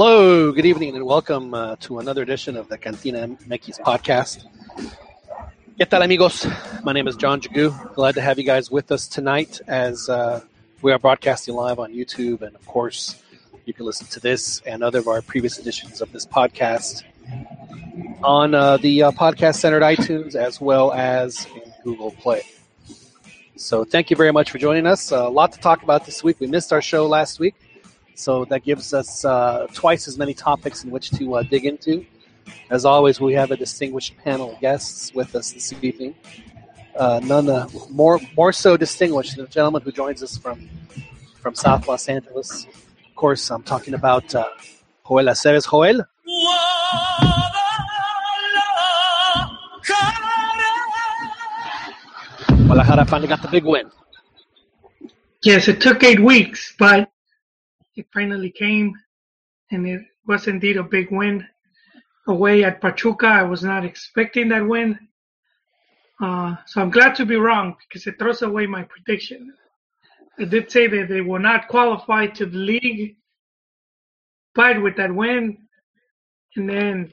Hello, good evening, and welcome uh, to another edition of the Cantina MX podcast. ¿Qué tal, amigos? My name is John Jagu. Glad to have you guys with us tonight as uh, we are broadcasting live on YouTube, and of course, you can listen to this and other of our previous editions of this podcast on uh, the uh, podcast centered iTunes as well as in Google Play. So, thank you very much for joining us. a lot to talk about this week. We missed our show last week. So that gives us uh, twice as many topics in which to uh, dig into. As always, we have a distinguished panel of guests with us this evening. Uh, none uh, more more so distinguished than the gentleman who joins us from from South Los Angeles. Of course, I'm talking about uh, Joel Aceves. Joel. Guadalajara finally got the big win. Yes, it took eight weeks, but it finally came, and it was indeed a big win. Away at Pachuca, I was not expecting that win. Uh, so I'm glad to be wrong because it throws away my prediction. I did say that they will not qualify to the league, but with that win, and then.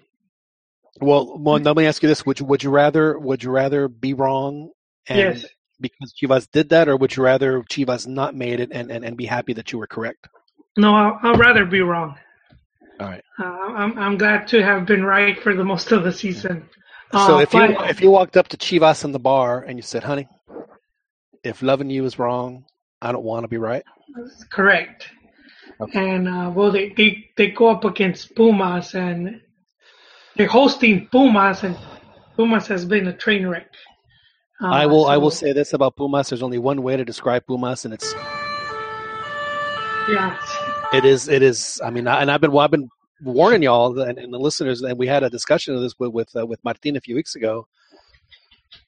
Well, well, let me ask you this: Would you would you rather would you rather be wrong and Yes. because Chivas did that, or would you rather Chivas not made it and, and, and be happy that you were correct? No, I'll, I'll rather be wrong. All right. Uh, I'm I'm glad to have been right for the most of the season. So Uh, if you if you walked up to Chivas in the bar and you said, "Honey, if loving you is wrong, I don't want to be right," Correct. And uh, well, they, they they go up against Pumas, and they're hosting Pumas, and Pumas has been a train wreck. Uh, I will I will say this about Pumas: There's only one way to describe Pumas, and it's yeah, it is it is. I mean, I, and I've been well, I've been warning y'all and, and the listeners, and we had a discussion of this with with, uh, with Martin a few weeks ago.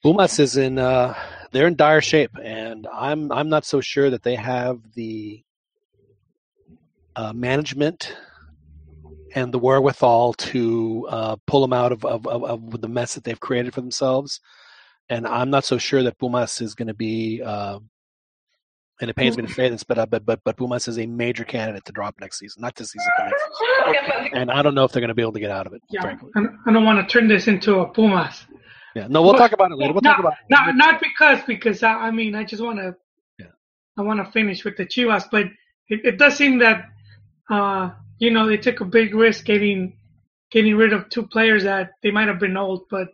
Pumas is in uh, they're in dire shape, and I'm I'm not so sure that they have the uh, management and the wherewithal to uh, pull them out of, of, of, of the mess that they've created for themselves. And I'm not so sure that Pumas is going to be. Uh, and it pains me to say this, but uh, but but but Pumas is a major candidate to drop next season, not this season, season. And I don't know if they're going to be able to get out of it. yeah. Frankly, I don't- I don't want to turn this into a Pumas. yeah. No, we'll But- talk about it later. We'll not, talk about it. not not because because I, I mean I just want to Yeah. I want to finish with the Chivas, but it, it does seem that uh you know they took a big risk getting getting rid of two players that they might have been old, but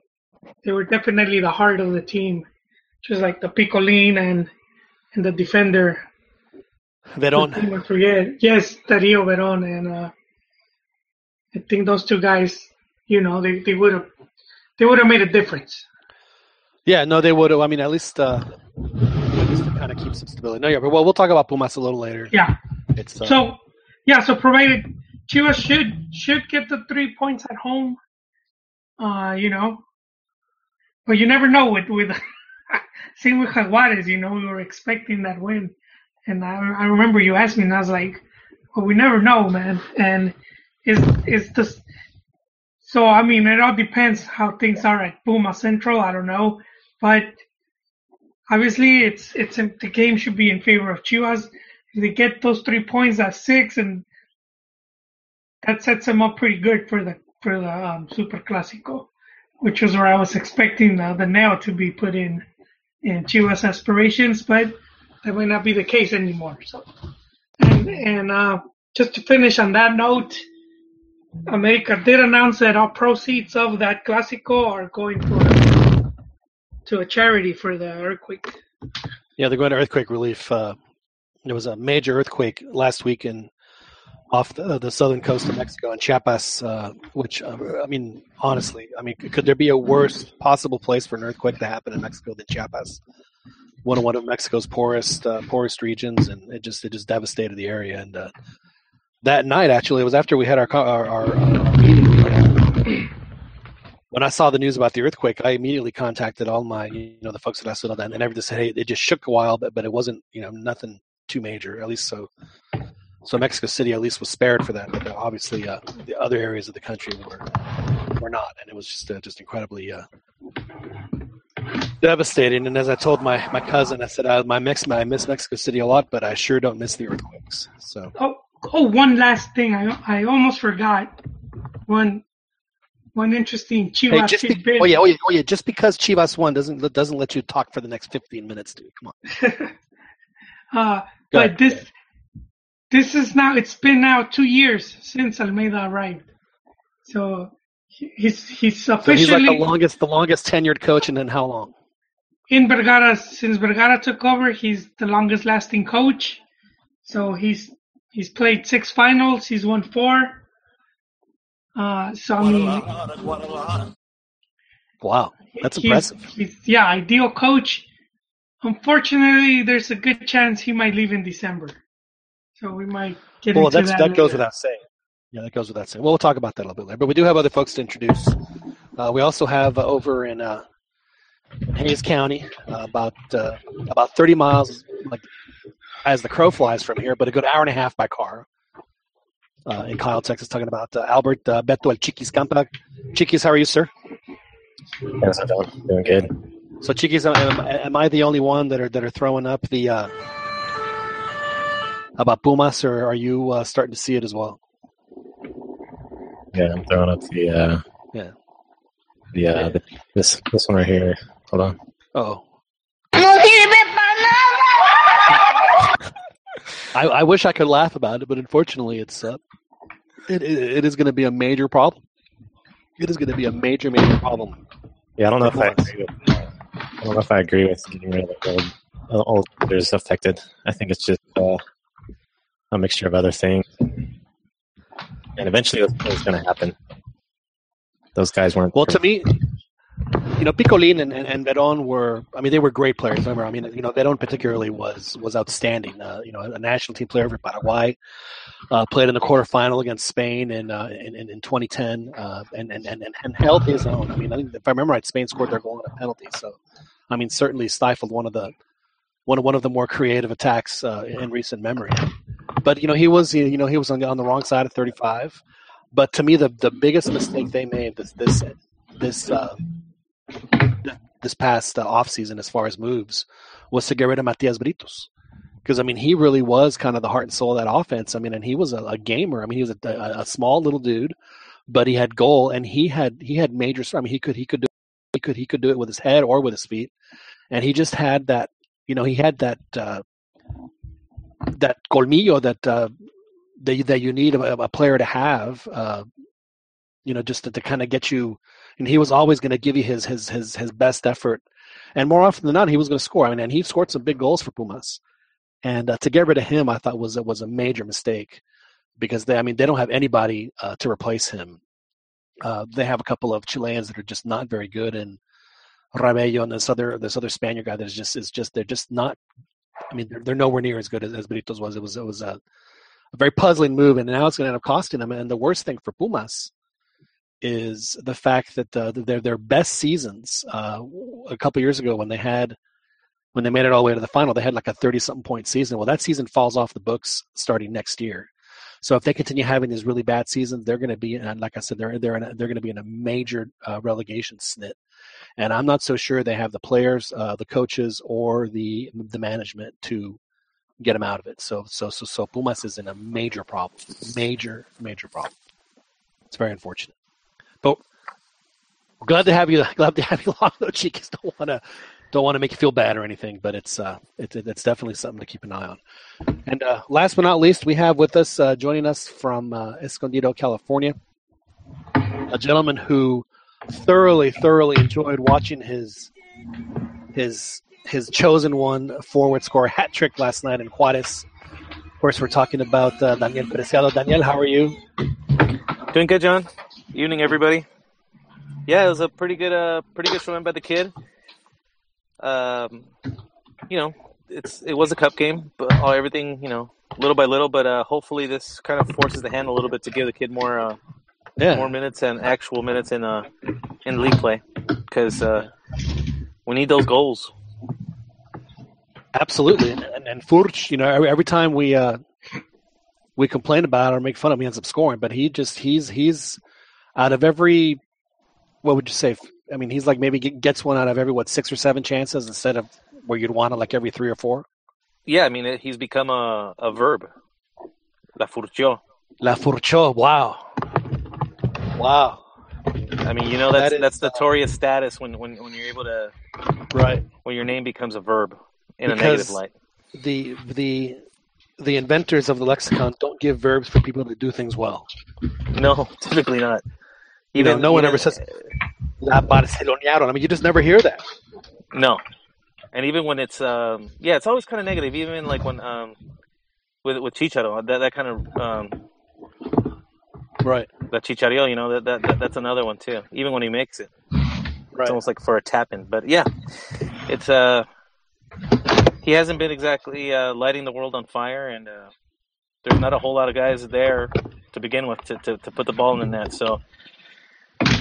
they were definitely the heart of the team, just like the Picolin and and the defender. Veron. I forget. Yes, Dario Veron, and uh, I think those two guys, you know, they they would have they would have made a difference. Yeah, no, they would. Have. I mean, at least uh, at least to kind of keep some stability. No, yeah, but well, we'll talk about Pumas a little later. Yeah. It's uh, So yeah, so provided Chivas should should get the three points at home, uh, you know, but you never know with with same with Jaguares. You know, we were expecting that win, and I I remember you asked me, and I was like, well, we never know, man. And it's, is this so? I mean, it all depends how things are at Puma Central. I don't know, but obviously, it's it's the game should be in favor of Chivas if they get those three points at six, and that sets them up pretty good for the for the um, Super Clásico, which was where I was expecting uh, the nail to be put in in Chivas aspirations, but that might not be the case anymore. So, and and uh, just to finish on that note, America did announce that all proceeds of that Clásico are going for to a charity for the earthquake. yeah, they're going to earthquake relief. Uh, there was a major earthquake last week in off the, the southern coast of Mexico in Chiapas, uh, which uh, I mean, honestly, I mean, could there be a worse possible place for an earthquake to happen in Mexico than Chiapas? One of one of Mexico's poorest uh, poorest regions, and it just it just devastated the area. And uh, that night, actually, it was after we had our our, our, uh, meeting. When I saw the news about the earthquake, I immediately contacted all my, you know, the folks that I stood on that, and everybody said, "Hey, it just shook a while, but but it wasn't, you know, nothing too major, at least so." So Mexico City at least was spared for that, but obviously uh, the other areas of the country were were not, and it was just uh, just incredibly uh, devastating. And as I told my, my cousin, I said I my Mex I miss Mexico City a lot, but I sure don't miss the earthquakes. So Oh, oh, one last thing. I I almost forgot one one interesting Chivas Hey, just be, oh yeah, oh yeah, oh yeah. Just because Chivas won doesn't doesn't let you talk for the next fifteen minutes, dude. Come on. uh, but ahead. this this is now it's been now two years since Almeyda arrived, so he- he's he's So he's like the longest the longest tenured coach, and then how long? in Vergara since Vergara took over. He's the longest lasting coach, so he's he's played six finals. He's won four. Uh, so I mean, Wow, that's he's, impressive. He's, yeah, ideal coach. Unfortunately, there's a good chance he might leave in December, so we might get Well, into that's that. that goes later. without saying. Yeah, that goes without saying. Well, we'll talk about that a little bit later. But we do have other folks to introduce. Uh, we also have uh, over in uh, Hays County, uh, about uh, about 30 miles, like as the crow flies from here, but a good hour and a half by car. Uh, in Kyle, Texas, talking about uh, Albert uh, Beto El Chiquis Campa. Chiquis, how are you, sir? How's it going? Doing good. So, Chiquis, am, am I the only one that are that are throwing up the uh, about Pumas, or are you uh, starting to see it as well? Yeah, I'm throwing up the uh Yeah. the uh the, this this one right here. Hold on. Oh. I, I wish I could laugh about it, but unfortunately, it's uh, it, it, it is going to be a major problem. It is going to be a major, major problem. Yeah, I don't know if I agree with I don't know if I agree with getting rid of the old uh, old players affected. I think it's just uh, a mixture of other things. And eventually it's, it's gonna happen. Those guys weren't Well, to me, you know, Picolin and, and, and Veron were, I mean, they were great players. Remember, I mean, you know, Veron particularly was was outstanding. Uh, you know, a national team player for Paraguay, uh, played in the quarterfinal against Spain in uh, in, in, in 2010, uh, and, and, and and held his own. I mean, I think if I remember right, Spain scored their goal on a penalty. So, I mean, certainly stifled one of the one of one of the more creative attacks uh, in recent memory. But you know, he was you know he was on the, on the wrong side of 35. But to me, the the biggest mistake they made this this this uh, this past uh, off season as far as moves was to get rid of Matias Britos. Because I mean, he really was kind of the heart and soul of that offense. I mean, and he was a, a gamer. I mean, he was a, a, a small little dude, but he had goal and he had he had major. I mean, he could he could do he could he could do it with his head or with his feet, and he just had that. You know, he had that uh, that colmillo that uh, that that you need a, a player to have. Uh, you know, just to, to kind of get you. And he was always going to give you his his his his best effort, and more often than not, he was going to score. I mean, and he scored some big goals for Pumas. And uh, to get rid of him, I thought was was a major mistake because they, I mean, they don't have anybody uh, to replace him. Uh, they have a couple of Chileans that are just not very good, and Rabello and this other this other Spaniard guy that is just is just they're just not. I mean, they're, they're nowhere near as good as, as Britos was. It was it was a, a very puzzling move, and now it's going to end up costing them. And the worst thing for Pumas is the fact that uh, their their best seasons uh, a couple years ago when they had when they made it all the way to the final, they had like a 30 something point season. Well, that season falls off the books starting next year. So if they continue having these really bad seasons, they're going to be, and like I said, they're they're in a, they're going to be in a major uh, relegation snit. And I'm not so sure they have the players, uh, the coaches, or the the management to get them out of it. So so so so Pumas is in a major problem, major major problem. It's very unfortunate, but we're glad to have you. Glad to have you along, though, Chiquis. Don't want to don't want to make you feel bad or anything, but it's uh, it's it's definitely something to keep an eye on. And uh, last but not least, we have with us uh, joining us from uh, Escondido, California, a gentleman who thoroughly, thoroughly enjoyed watching his his his chosen one forward score hat trick last night in Juarez. Of course, we're talking about uh, Daniel Preciado. Daniel, how are you? Doing good, John. Evening, everybody. Yeah, it was a pretty good, uh, pretty good showing by the kid. Um, you know, it's it was a cup game, but all everything, you know, little by little. But uh, hopefully, this kind of forces the hand a little bit to give the kid more, uh, Yeah, more minutes and actual minutes in uh, in league play, because uh, we need those goals. Absolutely, and, and, and Furch, you know, every, every time we uh, we complain about it or make fun of him, he ends up scoring. But he just he's he's out of every what would you say? I mean, he's like maybe gets one out of every what six or seven chances instead of where you'd want it like every three or four. Yeah, I mean, it, he's become a, a verb. La Furcio. La Furcio. Wow. Wow. I mean, you know that's That is, that's notorious status when, when when you're able to Right. when your name becomes a verb in a negative light. The the the inventors of the lexicon don't give verbs for people to do things well. No, typically not. You know, Even no one even- ever says La Barcelonearon. I mean, you just never hear that. no. And even when it's um yeah, it's always kind of negative. Even like when um with with Chicharo, that that kind of um Right. that Chicharito, you know, that, that that that's another one too. Even when he makes it, Right. it's almost like for a tap in. But yeah, it's uh he hasn't been exactly uh, lighting the world on fire, and uh, there's not a whole lot of guys there to begin with to, to, to put the ball in the net. So, but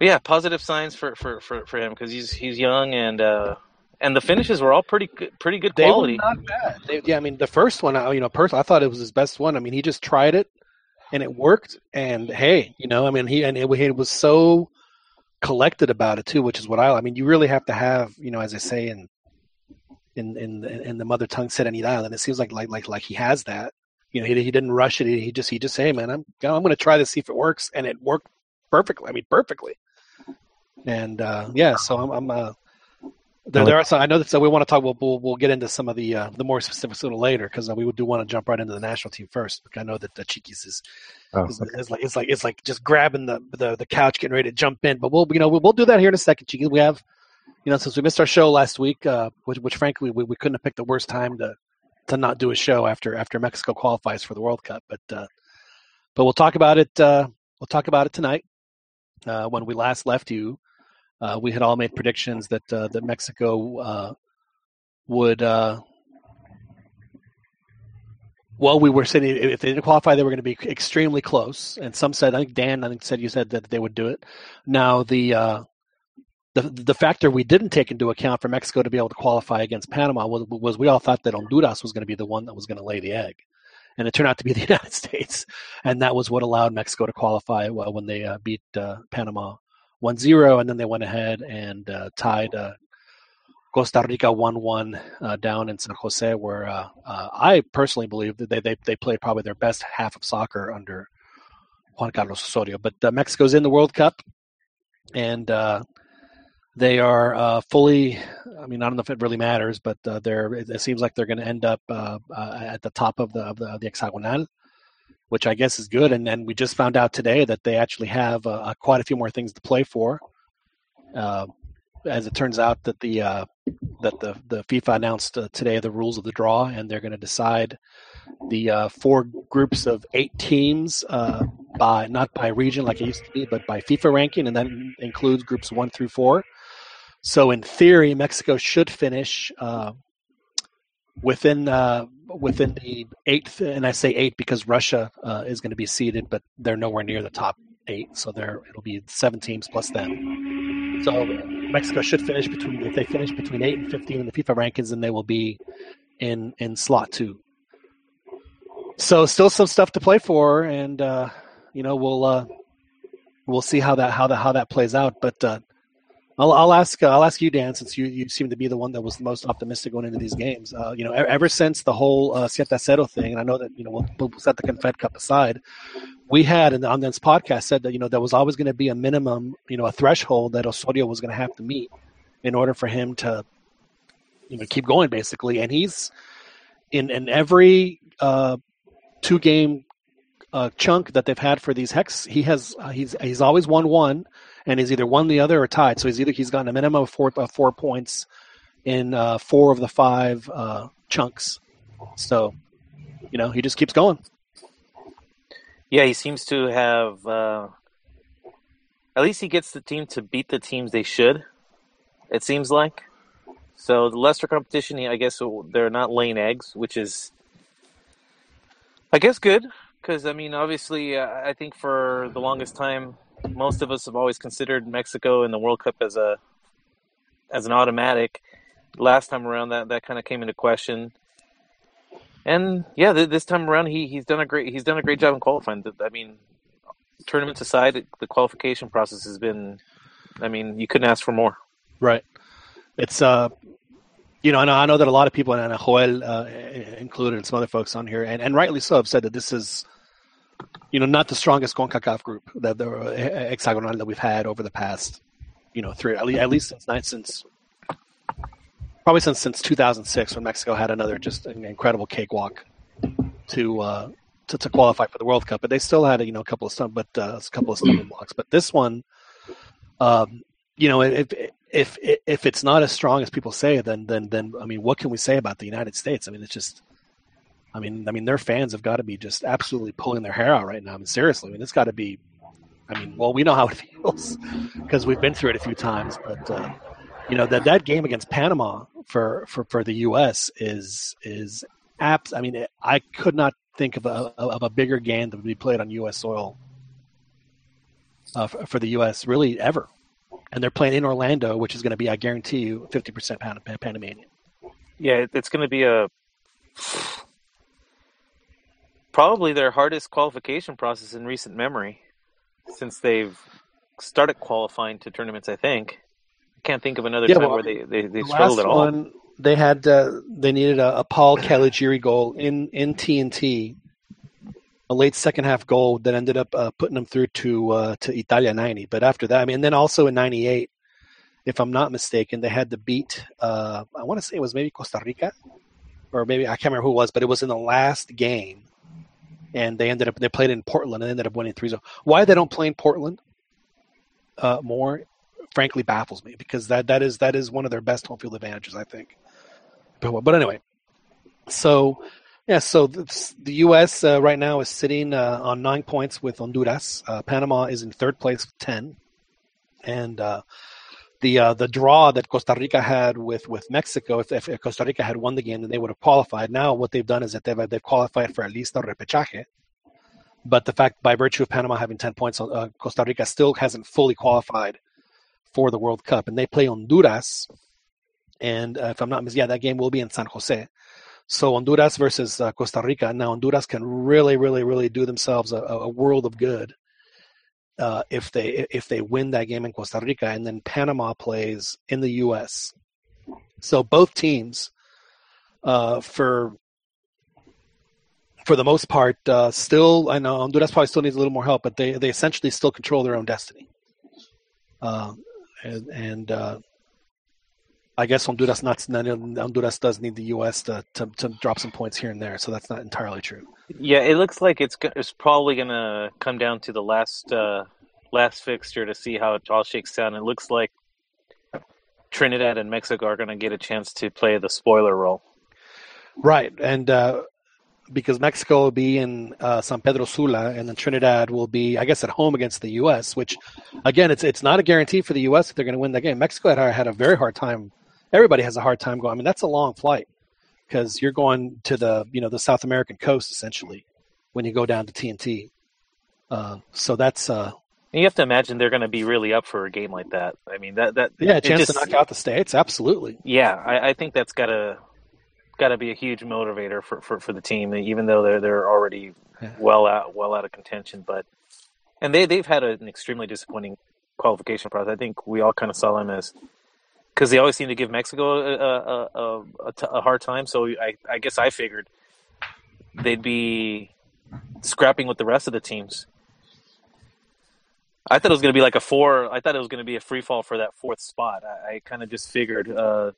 yeah, positive signs for for, for, for him because he's he's young and uh, and the finishes were all pretty good, pretty good They quality. were not bad. They, yeah, I mean, the first one, I- you know, personally, I thought it was his best one. I mean, he just tried it, and it worked. And hey, you know, I mean, he and it, was so collected about it too, which is what I. I mean, you really have to have, you know, as I say in in in in the mother tongue said serenidad, and it seems like like like like he has that. You know, he he didn't rush it. He, just he just hey, man, I'm I'm going to try this see if it works, and it worked perfectly. I mean, perfectly. And uh, yeah, so I'm, I'm uh, there, there are some. I know that so we want to talk. We'll, we'll we'll get into some of the uh, the more specifics a little later because uh, we do want to jump right into the national team first. Because I know that the Chiquis is, Oh, is, is like it's like it's like just grabbing the, the the couch, getting ready to jump in. But we'll you know we'll, we'll do that here in a second, Chiquis. We have you know since we missed our show last week, uh, which which frankly we, we couldn't have picked the worst time to to not do a show after after Mexico qualifies for the World Cup. But uh, but we'll talk about it. Uh, we'll talk about it tonight. Uh, when we last left you, uh, we had all made predictions that uh, that Mexico uh, would. Uh, well, we were saying if they didn't qualify, they were going to be extremely close. And some said, I think Dan, I think said you said that they would do it. Now the uh, the the factor we didn't take into account for Mexico to be able to qualify against Panama was, was we all thought that Honduras was going to be the one that was going to lay the egg, and it turned out to be the United States, and that was what allowed Mexico to qualify when they uh, beat uh, Panama 1-0, and then they went ahead and uh, tied uh, Costa Rica 1-1 uh, down in San Jose, where uh, uh, I personally believe that they, they they played probably their best half of soccer under Juan Carlos Osorio. But Mexico's in the World Cup, and they are uh, fully. I mean, I don't know if it really matters, but uh, they're. It, it seems like they're going to end up uh, at the top of the of the, of the hexagonal, which I guess is good. And then we just found out today that they actually have uh, uh, quite a few more things to play for. Uh, as it turns out, that the uh, that the the FIFA announced uh, today the rules of the draw, and they're going to decide the uh, four groups of eight teams by not by region like it used to be, but by FIFA ranking, and that includes groups one through four. So in theory, Mexico should finish within uh, within the eighth, and I say eight because Russia uh, is going to be seeded, but they're nowhere near the top eight, so there it'll be seven teams plus them. So Mexico should finish between if they finish between eight and fifteen in the FIFA rankings, then they will be in in slot two. So still some stuff to play for, and uh, you know we'll uh, we'll see how that how that how that plays out. But uh, I'll, I'll ask uh, I'll ask you, Dan, since you, you seem to be the one that was the most optimistic going into these games. Uh, you know, e- ever since the whole uh, Siete Cero thing, and I know that you know we'll, we'll set the Confed Cup aside. We had in, the on this podcast said that you know there was always going to be a minimum, you know, a threshold that Osorio was going to have to meet in order for him to, you know, keep going basically. And he's in in every uh, two game uh, chunk that they've had for these hex. He has uh, he's he's always won one, and he's either won the other or tied. So he's either he's gotten a minimum of four four points in uh, four of the five uh, chunks. So you know he just keeps going. Yeah, he seems to have. Uh, at least he gets the team to beat the teams they should. It seems like. So the lesser competition, I guess they're not laying eggs, which is, I guess, good because I mean, obviously, uh, I think for the longest time, most of us have always considered Mexico in the World Cup as a as an automatic. Last time around, that that kind of came into question. And yeah, th- this time around, he he's done a great he's done a great job in qualifying. I mean, tournaments aside, the qualification process has been. I mean, you couldn't ask for more. Right. It's uh, you know, I know that a lot of people, and Joel uh, included, and some other folks on here, and, and rightly so, have said that this is, you know, not the strongest CONCACAF group that the uh, hexagonal that we've had over the past, you know, three at least, at least since since probably since since 2006 when Mexico had another just an incredible cakewalk to uh, to, to qualify for the World Cup, but they still had you know a couple of some, but uh, a couple of stumbling blocks. But this one, um, you know, if if if it's not as strong as people say, then then then I mean, what can we say about the United States? I mean, it's just, I mean, I mean, their fans have got to be just absolutely pulling their hair out right now. I mean, seriously, I mean, it's got to be. I mean, well, we know how it feels because we've been through it a few times, but uh, you know that that game against Panama for for for the U.S. is is apps. I mean, I could not think of a of a bigger game that would be played on U.S. soil uh, for, for the U.S. really ever and they're playing in Orlando, which is going to be, I guarantee you, fifty percent Pan- Panamanian. Yeah, it's going to be a probably their hardest qualification process in recent memory, since they've started qualifying to tournaments. I think I can't think of another Yeah, time well, where they they, they The struggled at all. one, they had uh, they needed a, a Paul Caligiuri goal in in TNT, a late second half goal that ended up uh, putting them through to uh, to Italia ninety. But after that, I mean, and then also in ninety eight, if I'm not mistaken, they had to beat. Uh, I want to say it was maybe Costa Rica, or maybe I can't remember who it was, but it was in the last game, and they ended up they played in Portland and ended up winning 3-0. Why they don't play in Portland uh, more, frankly, baffles me because that that is that is one of their best home field advantages, I think. But, but anyway, so yeah, so the, the U.S. Uh, right now is sitting uh, on nine points with Honduras. Uh, Panama is in third place with ten, and uh, the uh, the draw that Costa Rica had with, with Mexico, if, if Costa Rica had won the game, then they would have qualified. Now what they've done is that they've they've qualified for at least a repechaje. But the fact, by virtue of Panama having ten points, uh, Costa Rica still hasn't fully qualified for the World Cup, and they play Honduras. And uh, if I'm not mis- yeah, that game will be in San Jose. So Honduras versus uh, Costa Rica. Now Honduras can really, really, really do themselves a, a world of good uh, if they if they win that game in Costa Rica, and then Panama plays in the U.S. So both teams, uh, for for the most part, uh, still I know Honduras probably still needs a little more help, but they they essentially still control their own destiny. Uh, and and uh, I guess Honduras not Honduras does need the U.S. To, to to drop some points here and there, so that's not entirely true. Yeah, it looks like it's it's probably gonna come down to the last uh, last fixture to see how it all shakes down. It looks like Trinidad and Mexico are gonna get a chance to play the spoiler role. Right, and uh, because Mexico will be in uh, San Pedro Sula, and then Trinidad will be, I guess, at home against the U.S. Which, again, it's it's not a guarantee for the U.S. if they're going to win that game. Mexico had had a very hard time. Everybody has a hard time going. I mean, that's a long flight because you're going to the you know the South American coast essentially when you go down to TNT. Uh, so that's uh, you have to imagine they're gonna be really up for a game like that. I mean, that that yeah, a chance just- to knock out the states. Absolutely. Yeah, I, I think that's gotta gotta be a huge motivator for, for, for the team, even though they're they're already Yeah. well out well out of contention. But and they they've had an extremely disappointing qualification process. I think we all kind of saw them as because they always seem to give Mexico a a, a, a, t- a hard time. So I I guess I figured they'd be scrapping with the rest of the teams. I thought it was going to be like a four. I thought it was going to be a free fall for that fourth spot. I, I kind of just figured uh,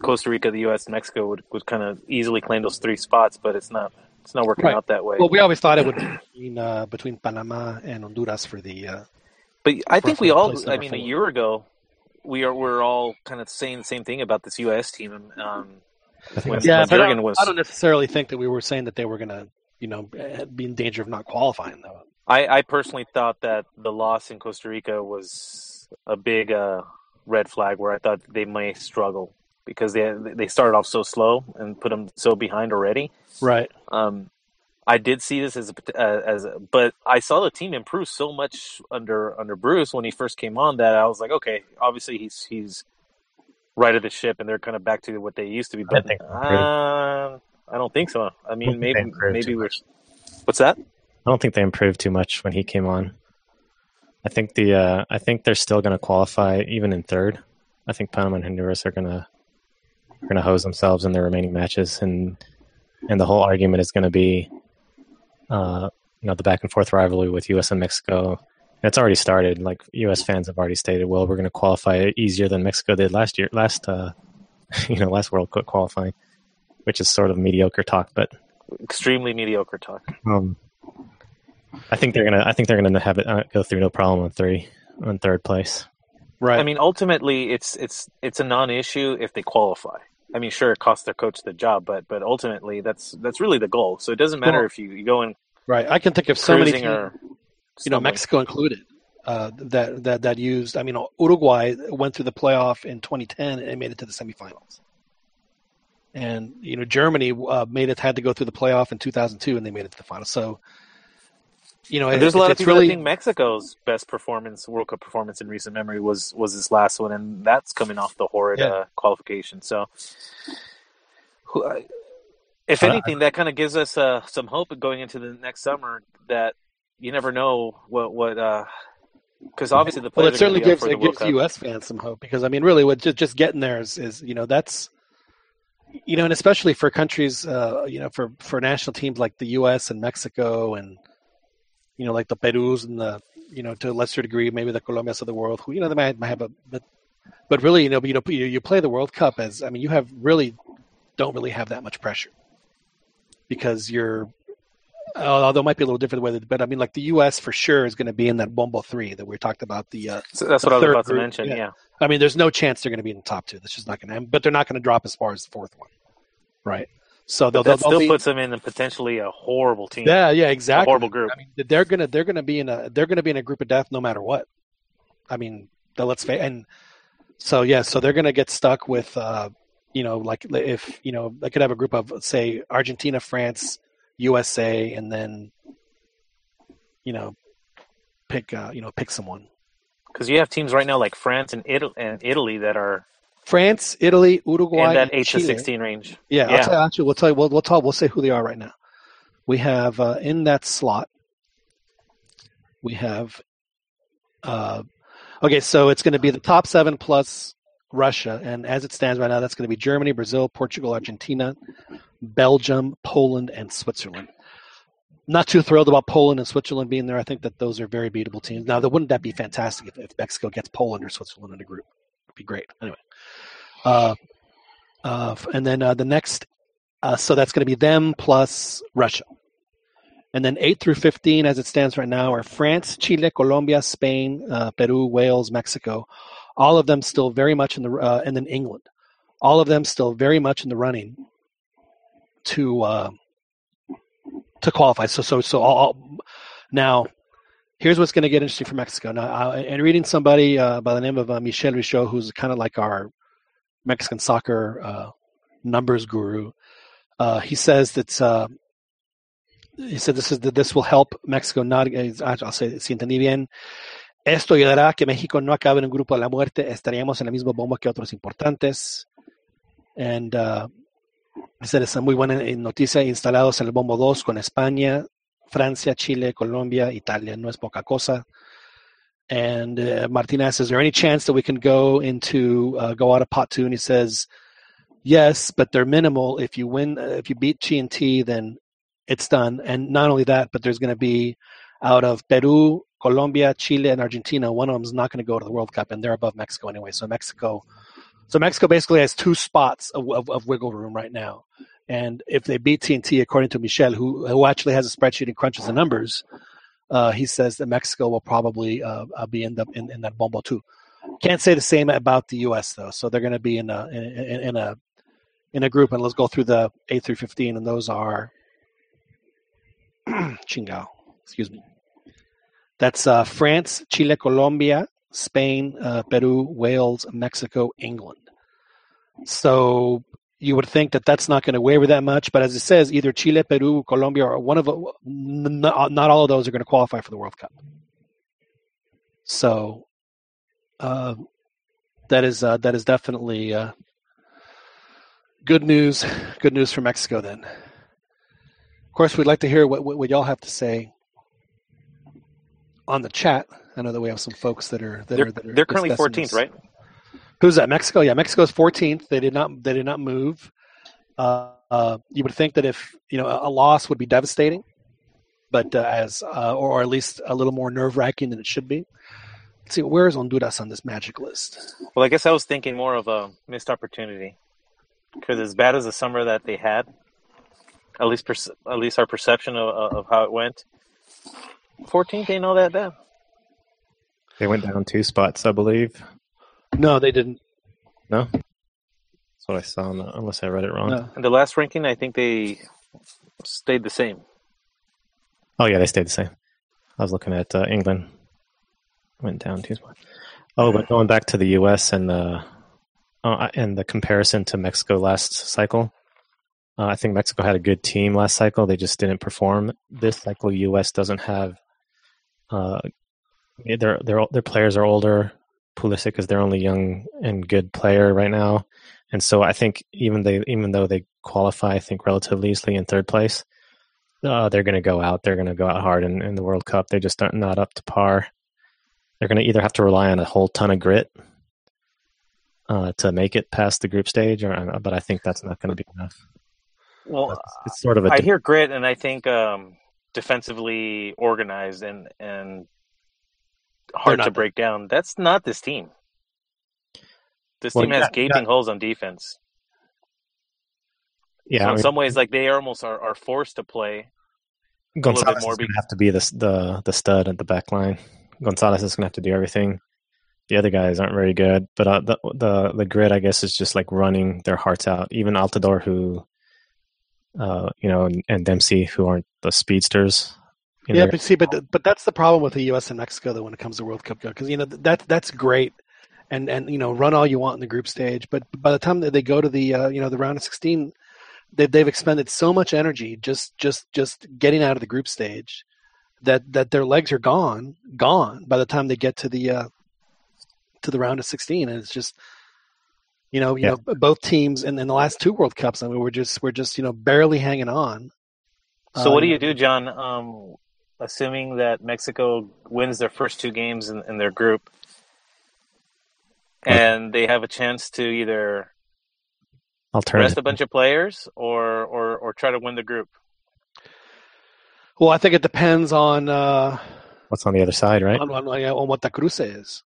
Costa Rica, the U.S., Mexico would, would kind of easily claim those three spots, but it's not. It's not working Right. out that way. Well, we always thought it would be between, uh, between Panama and Honduras for the. Uh, but I think we all. I mean, a year ago, we are we're all kind of saying the same thing about this U.S. team. Um, I When- yeah, when but I don't, was- I don't necessarily think that we were saying that they were going to, you know, be in danger of not qualifying though. I, I personally thought that the loss in Costa Rica was a big uh, red flag where I thought they may struggle because they they started off so slow and put them so behind already. Right. Um, I did see this as a, uh, as, a, but I saw the team improve so much under under Bruce when he first came on that I was like, okay, obviously he's he's right of the ship and they're kind of back to what they used to be. I But think uh, I don't think so. I mean, maybe maybe we're. much. What's that? I don't think they improved too much when he came on. I think the uh, I think they're still going to qualify even in third. I think Panama and Honduras are going to are going to hose themselves in their remaining matches, and and the whole argument is going to be, uh, you know, the back and forth rivalry with U.S. and Mexico. It's already started. Like U.S. fans have already stated, well, we're going to qualify easier than Mexico did last year, last uh, you know, last World Cup qualifying, which is sort of mediocre talk, but Extremely mediocre talk. um, I think they're gonna. I think they're gonna have it uh, go through no problem on three, on third place. Right. I mean, ultimately, it's it's it's a non-issue if they qualify. I mean, sure, it costs their coach the job, but but ultimately, that's that's really the goal. So it doesn't matter Well, if you, you go in right. I can think of so many teams, you know. Mexico included, uh, that that that used. I mean, Uruguay went through the playoff in 2010 and made it to the semifinals. And you know, Germany uh, made it had to go through the playoff in 2002, and they made it to the final. So, you know, And it- there's a lot of people really think Mexico's best performance, World Cup performance in recent memory, was was this last one, and that's coming off the horrid Yeah. uh, qualification. So, if Uh, anything, that kind of gives us uh, some hope going into the next summer. That you never know what what Uh, because obviously the Well, it certainly gives it for the World gives Cup. U.S. fans some hope because I mean, really, what just just getting there is, is you know that's you know, and especially for countries, uh, you know, for for national teams like the U.S. and Mexico and you know, like the Perus and the you know, to a lesser degree, maybe the Colombias of the world, who you know they might, might have a but but really, you know, you know, you, play the World Cup as I mean, you have really don't really have that much pressure because you're although it might be a little different the way, but I mean, like the U.S. for sure is going to be in that Bombo three that we talked about the uh, So that's the what I was about to mention. yeah. Yeah. I mean, there's no chance they're going to be in the top two. That's just not going to happen. But they're not going to drop as far as the fourth one, right? So they'll, that still be, puts them in a potentially a horrible team. yeah, yeah, exactly. horrible group. I mean, they're gonna they're gonna be in a they're gonna be in a group of death no matter what. I mean, let's face and so yeah, so they're gonna get stuck with uh, you know like if you know they could have a group of say Argentina, France, USA, and then you know pick uh, you know pick someone. Because you have teams right now like France and Italy, and Italy that are France, Italy, Uruguay, in that and eight to sixteen range. Yeah, Yeah. I'll tell, actually, we'll tell you. We'll, we'll talk. We'll say who they are right now. We have uh, in that slot. We have. Uh, okay, so it's going to be the top seven plus Russia, and as it stands right now, that's going to be Germany, Brazil, Portugal, Argentina, Belgium, Poland, and Switzerland. Not too thrilled about Poland and Switzerland being there. I think that those are very beatable teams. Now, wouldn't that be fantastic if, if Mexico gets Poland or Switzerland in a group? Be great. Anyway, uh, uh, and then uh, the next, uh, so that's going to be them plus Russia. And then 8 through 15, as it stands right now, are France, Chile, Colombia, Spain, uh, Peru, Wales, Mexico. All of them still very much in the, uh, and then England. All of them still very much in the running to to qualify. So, so, so all, all- now, here's what's going to get interesting for Mexico. Now, I, and reading somebody uh, by the name of uh, Michel Richaud, who's kind of like our Mexican soccer uh, numbers guru. Uh, he says that uh, he said this is that this will help Mexico not. I'll say si entendí bien. Esto ayudará a que México no acabe en un grupo de la muerte. Estaríamos en la misma bomba que otros importantes. And uh, esa es muy buena noticia. Instalados en el bombo 2 con España, Francia, Chile, Colombia, Italia. No es poca cosa. And uh, Martina is there any chance that we can go into uh, go out of pot two? And he says, yes, but they're minimal. If you win, uh, if you beat T, then it's done. And not only that, but there's going to be out of Peru, Colombia, Chile, and Argentina. One of them is not going to go to the World Cup, and they're above Mexico anyway. So Mexico, so Mexico basically has two spots of, of, of wiggle room right now. And if they beat TNT, according to Michel, who who actually has a spreadsheet and crunches the numbers, uh, he says that Mexico will probably uh, uh, be end up in, in that bombo too. Can't say the same about the U.S. though. So they're going to be in a in, in, a in a group, and let's go through the A through fifteen, and those are Chingao. Excuse me. That's uh, France, Chile, Colombia, Spain, uh, Peru, Wales, Mexico, England. So you would think that that's not going to waver that much, but as it says, either Chile, Peru, Colombia, or one of not, not all of those are going to qualify for the World Cup. So uh, that is uh, that is definitely uh, good news. Good news for Mexico. Then, of course, we'd like to hear what, what, what y'all have to say on the chat. I know that we have some folks that are that They're, are that are they're currently discussing 14th, this. right? Who's that? Mexico. Yeah, Mexico's 14th. They did not. They did not move. Uh, uh, you would think that if you know a loss would be devastating, but uh, as uh, or, or at least a little more nerve wracking than it should be. Let's see, where is Honduras on this magic list? Well, I guess I was thinking more of a missed opportunity because as bad as the summer that they had, at least perce- at least our perception of, of how it went, 14th ain't all that bad. They went down two spots, I believe. No, they didn't. No, that's what I saw. On the, unless I read it wrong. No. And the last ranking, I think they stayed the same. Oh yeah, they stayed the same. I was looking at uh, England. Went down two spots. Oh, but going back to the U.S. and the uh, and the comparison to Mexico last cycle, uh, I think Mexico had a good team last cycle. They just didn't perform. This cycle, U.S. doesn't have. Uh, their their their players are older. Pulisic is their only young and good player right now, and so I think even they even though they qualify, I think relatively easily in third place, uh, they're going to go out. They're going to go out hard in, in the World Cup. They just aren't not up to par. They're going to either have to rely on a whole ton of grit uh, to make it past the group stage, or uh, but I think that's not going to be enough. Well, It's, it's sort of a I hear grit, and I think um, defensively organized and and hard to break down. That's not this team. This Well, team has yeah, gaping holes on defense. yeah. so I in mean, some ways, like they almost are, are forced to play. a little bit Gonzalez more is going to have to be the the the stud at the back line. Gonzalez is going to have to do everything. The other guys aren't very good, but uh, the the the grit, I guess, is just like running their hearts out. Even Altidore, who, uh, you know, and, and Dempsey, who aren't the speedsters. You know, Yeah, they're- but see, but but that's the problem with the U.S. and Mexico though when it comes to World Cup because you know that that's great, and and you know run all you want in the group stage, but by the time that they go to the uh, you know the round of sixteen, they they've expended so much energy just just just getting out of the group stage, that that their legs are gone gone by the time they get to the uh, to the round of sixteen, and it's just. You know, you Yeah. know, both teams in, in the last two World Cups. I mean, we're just we're just you know barely hanging on. So what do Um, you do, John? Um, assuming that Mexico wins their first two games in, in their group, and they have a chance to either rest a bunch of players or or or try to win the group. Well, I think it depends on uh, What's on the other side, right? on, on, on what the cruce is.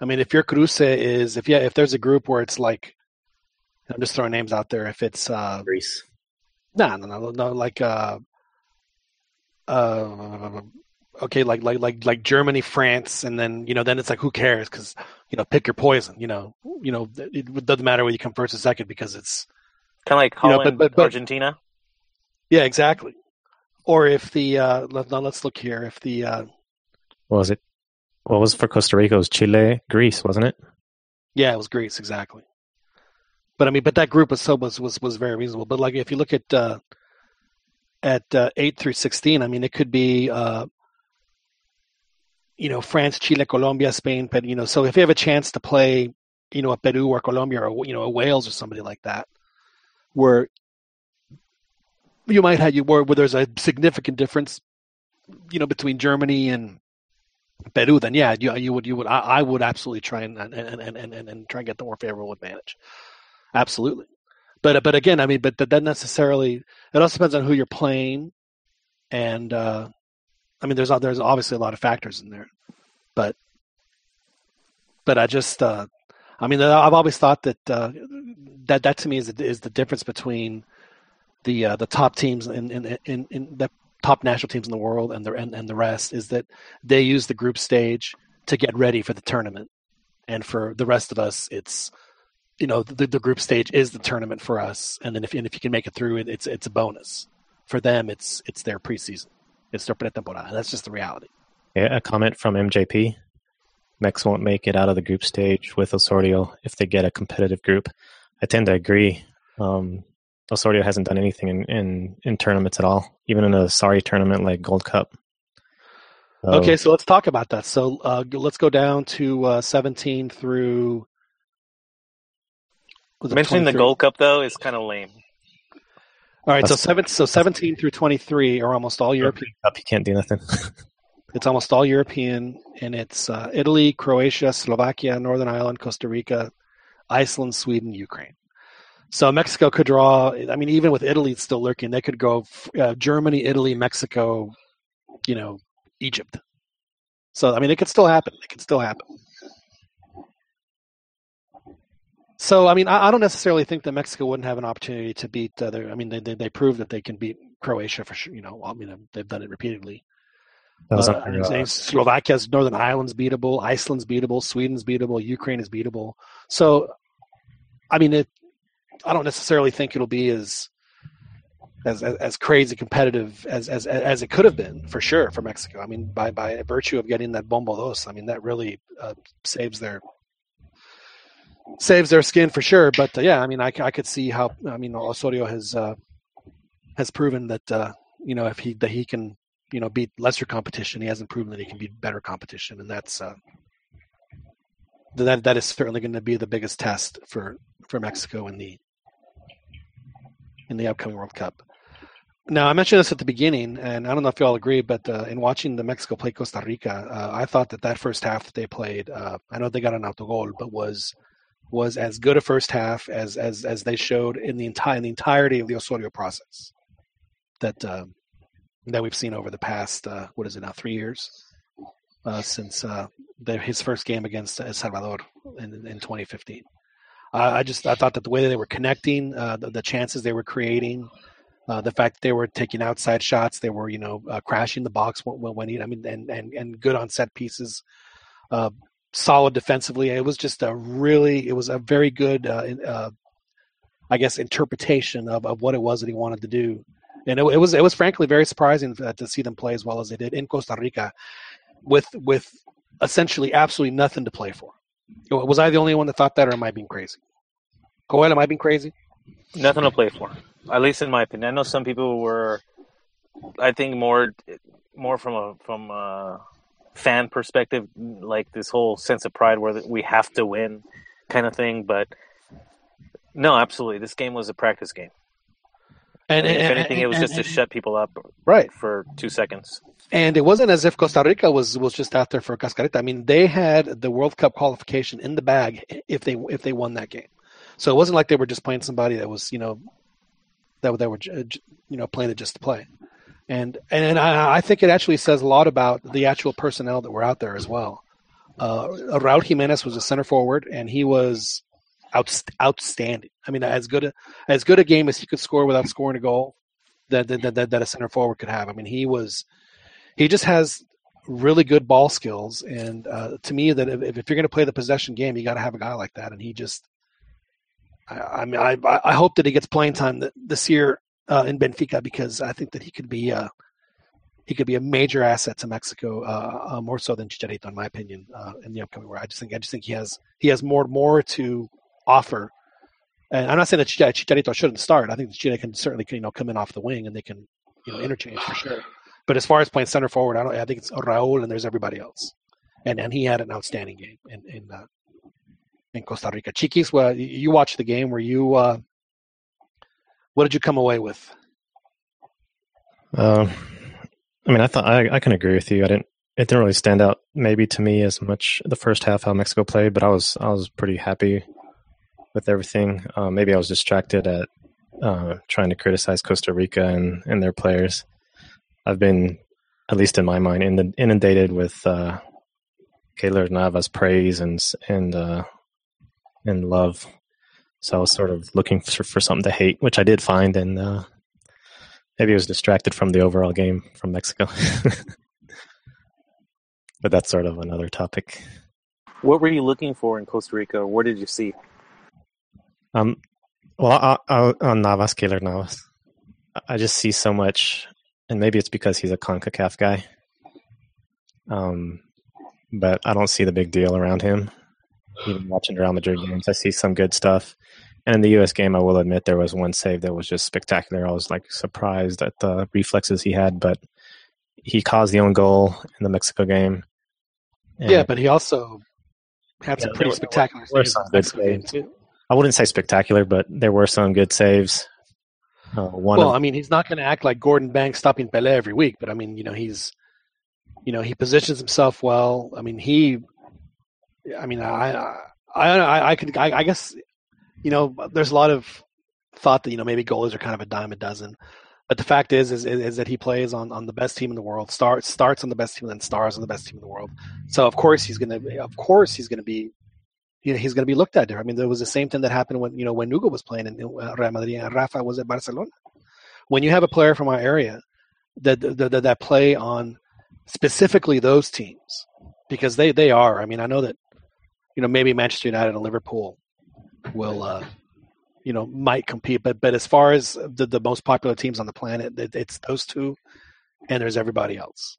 I mean, if your cruce is if yeah, if there's a group where it's like, I'm just throwing names out there. If it's uh, Greece. no, no, no, no, like uh, uh, okay, like like like like Germany, France, and then you know, then it's like who cares? Because you know, pick your poison. You know, you know, it, it doesn't matter where you come first or second because it's Kind of like You know, but- but- but- Argentina. yeah, exactly. Or if the uh, let, now let's look here. If the uh, What was it? What was for Costa Rica? It was Chile, Greece, wasn't it? Yeah, it was Greece exactly. But I mean, but that group was so was was, was very reasonable. But like, if you look at uh, at uh, eight through sixteen, I mean, it could be uh, you know France, Chile, Colombia, Spain. But you know, so if you have a chance to play, you know, a Peru or Colombia or you know a Wales or somebody like that, where you might have you where, where there's a significant difference, you know, between Germany and Peru, then yeah, you, you would you would I, I would absolutely try and, and, and, and and try and get the more favorable advantage. Absolutely, but but again, I mean, but that necessarily. It also depends on who you're playing, and uh, I mean, there's there's obviously a lot of factors in there, but but I just uh, I mean, I've always thought that uh, that that to me is is the difference between the uh, the top teams in in, in in the top national teams in the world and the and, and the rest is that they use the group stage to get ready for the tournament, and for the rest of us, it's you know the, the group stage is the tournament for us, and then if and if you can make it through, it, it's it's a bonus. For them, it's it's their preseason, it's their pretemporada. That's just the reality. Yeah, a comment from MJP. Mex won't make it out of the group stage with Osorio if they get a competitive group. I tend to agree. Um, Osorio hasn't done anything in, in, in tournaments at all, even in a sorry tournament like Gold Cup. So, Okay, so let's talk about that. So uh, let's go down to uh, 17 through. Was Mentioning the 23? Gold Cup though is kind of lame. All right, so seven, so 17 through 23 are almost all European. Cup, you can't do nothing. It's almost all European, and it's uh, Italy, Croatia, Slovakia, Northern Ireland, Costa Rica, Iceland, Sweden, Ukraine. So Mexico could draw. I mean, even with Italy still lurking, they could go uh, Germany, Italy, Mexico, you know, Egypt. So I mean, it could still happen. It could still happen. So I mean, I, I don't necessarily think that Mexico wouldn't have an opportunity to beat. Uh, their, I mean, they, they they proved that they can beat Croatia for sure. You know, I mean, they've done it repeatedly. That Uh, under, I'm saying uh, Slovakia's Northern Ireland's beatable, Iceland's beatable, Sweden's beatable, Ukraine is beatable. So, I mean, it. I don't necessarily think it'll be as as as, as crazy competitive as, as as it could have been for sure for Mexico. I mean, by by virtue of getting that bombo dos, I mean that really uh, saves their saves their skin for sure. But uh, yeah, I mean, I, I could see how I mean Osorio has uh, has proven that uh, you know if he that he can you know beat lesser competition, he hasn't proven that he can beat better competition, and that's uh, that that is certainly going to be the biggest test for for Mexico in the in the upcoming World Cup. Now, I mentioned this at the beginning, and I don't know if you all agree, but uh, in watching the Mexico play Costa Rica, uh, I thought that that first half that they played, uh, I know they got an autogol, but was was as good a first half as as as they showed in the entire in the entirety of the Osorio process that uh, that we've seen over the past uh, what is it now three years uh, since uh, the, his first game against El Salvador in, in 2015. Uh, I just I thought that the way that they were connecting, uh, the, the chances they were creating, uh, the fact that they were taking outside shots, they were you know crashing the box when, when when I mean and and and good on set pieces, solid defensively. It was just a really it was a very good uh, uh, I guess interpretation of, of what it was that he wanted to do, and it, it was it was frankly very surprising to see them play as well as they did in Costa Rica, with with essentially absolutely nothing to play for. Was I the only one that thought that, or am I being crazy? Coel, am I being crazy? Nothing to play for, at least in my opinion. I know some people were, I think more, more from a from a fan perspective, like this whole sense of pride where we have to win, kind of thing. But no, absolutely, this game was a practice game. And, And if and- anything, it was and- just to shut people up right. for two seconds. And it wasn't as if Costa Rica was was just out there for a cascarita. I mean, they had the World Cup qualification in the bag if they if they won that game. So it wasn't like they were just playing somebody that was you know that they were j- j- you know playing it just to play. And and I, I think it actually says a lot about the actual personnel that were out there as well. Uh, Raul Jimenez was a center forward, and he was out, outstanding. I mean, as good a, as good a game as he could score without scoring a goal that that, that that a center forward could have. I mean, he was he just has really good ball skills, and uh, to me, that if, if you're going to play the possession game, you got to have a guy like that, and he just. I, I mean, I I hope that he gets playing time this year uh, in Benfica because I think that he could be uh, he could be a major asset to Mexico, uh, uh, more so than Chicharito, in my opinion, uh, in the upcoming. Where I just think I just think he has he has more more to offer. And I'm not saying that Chicharito shouldn't start. I think Chicharito can certainly you know come in off the wing and they can you know interchange for sure. But as far as playing center forward, I don't. I think it's Raúl and there's everybody else, and and he had an outstanding game in in uh, in Costa Rica. Chiquis, well, you- you watched the game. Were you? Uh, what did you come away with? Um, I mean, I thought I, I can agree with you. I didn't. It didn't really stand out, maybe to me, as much the first half how Mexico played, but I was I was pretty happy with everything. Uh, maybe I was distracted at uh, trying to criticize Costa Rica and, and their players. I've been, at least in my mind, in inundated with uh, Keylor Navas praise and and uh, and love. So I was sort of looking for, for something to hate, which I did find, and uh, maybe I was distracted from the overall game from Mexico. but that's sort of another topic. What were you looking for in Costa Rica? What did you see? Um, well, I, I, on Navas, Keylor Navas, I just see so much, and maybe it's because he's a Concacaf guy. Um, but I don't see the big deal around him. Even watching Real Madrid games, I see some good stuff. And in the U.S. game, I will admit there was one save that was just spectacular. I was like surprised at the reflexes he had, but he caused the own goal in the Mexico game. And yeah, but he also had some pretty spectacular were saves good saves. too. I wouldn't say spectacular, but there were some good saves. Uh, one Well, of, I mean, he's not going to act like Gordon Banks stopping Pele every week, but I mean, you know, he's, you know, he positions himself well. I mean, he, I mean, I, I, I I, I could I, I guess you know there's a lot of thought that you know maybe goalies are kind of a dime a dozen. But the fact is, is, is that he plays on, on the best team in the world. Starts starts on the best team, and then stars on the best team in the world. So of course he's gonna, of course he's gonna be, he's gonna be looked at there. I mean, there was the same thing that happened when you know when Hugo was playing in uh, Real Madrid and Rafa was at Barcelona. When you have a player from our area that that, that play on specifically those teams, because they they are. I mean, I know that you know maybe Manchester United and Liverpool will. Uh, you know might compete but but as far as the, the most popular teams on the planet it, it's those two and there's everybody else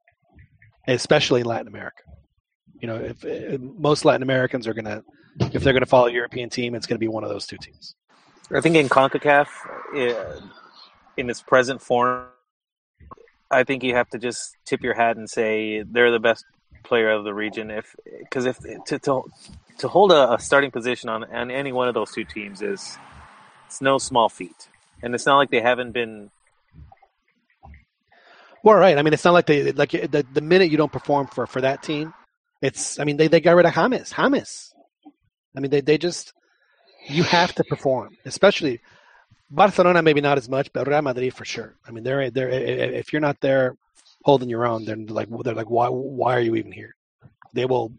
especially in latin america you know if, if most latin americans are to if they're to follow a european team it's to be one of those two teams I think in CONCACAF, uh, in its present form, I think you have to just tip your hat and say they're the best player of the region. If because if to, to to hold a, a starting position on, on any one of those two teams is it's no small feat, and it's not like they haven't been. well right i mean it's not like they like the, the minute you don't perform for for that team it's i mean they, they got rid of James James i mean they, they just you have to perform especially barcelona maybe not as much but real madrid for sure i mean they're they're if you're not there holding your own then like they're like why why are you even here they will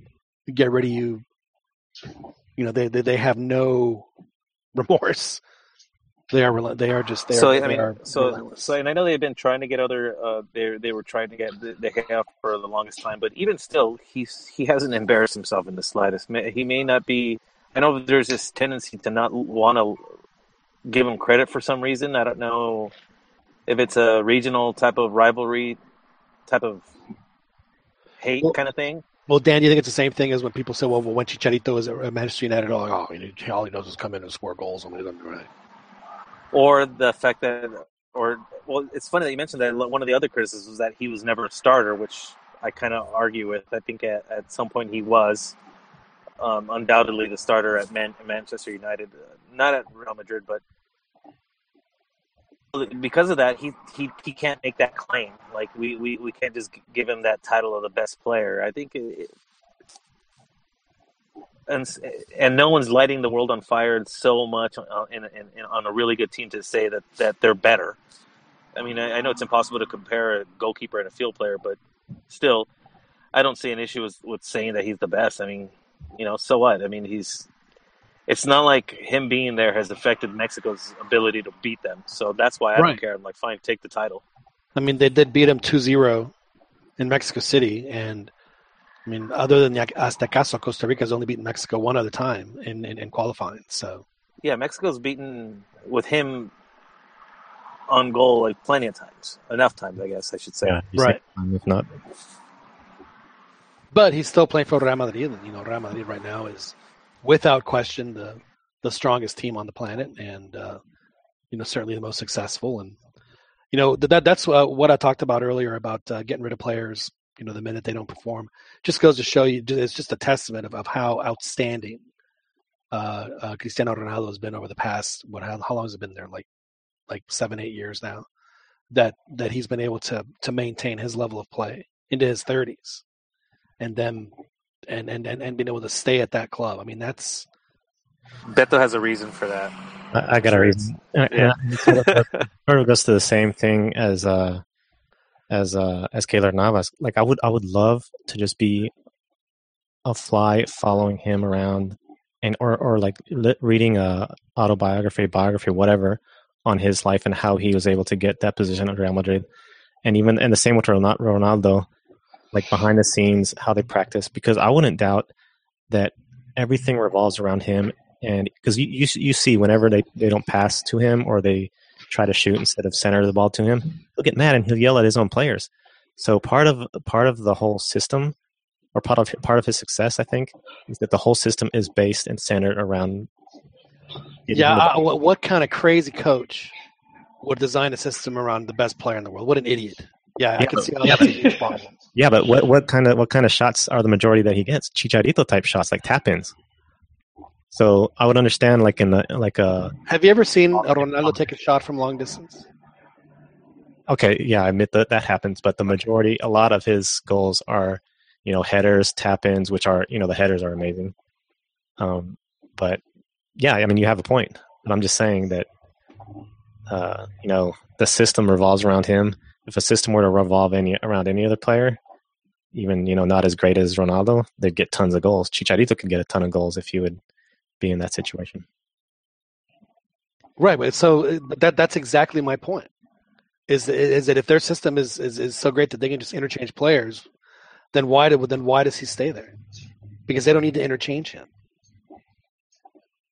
get rid of you you know they they, they have no remorse they are they are just they so are, I mean, are so relentless. so, and I know they've been trying to get other. Uh, they they were trying to get the, de Gea for the longest time, but even still, he's he hasn't embarrassed himself in the slightest. He may not be. I know there's this tendency to not want to give him credit for some reason. I don't know if it's a regional type of rivalry, type of hate Well- kind of thing. Well, Dan, do you think it's the same thing as when people say, "Well, well when Chicharito is at Manchester United, all, oh, he- all he does is come in and score goals, and doesn't do anything." or the fact that, or well, it's funny that you mentioned that. One of the other criticisms was that he was never a starter, which I kind of argue with. I think at, at some point he was um, undoubtedly the starter at Man- Manchester United, uh, not at Real Madrid, but because of that, he he, he can't make that claim. Like we, we, we can't just give him that title of the best player. I think. It, and and no one's lighting the world on fire so much on, in, in, in, on a really good team to say that, that they're better. I mean, I, I know it's impossible to compare a goalkeeper and a field player, but still, I don't see an issue with, with saying that he's the best. I mean, you know, so what? I mean, he's. It's not like him being there has affected Mexico's ability to beat them. So that's why I Right. don't care. I'm like, fine, take the title. I mean, they did beat him 2-0 in Mexico City, and I mean, other than the Aztecaso, Costa Rica's only beaten Mexico one other time in, in, in qualifying. So Yeah, Mexico's beaten with him on goal like plenty of times, enough times, I guess I should say. Yeah, Right. time, If not, But he's still playing for Real Madrid, and you know Real Madrid right now is, without question, the the strongest team on the planet, and uh, you know certainly the most successful. And you know that that's uh, what I talked about earlier about uh, getting rid of players. You know the minute they don't perform, just goes to show you. It's just a testament of, of how outstanding uh, uh, Cristiano Ronaldo has been over the past. What how, how long has it been there? Like like seven eight years now. That that he's been able to to maintain his level of play into his thirties and then and, and and and being able to stay at that club. I mean, that's Beto has a reason for that. I, I got a reason. And- and yeah. it sort of- sort of goes to the same thing as uh as uh as Keylor Navas. Like I would I would love to just be a fly following him around and or or like li- reading a autobiography, biography, whatever on his life and how he was able to get that position at Real Madrid. And even and the same with Ronal- Ronaldo, like behind the scenes, how they practice. Because I wouldn't doubt that everything revolves around him and because you, you you see whenever they, they don't pass to him or they try to shoot instead of center the ball to him, he'll get mad and he'll yell at his own players. So part of part of the whole system, or part of part of his success, I think, is that the whole system is based and centered around. yeah. I, what, what kind of crazy coach would design a system around the best player in the world? What an idiot! Yeah, I can see how yeah, that's a huge problem. Yeah, but what what kind of what kind of shots are the majority that he gets? Chicharito type shots, like tap ins. So I would understand, like in the like a Have you ever seen a Ronaldo take a shot from long distance? Okay, yeah, I admit that that happens, but the majority, a lot of his goals are, you know, headers, tap ins, which are, you know, the headers are amazing. Um, But yeah, I mean, you have a point. But I'm just saying that, uh, you know, the system revolves around him. If a system were to revolve any around any other player, even you know not as great as Ronaldo, they'd get tons of goals. Chicharito could get a ton of goals if he would be in that situation. Right, so uh, that that's exactly my point. Is is that if their system is, is, is so great that they can just interchange players, then why do then why does he stay there? Because they don't need to interchange him.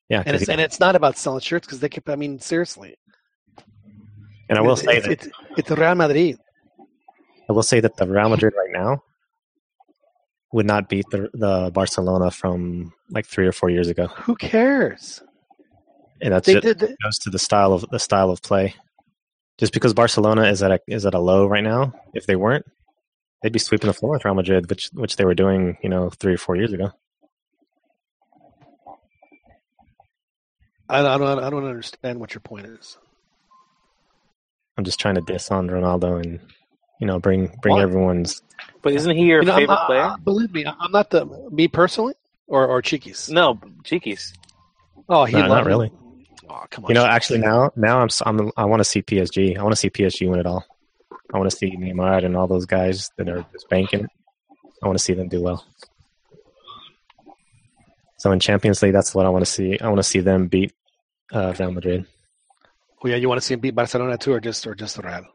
Yeah, And it's and it's not about selling shirts because they keep. I mean, seriously. and I will it's, say it's, that it's, it's Real Madrid. I will say that the Real Madrid right now would not beat the the Barcelona from like three or four years ago, Who cares? and that's They just did. The, goes to the style of the style of play. Just because Barcelona is at a is at a low right now, if they weren't, they'd be sweeping the floor with Real Madrid, which which they were doing, you know, three or four years ago. I, I don't. I don't understand what your point is. I'm just trying to diss on Ronaldo and you know bring bring Why? everyone's. But isn't he your You know, favorite not- player? uh, believe me, I'm not the me personally or or Chiquis. No, Chiquis. Oh, he No, not loved- really. Oh, come on. You know, Chiquis. actually now now I'm s- I'm I want to see PSG. I want to see PSG win it all. I want to see Neymar and all those guys that are just banking. I want to see them do well. So in Champions League, that's what I want to see. I want to see them beat uh, Real Madrid. Oh, yeah, you want to see him beat Barcelona too, or just or just the Real?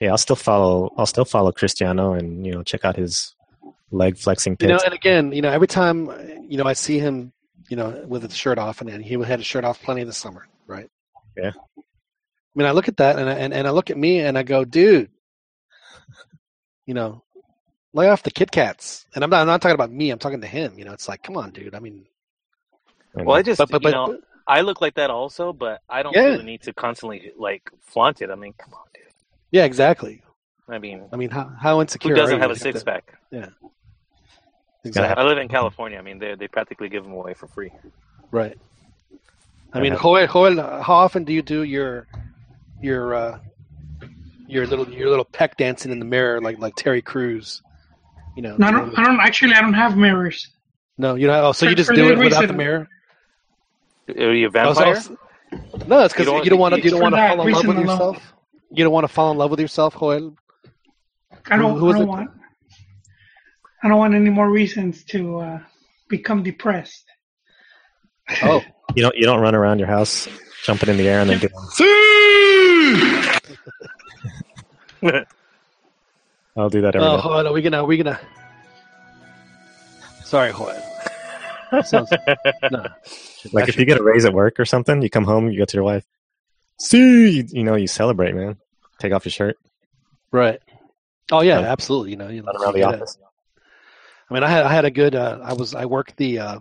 Yeah, I'll still follow. I'll still follow Cristiano and you know check out his leg flexing You know, and again, you know, every time you know I see him, you know, with his shirt off, and, and he had his shirt off plenty this summer, right? Yeah. I mean, I look at that, and I, and, and I look at me, and I go, dude, you know, lay off the Kit Kats. And I'm not, I'm not talking about me. I'm talking to him. You know, it's like, come on, dude. I mean, Well, I just but but, you know I look like that also, but I don't Yeah. feel the need to constantly like flaunt it. I mean, come on, dude. Yeah, exactly. I mean, I mean, how how insecure who doesn't you? have a You have six to- pack? Yeah. Exactly. I live in California. I mean, they they practically give them away for free. Right. I I mean, Joel, Joel, how often do you do your your uh, your little your little peck dancing in the mirror like like Terry Crews? You know. No, I don't. I don't actually. I don't have mirrors. No, you know. Oh, so you just do that it without the mirror? Are you a Oh, so- vampire? no, it's because You you don't- don't, want to. You don't want to fall in love with alone. yourself. You don't want to fall in love with yourself, Joel. I don't. Who- who is I don't want. I don't want any more reasons to uh, become depressed. Oh, you don't you don't run around your house jumping in the air and then doing. I'll do that every oh, day. Joel, are we gonna? Are we gonna? Sorry, Joel. Sounds, no. Like if you get a raise at work or something, you come home, you go to your wife. See, you know, you celebrate, man. Take off your shirt, right. Oh yeah, absolutely. You know, you run around the office. I mean, I had I had a good. Uh, I was I worked the uh,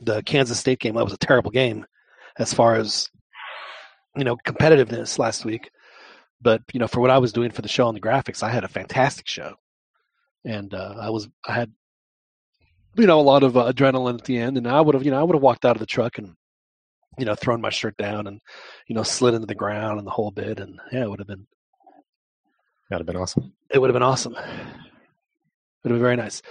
the Kansas State game. That was a terrible game as far as you know competitiveness last week. But you know, for what I was doing for the show and the graphics, I had a fantastic show, and uh, I was I had you know a lot of uh, adrenaline at the end, and I would have you know I would have walked out of the truck and you know thrown my shirt down and you know slid into the ground and the whole bit, and yeah, it would have been That'd have been awesome. it would have been awesome. It would have been very nice.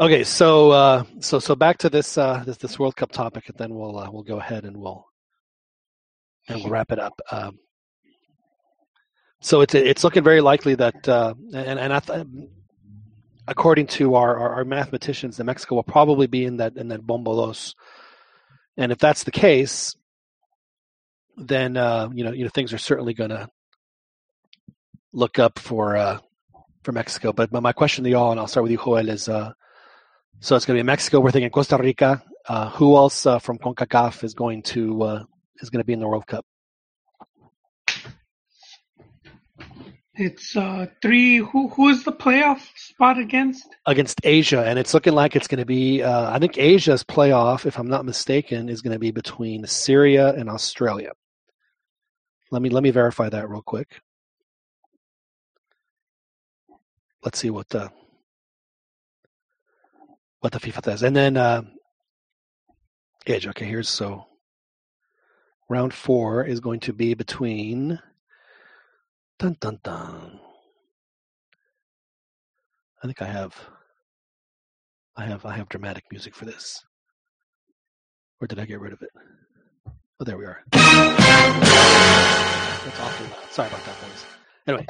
Okay, so uh, so so back to this uh, this this World Cup topic, and then we'll uh, we'll go ahead and we'll and we'll wrap it up. Um, so it's it's looking very likely that uh, and and I th- according to our, our our mathematicians, that Mexico will probably be in that in that bombo dos, and if that's the case, then uh, you know you know things are certainly going to look up for uh, for Mexico. But, my question to y'all, and I'll start with you, Joel, is uh, so it's going to be Mexico. We're thinking Costa Rica. Uh, who else uh, from Concacaf is going to uh, is going to be in the World Cup? It's uh, three. Who who is the playoff spot against? against Asia, and it's looking like it's going to be. Uh, I think Asia's playoff, if I'm not mistaken, is going to be between Syria and Australia. Let me let me verify that real quick. Let's see what the what the FIFA says, and then uh, Asia. Okay, here's so round four is going to be between. Dun dun dun. I think I have I have I have dramatic music for this. Or did I get rid of it? Oh, there we are. That's loud. Sorry about that, boys. Anyway,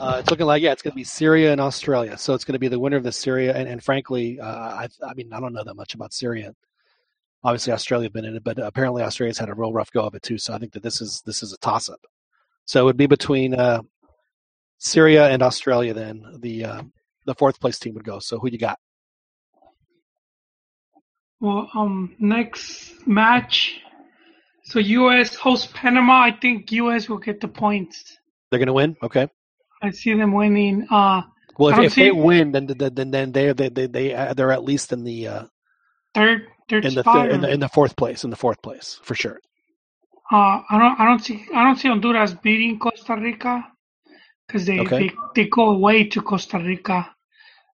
uh, it's looking like yeah, it's going to be Syria and Australia. So it's going to be the winner of the Syria. And, and frankly, uh, I, I mean, I don't know that much about Syria. Obviously, Australia has been in it, but apparently Australia's had a real rough go of it too. So I think that this is this is a toss up. So it would be between uh, Syria and Australia. Then the uh, the fourth place team would go. So who you got? Well, um, next match. So U.S. hosts Panama. I think U.S. will get the points. They're going to win. Okay. I see them winning. Uh, Well, if, if they win, then then then, then they they they they they're at least in the uh, third, third in the, spot. in or- the in the fourth place in the fourth place for sure. Uh, I don't, I don't see, I don't see Honduras beating Costa Rica because they, Okay. they, they go away to Costa Rica.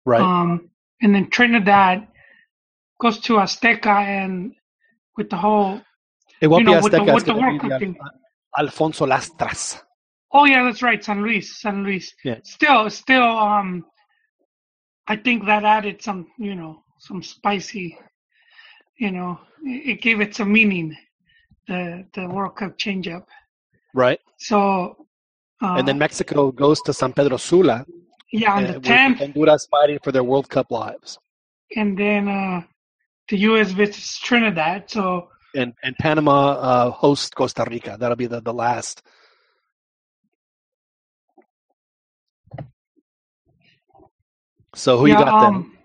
Right. Um, and then Trinidad goes to Azteca and with the whole, it won't you know, be with the- Azteca. with the World be Cup the thing. Al- Alfonso Lastras. oh yeah, that's right, San Luis, San Luis. Yeah. Still, still, um, I think that added some, you know, some spicy, you know, it gave it some meaning, the, the World Cup change up. Right. So, uh, and then Mexico goes to San Pedro Sula. yeah, on uh, the 10th, Honduras fighting for their World Cup lives. and then uh, the U.S. visits Trinidad. So And and Panama uh, hosts Costa Rica. That'll be the, the last. So who yeah, you got then? um,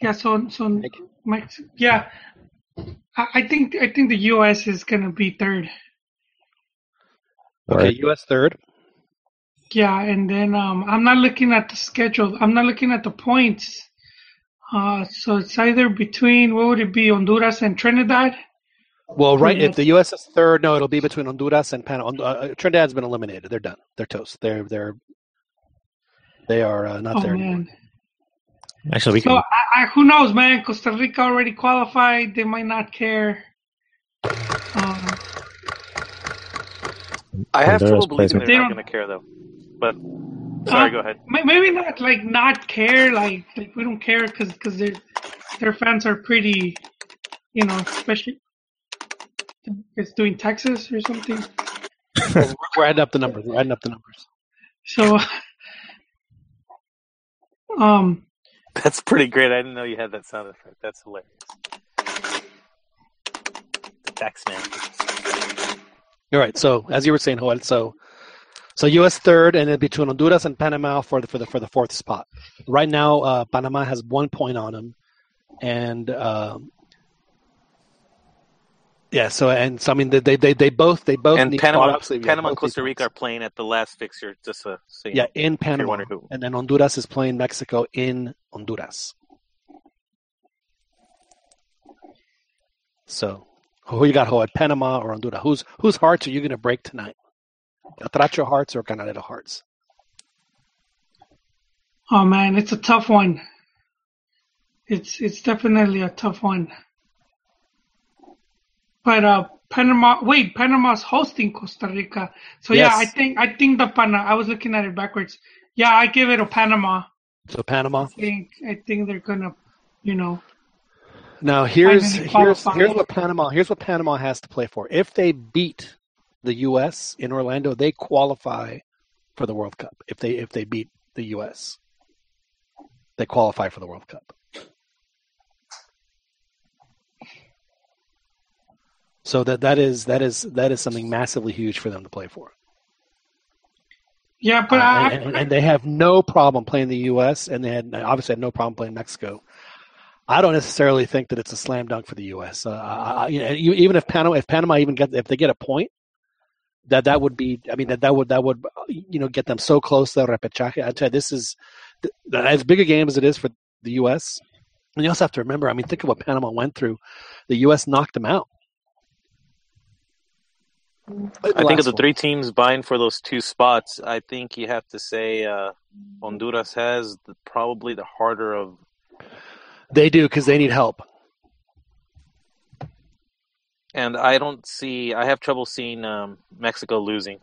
yeah, so so Mex- yeah, I, I think I think the U.S. is gonna be third. Okay, U.S. third. Yeah, and then um, I'm not looking at the schedule. I'm not looking at the points. Uh, so it's either between what would it be, Honduras and Trinidad? Well, right. Yeah. If the U.S. is third, no, it'll be between Honduras and Panama. Uh, Trinidad's been eliminated. They're done. They're toast. They're they're they are uh, not Oh there anymore. Man. Actually, we So can. I, I, who knows, man? Costa Rica already qualified. They might not care. Um, I have Honduras trouble believing with- they're They not going to care though. But sorry, Uh, go ahead. maybe not like not care. Like, like we don't care because because their their fans are pretty, you know, especially it's doing Texas or something. We're, we're adding up the numbers. We're adding up the numbers. So, um, That's pretty great. I didn't know you had that sound effect. That's hilarious. Tax man. All right. So as you were saying, Joel, so so U.S. third, and then between Honduras and Panama for the for the for the fourth spot. Right now, uh, Panama has one point on them, and um, yeah. So and so I mean they they they, they both they both And need Panama, obviously, yeah, Panama and Costa Rica are playing at the last fixture. Just so, so you yeah know. in Panama, who. and then Honduras is playing Mexico in Honduras. So who you got, Who at Panama or Honduras? Whose whose hearts are you going to break tonight? Catracho hearts or Canalero hearts? oh man, it's a tough one. It's it's definitely a tough one. But uh, Panama. Wait, Panama's hosting Costa Rica. So yeah, I think I think the Panama. I was looking at it backwards. Yeah, I give it to Panama. So Panama. I think I think they're gonna, you know, Now here's here's here's what Panama here's what Panama has to play for. If they beat the U.S. in Orlando, they qualify for the World Cup. If they if they beat the U.S., they qualify for the World Cup. So that that is that is that is something massively huge for them to play for. yeah. But Uh, I, and, and- they have no problem playing the U.S. and they had obviously had no problem playing Mexico. I don't necessarily think that it's a slam dunk for the U.S. Uh, I, you know, even if Panama, if Panama even get if they get a point, that that would be. I mean, that that would that would you know get them so close to the repechaje. I tell you, this is as big a game as it is for the U.S. And you also have to remember. I mean, think of what Panama went through. The U.S. knocked them out. I think of the three teams vying for those two spots, I think you have to say uh, Honduras has the, probably the harder of. they do because they need help. And I don't see. I have trouble seeing um, Mexico losing.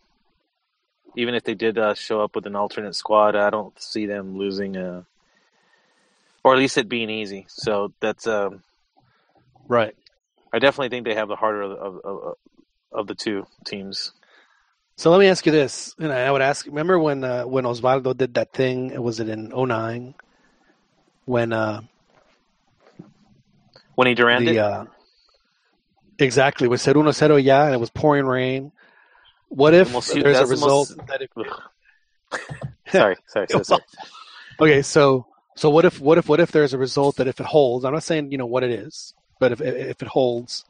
Even if they did uh, show up with an alternate squad, I don't see them losing. Uh, or at least it being easy. So that's um, Right. I definitely think they have the harder of, of, of, of the two teams. So let me ask you this, and I would ask. Remember when uh, when Osvaldo did that thing? Was it in 09? When uh, When he Durant the it, uh, exactly was uno cero ya, and it was pouring rain. What if The there's a the result most- that sorry, sorry, sorry, sorry. Okay, so so what if what if what if there's a result that if it holds, I'm not saying you know what it is, but if if it holds,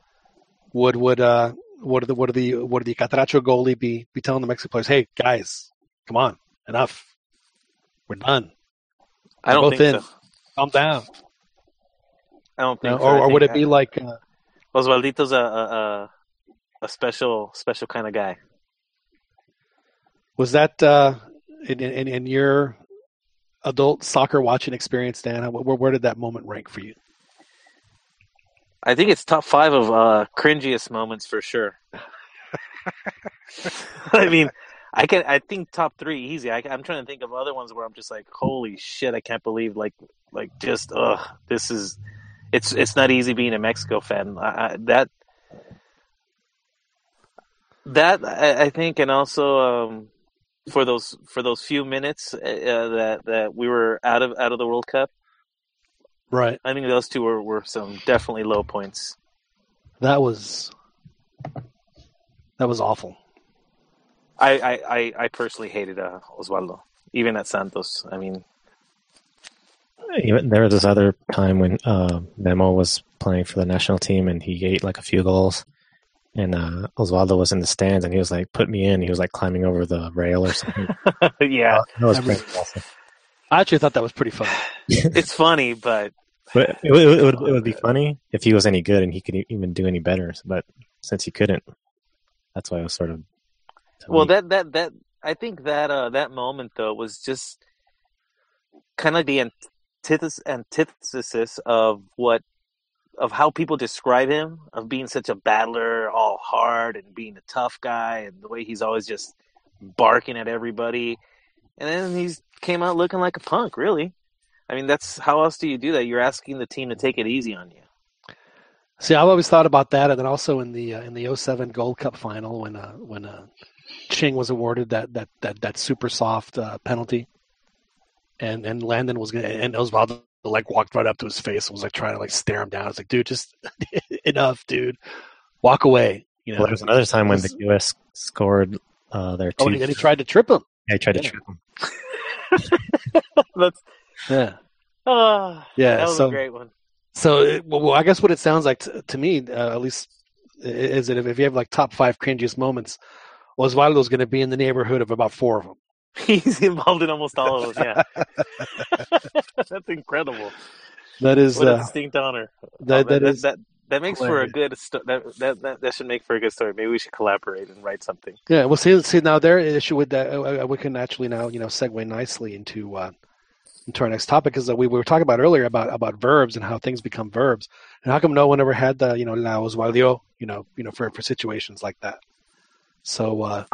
would would uh what are the what are the what are the Catracho goalie be be telling the Mexican players, hey guys, come on, enough, we're done, I don't both think in. so. calm down, I don't think so. or I or would think it be like uh, Osvaldito's a, a a a special special kind of guy? was that uh in in, in your adult soccer watching experience, Dan? Where where did that moment rank for you? I think it's top five of uh, cringiest moments for sure. I mean, I can. I think top three easy. I, am trying to think of other ones where I'm just like, holy shit, I can't believe like like just ugh, this is. It's it's not easy being a Mexico fan. I, I, that that I, I think, and also um, for those for those few minutes uh, that that we were out of out of the World Cup. Right, I think those two were, were some definitely low points. that was that was awful. I, I, I, I personally hated uh, Osvaldo, even at Santos. I mean, Even, there was this other time when uh, Memo was playing for the national team and he ate like a few goals. And uh, Osvaldo was in the stands and he was like, "Put me in." He was like climbing over the rail or something. yeah, that was I pretty awesome. I actually thought that was pretty funny. it's funny, but But it, would- it, would, it would be funny if he was any good and he could even do any better. But since he couldn't, that's why I was sort of. well, that that that I think that uh, that moment though was just kind of the antithesis antithesis of what of how people describe him of being such a battler, all hard and being a tough guy, and the way he's always just barking at everybody, and then he came out looking like a punk. Really, I mean, that's how else do you do that? You're asking the team to take it easy on you. See, I've always thought about that, and then also in the uh, in the 07 Gold Cup final when uh, when uh, Ching was awarded that that that that super soft uh, penalty, and and Landon was gonna and Osvaldo like walked right up to his face and was like trying to like stare him down. I was like, dude, just enough, dude, walk away. You know, Well, there was another time when the U.S. scored uh, their two. oh, and he tried to trip him. Yeah, he tried to Yeah. trip him. That's Yeah, ah, Yeah, that was so- a great one. So, it, well, well, I guess what it sounds like to, to me, uh, at least, is that if, if you have like top five cringiest moments, Osvaldo's going to be in the neighborhood of about four of them. He's involved in almost all of them. Yeah, that's incredible. That is, What a uh, distinct honor. that, Oh, that that, is, that that makes for a good sto- that, that that that should make for a good story. Maybe we should collaborate and write something. yeah. Well, see, see now there issue with that, uh, uh, we can actually now you know segue nicely into uh, into our next topic is that we, we were talking about earlier about about verbs and how things become verbs, and how come no one ever had the you know la Osvaldo you know you know for for situations like that. So, uh,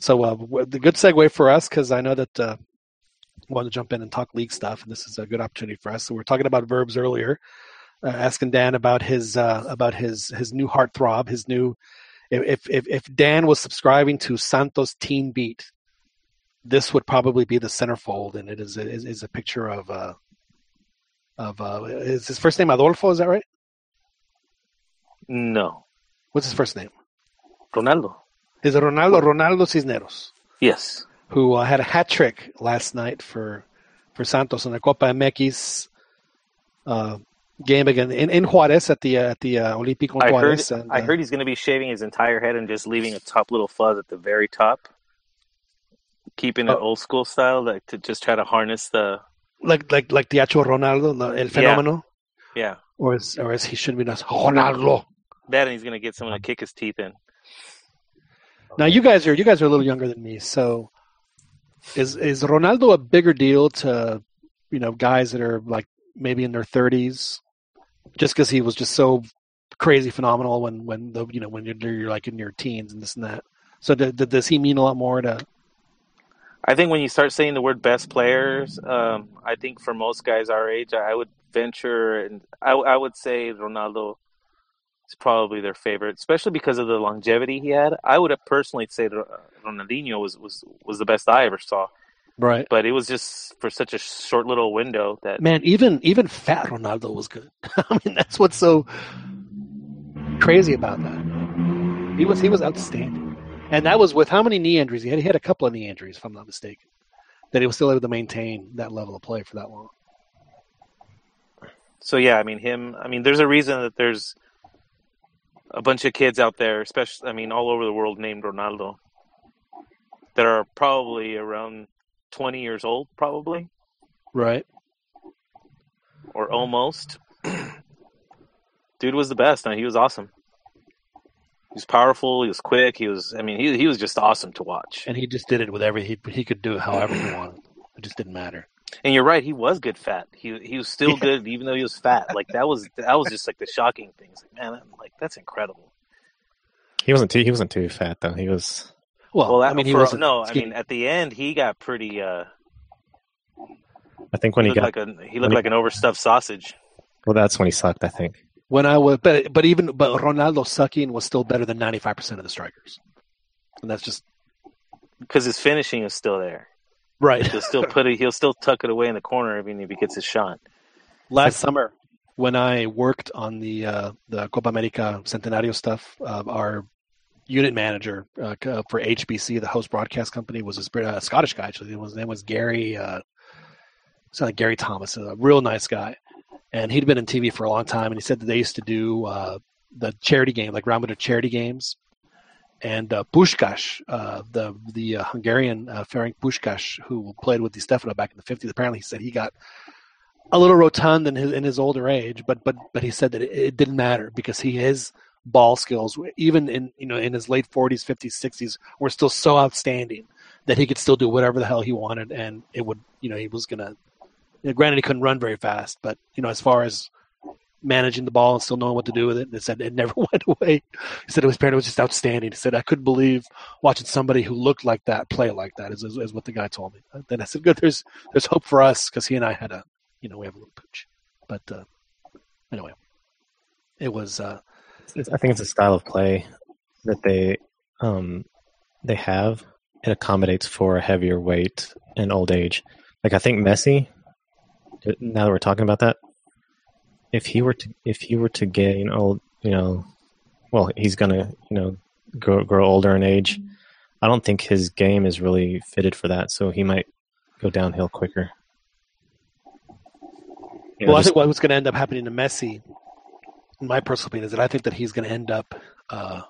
so uh, the good segue for us because I know that uh, I wanted to jump in and talk league stuff, and this is a good opportunity for us. So we are talking about verbs earlier, uh, asking Dan about his uh, about his his new heartthrob, his new. If if if Dan was subscribing to Santos Teen Beat, this would probably be the centerfold, and it is is, is a picture of uh of uh is his first name Adolfo? Is that right? No, What's his first name? Ronaldo. Is it Ronaldo Ronaldo Cisneros? Yes, who uh, had a hat trick last night for for Santos in the Copa MX uh, game again in, in Juarez at the uh, at the uh, Olímpico I heard. Juarez. and, I uh, heard he's going to be shaving his entire head and just leaving a top little fuzz at the very top, keeping it Oh. old school style, like to just try to harness the like like like the actual Ronaldo, el fenómeno, yeah or is or is he should be known as Ronaldo? that, and he's going to get someone to kick his teeth in. Now you guys are you guys are a little younger than me, so is is Ronaldo a bigger deal to you know guys that are like maybe in their thirties, just because he was just so crazy phenomenal when when the you know when you're, you're like in your teens and this and that. So d- d- does he mean a lot more to? I think when you start saying the word best players, um, I think for most guys our age, I would venture and I, I would say Ronaldo is probably their favorite, especially because of the longevity he had. I would have personally say uh, Ronaldinho was, was was the best I ever saw, Right. but it was just for such a short little window that Man, even even fat Ronaldo was good. I mean, that's what's so crazy about that. He was he was outstanding, and that was with how many knee injuries he had. He had a couple of knee injuries, if I'm not mistaken. That he was still able to maintain that level of play for that long. So yeah, I mean him. I mean, there's a reason that there's a bunch of kids out there, especially I mean, all over the world named Ronaldo, that are probably around 20 years old, probably Right. or almost. Dude was the best. I he was awesome. He was powerful. He was quick. He was. I mean, he he was just awesome to watch. And he just did it with every he he could do it however he wanted. It just didn't matter. And you're right. He was good fat. He he was still good even though he was fat. Like that was that was just like the shocking thing. It's like man, I'm like that's incredible. He wasn't too. He wasn't too fat though. He was. Well, Well, I mean, he was no. I mean, at the end, he got pretty. uh I think when he he looked got. like a he looked like an overstuffed sausage. Well, that's when he sucked. I think. when I was, but but even but Ronaldo sucking was still better than 95 percent of the strikers, and that's just because his finishing is still there. right. He'll still put it. He'll still tuck it away in the corner even if he gets his shot. last summer when I worked on the uh, the Copa America Centenario stuff, uh, our unit manager uh, for HBC, the host broadcast company, was a uh, Scottish guy. Actually, his name was Gary. Uh, sounded like Gary Thomas, a real nice guy, and he'd been in TV for a long time. And he said that they used to do uh, the charity game, like Real Madrid charity games. And uh, Puskás, uh, the the uh, Hungarian uh, Ferenc Puskás, who played with Di Stefano back in the 50s, apparently he said he got a little rotund in his in his older age, but but but he said that it, it didn't matter because he his ball skills, even in you know in his late forties, fifties, sixties, were still so outstanding that he could still do whatever the hell he wanted, and it would you know he was gonna. You know, granted, he couldn't run very fast, but you know as far as managing the ball and still knowing what to do with it, they said it never went away. He said it was apparently it was just outstanding. He said I couldn't believe watching somebody who looked like that play like that. Is, is, is what the guy told me. Then I said, good. There's there's hope for us because he and I had a you know, we have a little pooch. But uh, anyway, it was uh, I think it's a style of play that they um, they have. It accommodates for a heavier weight and old age. Like I think Messi. Now that we're talking about that, if he were to if he were to gain old, you know, well, he's gonna you know grow grow older in age. I don't think his game is really fitted for that, so he might go downhill quicker. You know, well, I just- think what's going to end up happening to Messi, in my personal opinion, is that I think that he's going to end up, uh,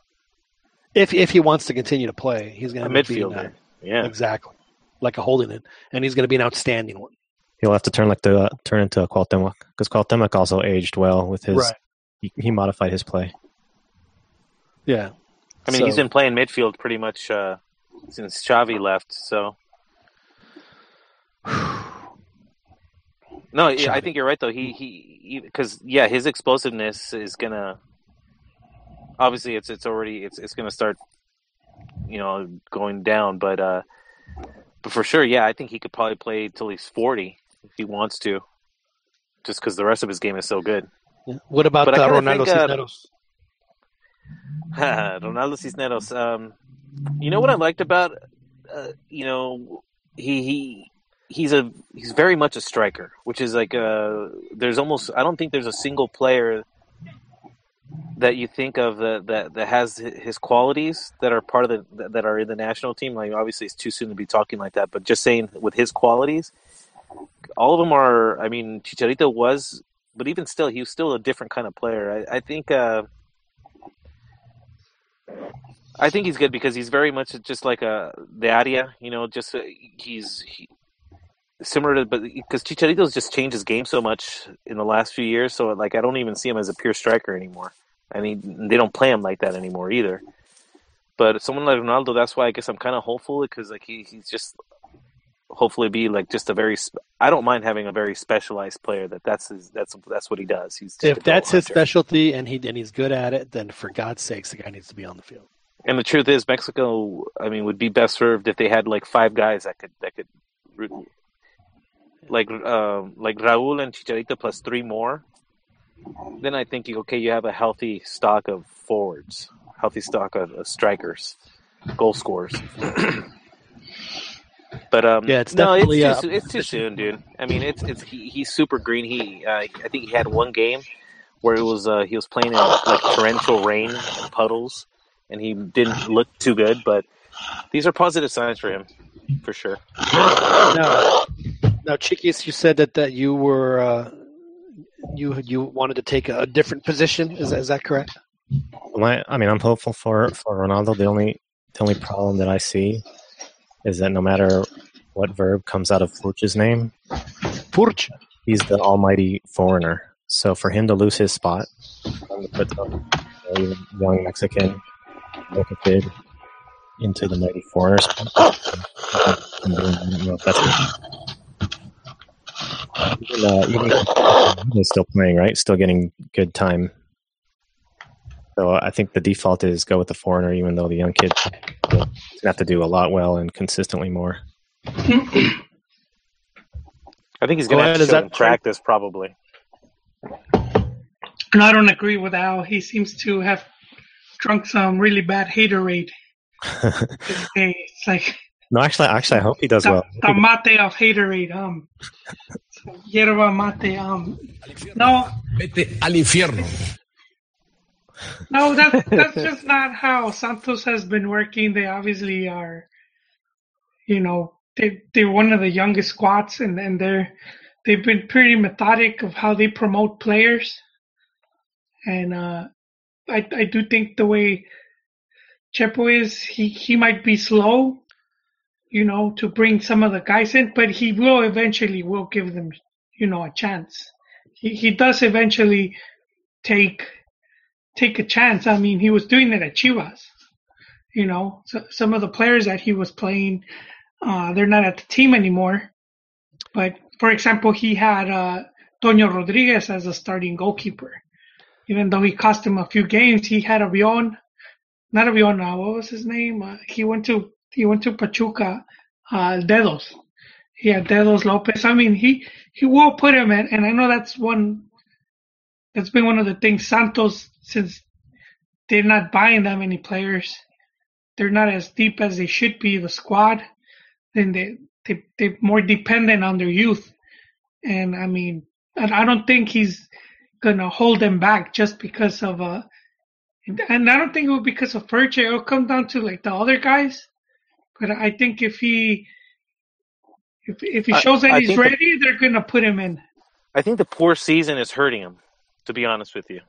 if if he wants to continue to play, he's going A to end up being midfielder. Yeah. exactly like a holding it, and he's going to be an outstanding one. he'll have to turn like the uh, turn into a Cuauhtemoc because Cuauhtemoc also aged well with his. right. He, he modified his play. Yeah. I mean, So- he's been playing midfield pretty much uh, since Xavi left. So no, yeah, I think you're right though. He he because yeah, his explosiveness is gonna obviously it's it's already it's it's gonna start you know going down, but uh, but for sure, yeah, I think he could probably play till he's forty if he wants to, just because the rest of his game is so good. yeah. What about uh, Ronaldo think, uh, Ronaldo Cisneros. Um, you know what I liked about, uh, you know, he he he's a he's very much a striker, which is like uh there's almost I don't think there's a single player that you think of that that, that has his qualities that are part of the that are in the national team. Like obviously it's too soon to be talking like that, but just saying with his qualities, all of them are. I mean, Chicharito was, but even still, he was still a different kind of player. I, I think. Uh, I think he's good because he's very much just like a the Aria, you know, just uh, he's he, similar to, but because Chicharito's just changed his game so much in the last few years, so like I don't even see him as a pure striker anymore. I mean, they don't play him like that anymore either. But someone like Ronaldo, that's why I guess I'm kind of hopeful because like he, he's just hopefully be like just a very. I don't mind having a very specialized player that that's his, that's that's what he does. He's If that's goal his specialty and he and he's good at it, then for God's sakes, the guy needs to be on the field. And the truth is, Mexico, I mean, would be best served if they had like five guys that could that could, like um, like Raúl and Chicharito plus three more. then I think okay. You have a healthy stock of forwards, healthy stock of, of strikers, goal scorers. but um, Yeah, it's no, it's definitely, too, uh, it's too soon, dude. I mean, it's it's he, he's super green. He uh, I think he had one game where it was uh, he was playing in like torrential rain and puddles, and he didn't look too good. But these are positive signs for him, for sure. Now, now, Chiquis, you said that, that you were uh, you you wanted to take a different position. Is that, is that correct? My, I mean, I'm hopeful for for Ronaldo. The only the only problem that I see is that no matter what verb comes out of Furch's name, Purch. he's the almighty foreigner. So for him to lose his spot, to put some young Mexican local kid into the mighty foreigner spot, I don't know if that's even, uh, even he's still playing, right? Still getting good time. So I think the default is go with the foreigner, even though the young kid have to do a lot well and consistently more. I think he's Go going to have is to show practice probably. And I don't agree with Al. He seems to have drunk some really bad haterade. It's like no, actually, actually, I hope he does the, well. the mate of haterade. Um, yerba mate. Um, no, Vete al infierno. no, that's that's just not how Santos has been working. They obviously are, you know, they they're one of the youngest squads, and and they're they've been pretty methodic of how they promote players, and uh, I I do think the way Chepo is, he he might be slow, you know, to bring some of the guys in, but he will eventually will give them, you know, a chance. He he does eventually take take a chance. I mean, he was doing it at Chivas. You know, so some of the players that he was playing, uh, they're not at the team anymore. But for example, he had uh, Toño Rodriguez as a starting goalkeeper. Even though he cost him a few games, he had a Avion, not Avion. Uh, what was his name? Uh, he went to he went to Pachuca, uh, Dedos. He had Dedos Lopez. I mean, he he will put him in, and I know that's one that's been one of the things Santos since they're not buying that many players. They're not as deep as they should be. The squad, then they they they're more dependent on their youth, and I mean, and I don't think he's gonna hold them back just because of uh, and I don't think it will because of Furche. It'll come down to like the other guys, but I think if he if if he I- shows that I he's think the- ready, they're gonna put him in. I think the poor season is hurting him. To be honest with you,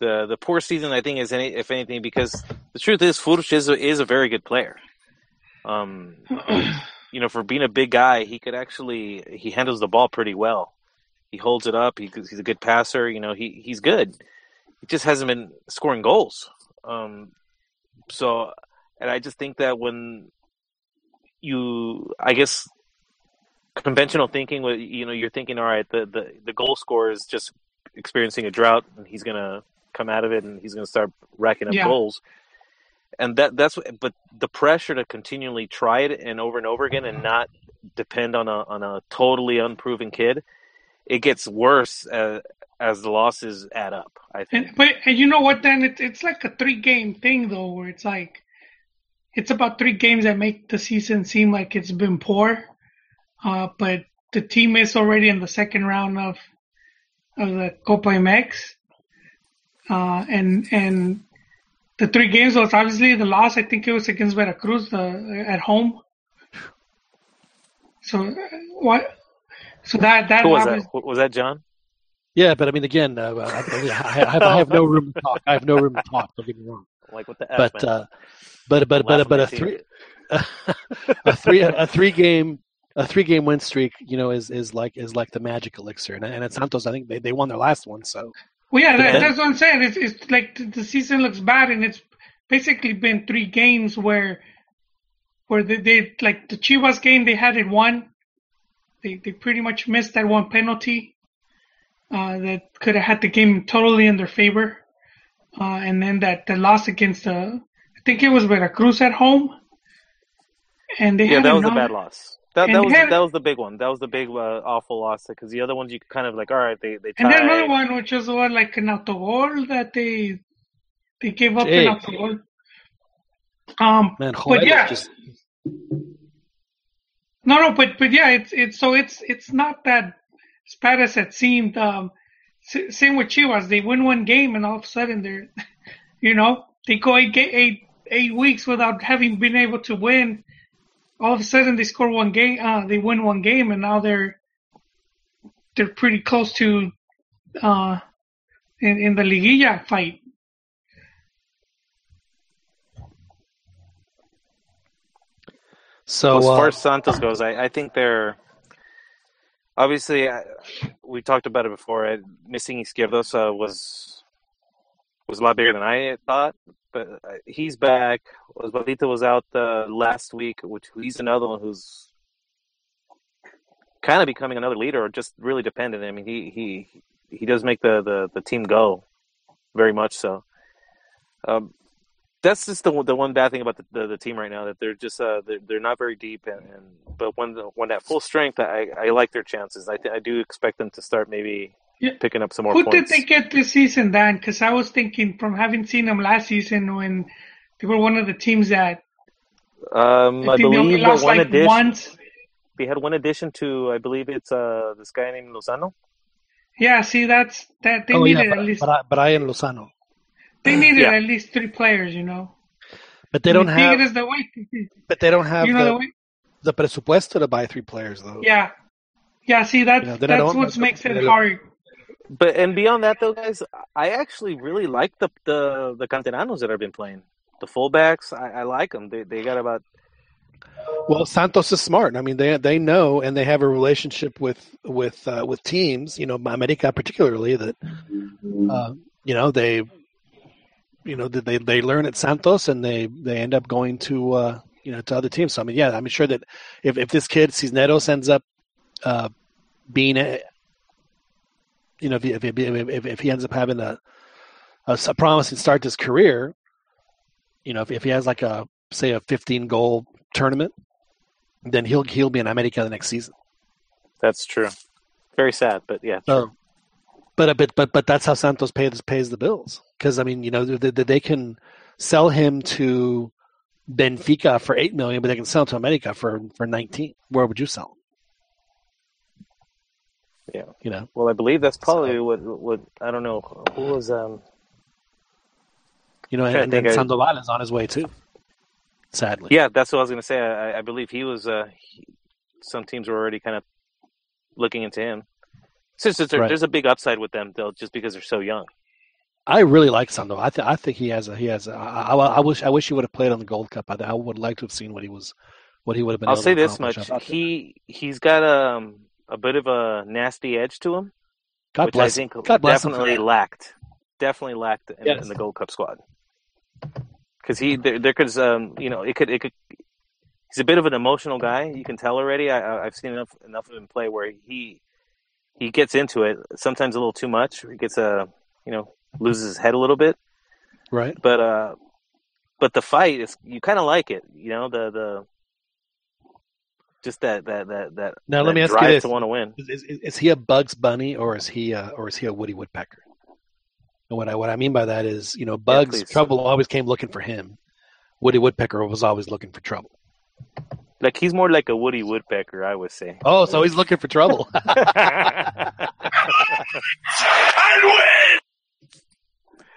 the the poor season I think is any, if anything because the truth is Furch is a, is a very good player. Um, you know, for being a big guy, he could actually he handles the ball pretty well. He holds it up. He, he's a good passer. You know, he he's good. He just hasn't been scoring goals. Um, so, and I just think that when you, I guess, conventional thinking, you know, you're thinking, all right, the the the goal scorer is just experiencing a drought, and he's gonna come out of it, and he's gonna start racking up Yeah. goals. And that that's what, but the pressure to continually try it and over and over again, and not depend on a on a totally unproven kid, it gets worse as, as the losses add up. I think. And, but and you know what? Then it's it's like a three game thing though, where it's like it's about three games that make the season seem like it's been poor. Uh, but the team is already in the second round of of the Copa MX, uh, and and the three games was obviously the loss. I think it was against Veracruz the, at home. So uh, what? So that that Who was obvious- that? Was that John? Yeah, but I mean, again, uh, I, I, I, have, I have no room to talk. I have no room to talk. Don't get me wrong. Like what the F, But man? uh, but but but but a Laughing three a three a three game a three game win streak, you know, is is like is like the magic elixir. And, and at Santos, I think they, they won their last one. So Well, yeah, that, that's what I'm saying. It's, it's like the, the season looks bad, and it's basically been three games where, where they, they like the Chivas game they had it won. They they pretty much missed that one penalty, uh, that could have had the game totally in their favor, uh, and then that the loss against the I think it was Veracruz at home, and they yeah, had that was a bad loss. That, that was then- that was the big one. That was the big uh, awful loss because the other ones you kind of like, all right, they they And then another one, which was the one like an autogol that they they gave up Jeez. an autogol. Um, Man, but yeah, just no, no, but but yeah, it's it's so it's it's not that as bad as it seemed. Um, same with Chivas, they win one game and all of a sudden they're, you know, they go eight eight eight weeks without having been able to win. All of a sudden they score one game, uh, they win one game, and now they're they're pretty close to uh in in the liguilla fight. so. as far Uh, as Santos goes, I, I think they're obviously I, we talked about it before. I, missing Izquierdoz uh, was was a lot bigger than I thought, but uh, he's back. Osvaldito was out uh, last week, which he's another one who's kind of becoming another leader, or just really dependent. I mean, he he he does make the the, the team go very much so. Um, that's just the the one bad thing about the, the, the team right now that they're just uh they're, they're not very deep and, and but when the, when at full strength I, I like their chances I th- I do expect them to start maybe Yeah. picking up some more Who points. did they get this season, Dan? Because I was thinking from having seen them last season when they were one of the teams that um, I I they believe lost one like addition. once. They had one addition to I believe it's uh this guy named Lozano. Yeah, see, that's that they oh yeah, needed but, at least but, I, but I am Lozano. they needed Yeah. at least three players, you know. But they don't I have. Tigres the way, But they don't have you know the the, way. the presupuesto to buy three players though. Yeah, yeah. See, that's You know, that's what makes it they don't- hard. But and beyond that though, guys, I actually really like the the the canteranos that have been playing. The fullbacks, I, I like them. They they got about Well, Santos is smart. I mean, they they know and they have a relationship with with uh, with teams. You know, America particularly that uh, you know they you know they they learn at Santos and they they end up going to uh, you know to other teams. So I mean, yeah, I'm sure that if if this kid Cisneros ends up uh, being a you know if he, if, he, if if he ends up having a a, a promising start to his career, you know, if, if he has like a say a 15 goal tournament, then he'll he'll be in America the next season. that's true. Very sad, but yeah. So, but but but but that's how Santos pays pays the bills because I mean you know they, they, they can sell him to Benfica for eight million, but they can sell him to America for for 19. Where would you sell him? Yeah. you know. Well, I believe that's probably So- what what I don't know who was um You know, to and then I- Sandoval is on his way too. Sadly, yeah that's what I was gonna say. I, I believe he was uh he, some teams were already kind of looking into him. Since Right. there's a big upside with them, though, just because they're so young. I really like Sandoval. I think I think he has a he has a. I, I, I wish I wish he would have played on the Gold Cup. I, I would like to have seen what he was what he would have been. I'll say to this much: he he's got um a bit of a nasty edge to him, God which bless I think God bless definitely lacked, definitely lacked in, Yes. in the Gold Cup squad. Because he there, there could um you know it could it could he's a bit of an emotional guy. You can tell already. I, I- I've seen enough enough of him play where he he gets into it sometimes a little too much. He gets a you know loses his head a little bit. Right. But uh, but the fight is you kind of like it. You know the the just that that that that Now, let me ask you this. to want to win. Is, is, is he a Bugs Bunny or is he a, or is he a Woody Woodpecker? And what I what I mean by that is, you know, Bugs please. trouble always came looking for him. Woody Woodpecker was always looking for trouble. Like he's more like a Woody Woodpecker, I would say. Oh, so he's looking for trouble.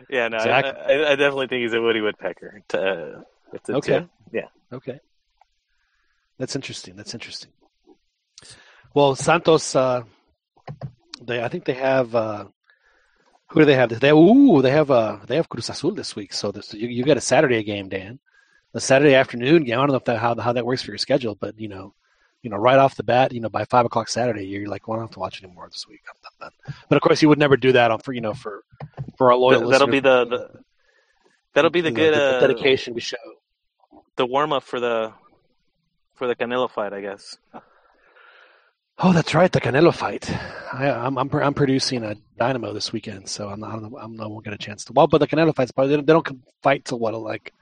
yeah, no, I- Exactly. I, I, definitely think he's a Woody Woodpecker. To, uh, it's a Okay. tip. Yeah. okay, that's interesting. That's interesting. Well, Santos, uh, they I think they have. Uh, who do they have? They have, ooh, they have uh, they have Cruz Azul this week. So this you, you got a Saturday game, Dan, a Saturday afternoon game. I don't know if that how how that works for your schedule, but you know, you know, right off the bat, you know, by five o'clock Saturday, you're like, well, I don't have to watch anymore this week. But of course, you would never do that on for you know for for our loyal. Th- that'll be the, the that'll be the know, good the uh, dedication we show. the warm up for the for the Canelo fight, I guess. Oh, that's right, the Canelo fight. I, I'm I'm I'm producing a Dynamo this weekend, so I'm not I'm not won't get a chance to. Well, but the Canelo fight's probably they don't, they don't come fight till what like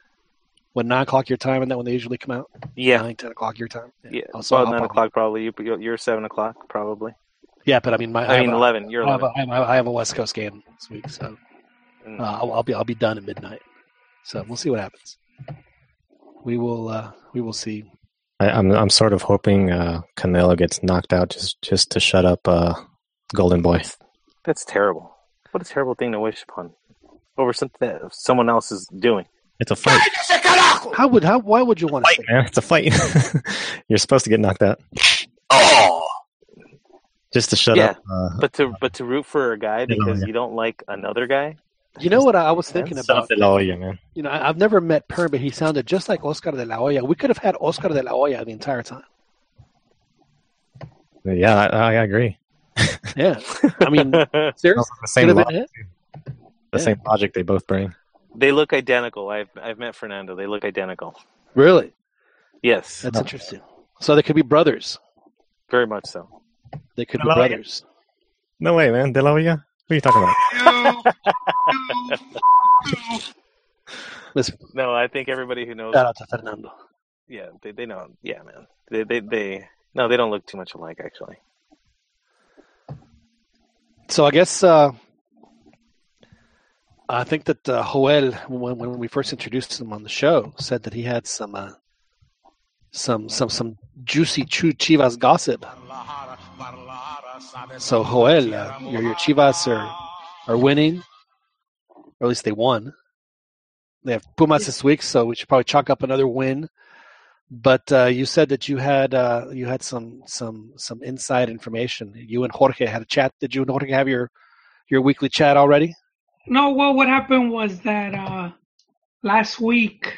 when nine o'clock your time, and then when they usually come out. Yeah, nine, ten o'clock your time. yeah. Oh, so well, nine on. o'clock probably. You, you're- seven o'clock probably. Yeah, but I mean, my I, have mean a- eleven. You're I have, eleven. a, I, have a, I have a West Coast game this week, so Mm. uh, I'll, I'll be I'll be done at midnight. So we'll see what happens. We will uh, we will see. I, I'm I'm sort of hoping uh, Canelo gets knocked out just just to shut up uh, Golden Boy. That's terrible. What a terrible thing to wish upon over something that someone else is doing. It's a fight, How would how why would you want to fight, man. It's a fight. You're supposed to get knocked out. Oh, Just to shut Yeah, up. Uh, But to but to root for a guy because you don't like another guy. You know what I was thinking That's about? de la Hoya, man. You know, I, I've never met Perm, but he sounded just like Oscar de la Hoya. We could have had Oscar de la Hoya the entire time. Yeah, I, I agree. Yeah, I mean, seriously, The same, could have lo- been it. the Yeah. same logic they both bring. they look identical. I've I've met Fernando. They look identical. Really, Yes, that's interesting. So they could be brothers. very much so. They could be brothers. No way, man. De la Hoya? What are you talking about? Listen, No, I think everybody who knows, shout out to Fernando. yeah, they they know. Yeah, man. They they they no, they don't look too much alike actually. So I guess uh, I think that uh, Joel, when, when we first introduced him on the show, said that he had some uh, some some some juicy Chu Chivas gossip. So Joel, uh, your your Chivas are are winning, or at least they won. They have Pumas this week, so we should probably chalk up another win. But uh, you said that you had uh, you had some some some inside information. You and Jorge had a chat. Did you and Jorge have your your weekly chat already? No, well, what happened was that uh, last week,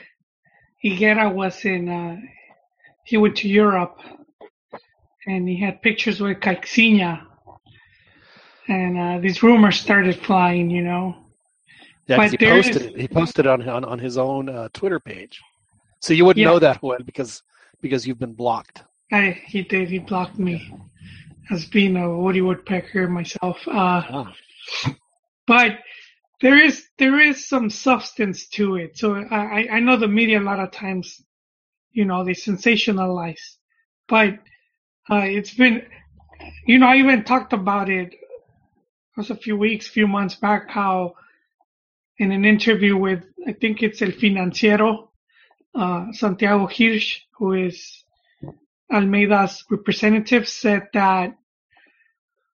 Higuera was in, uh, he went to Europe and he had pictures with Caixinha. And uh, these rumors started flying, you know. Yeah, But he posted is- it. He posted on on, on his own uh, Twitter page. So you wouldn't Yeah. know that Joel because because you've been blocked. I, he did, he blocked me as being a Woody Woodpecker myself. Uh, Ah. but there is there is some substance to it. So I- I know the media a lot of times, you know, they sensationalize, but uh, it's been, you know, I even talked about it. It was a few weeks, few months back, how in an interview with I think it's El Financiero, uh, Santiago Hirsch, who is Almeyda's representative, said that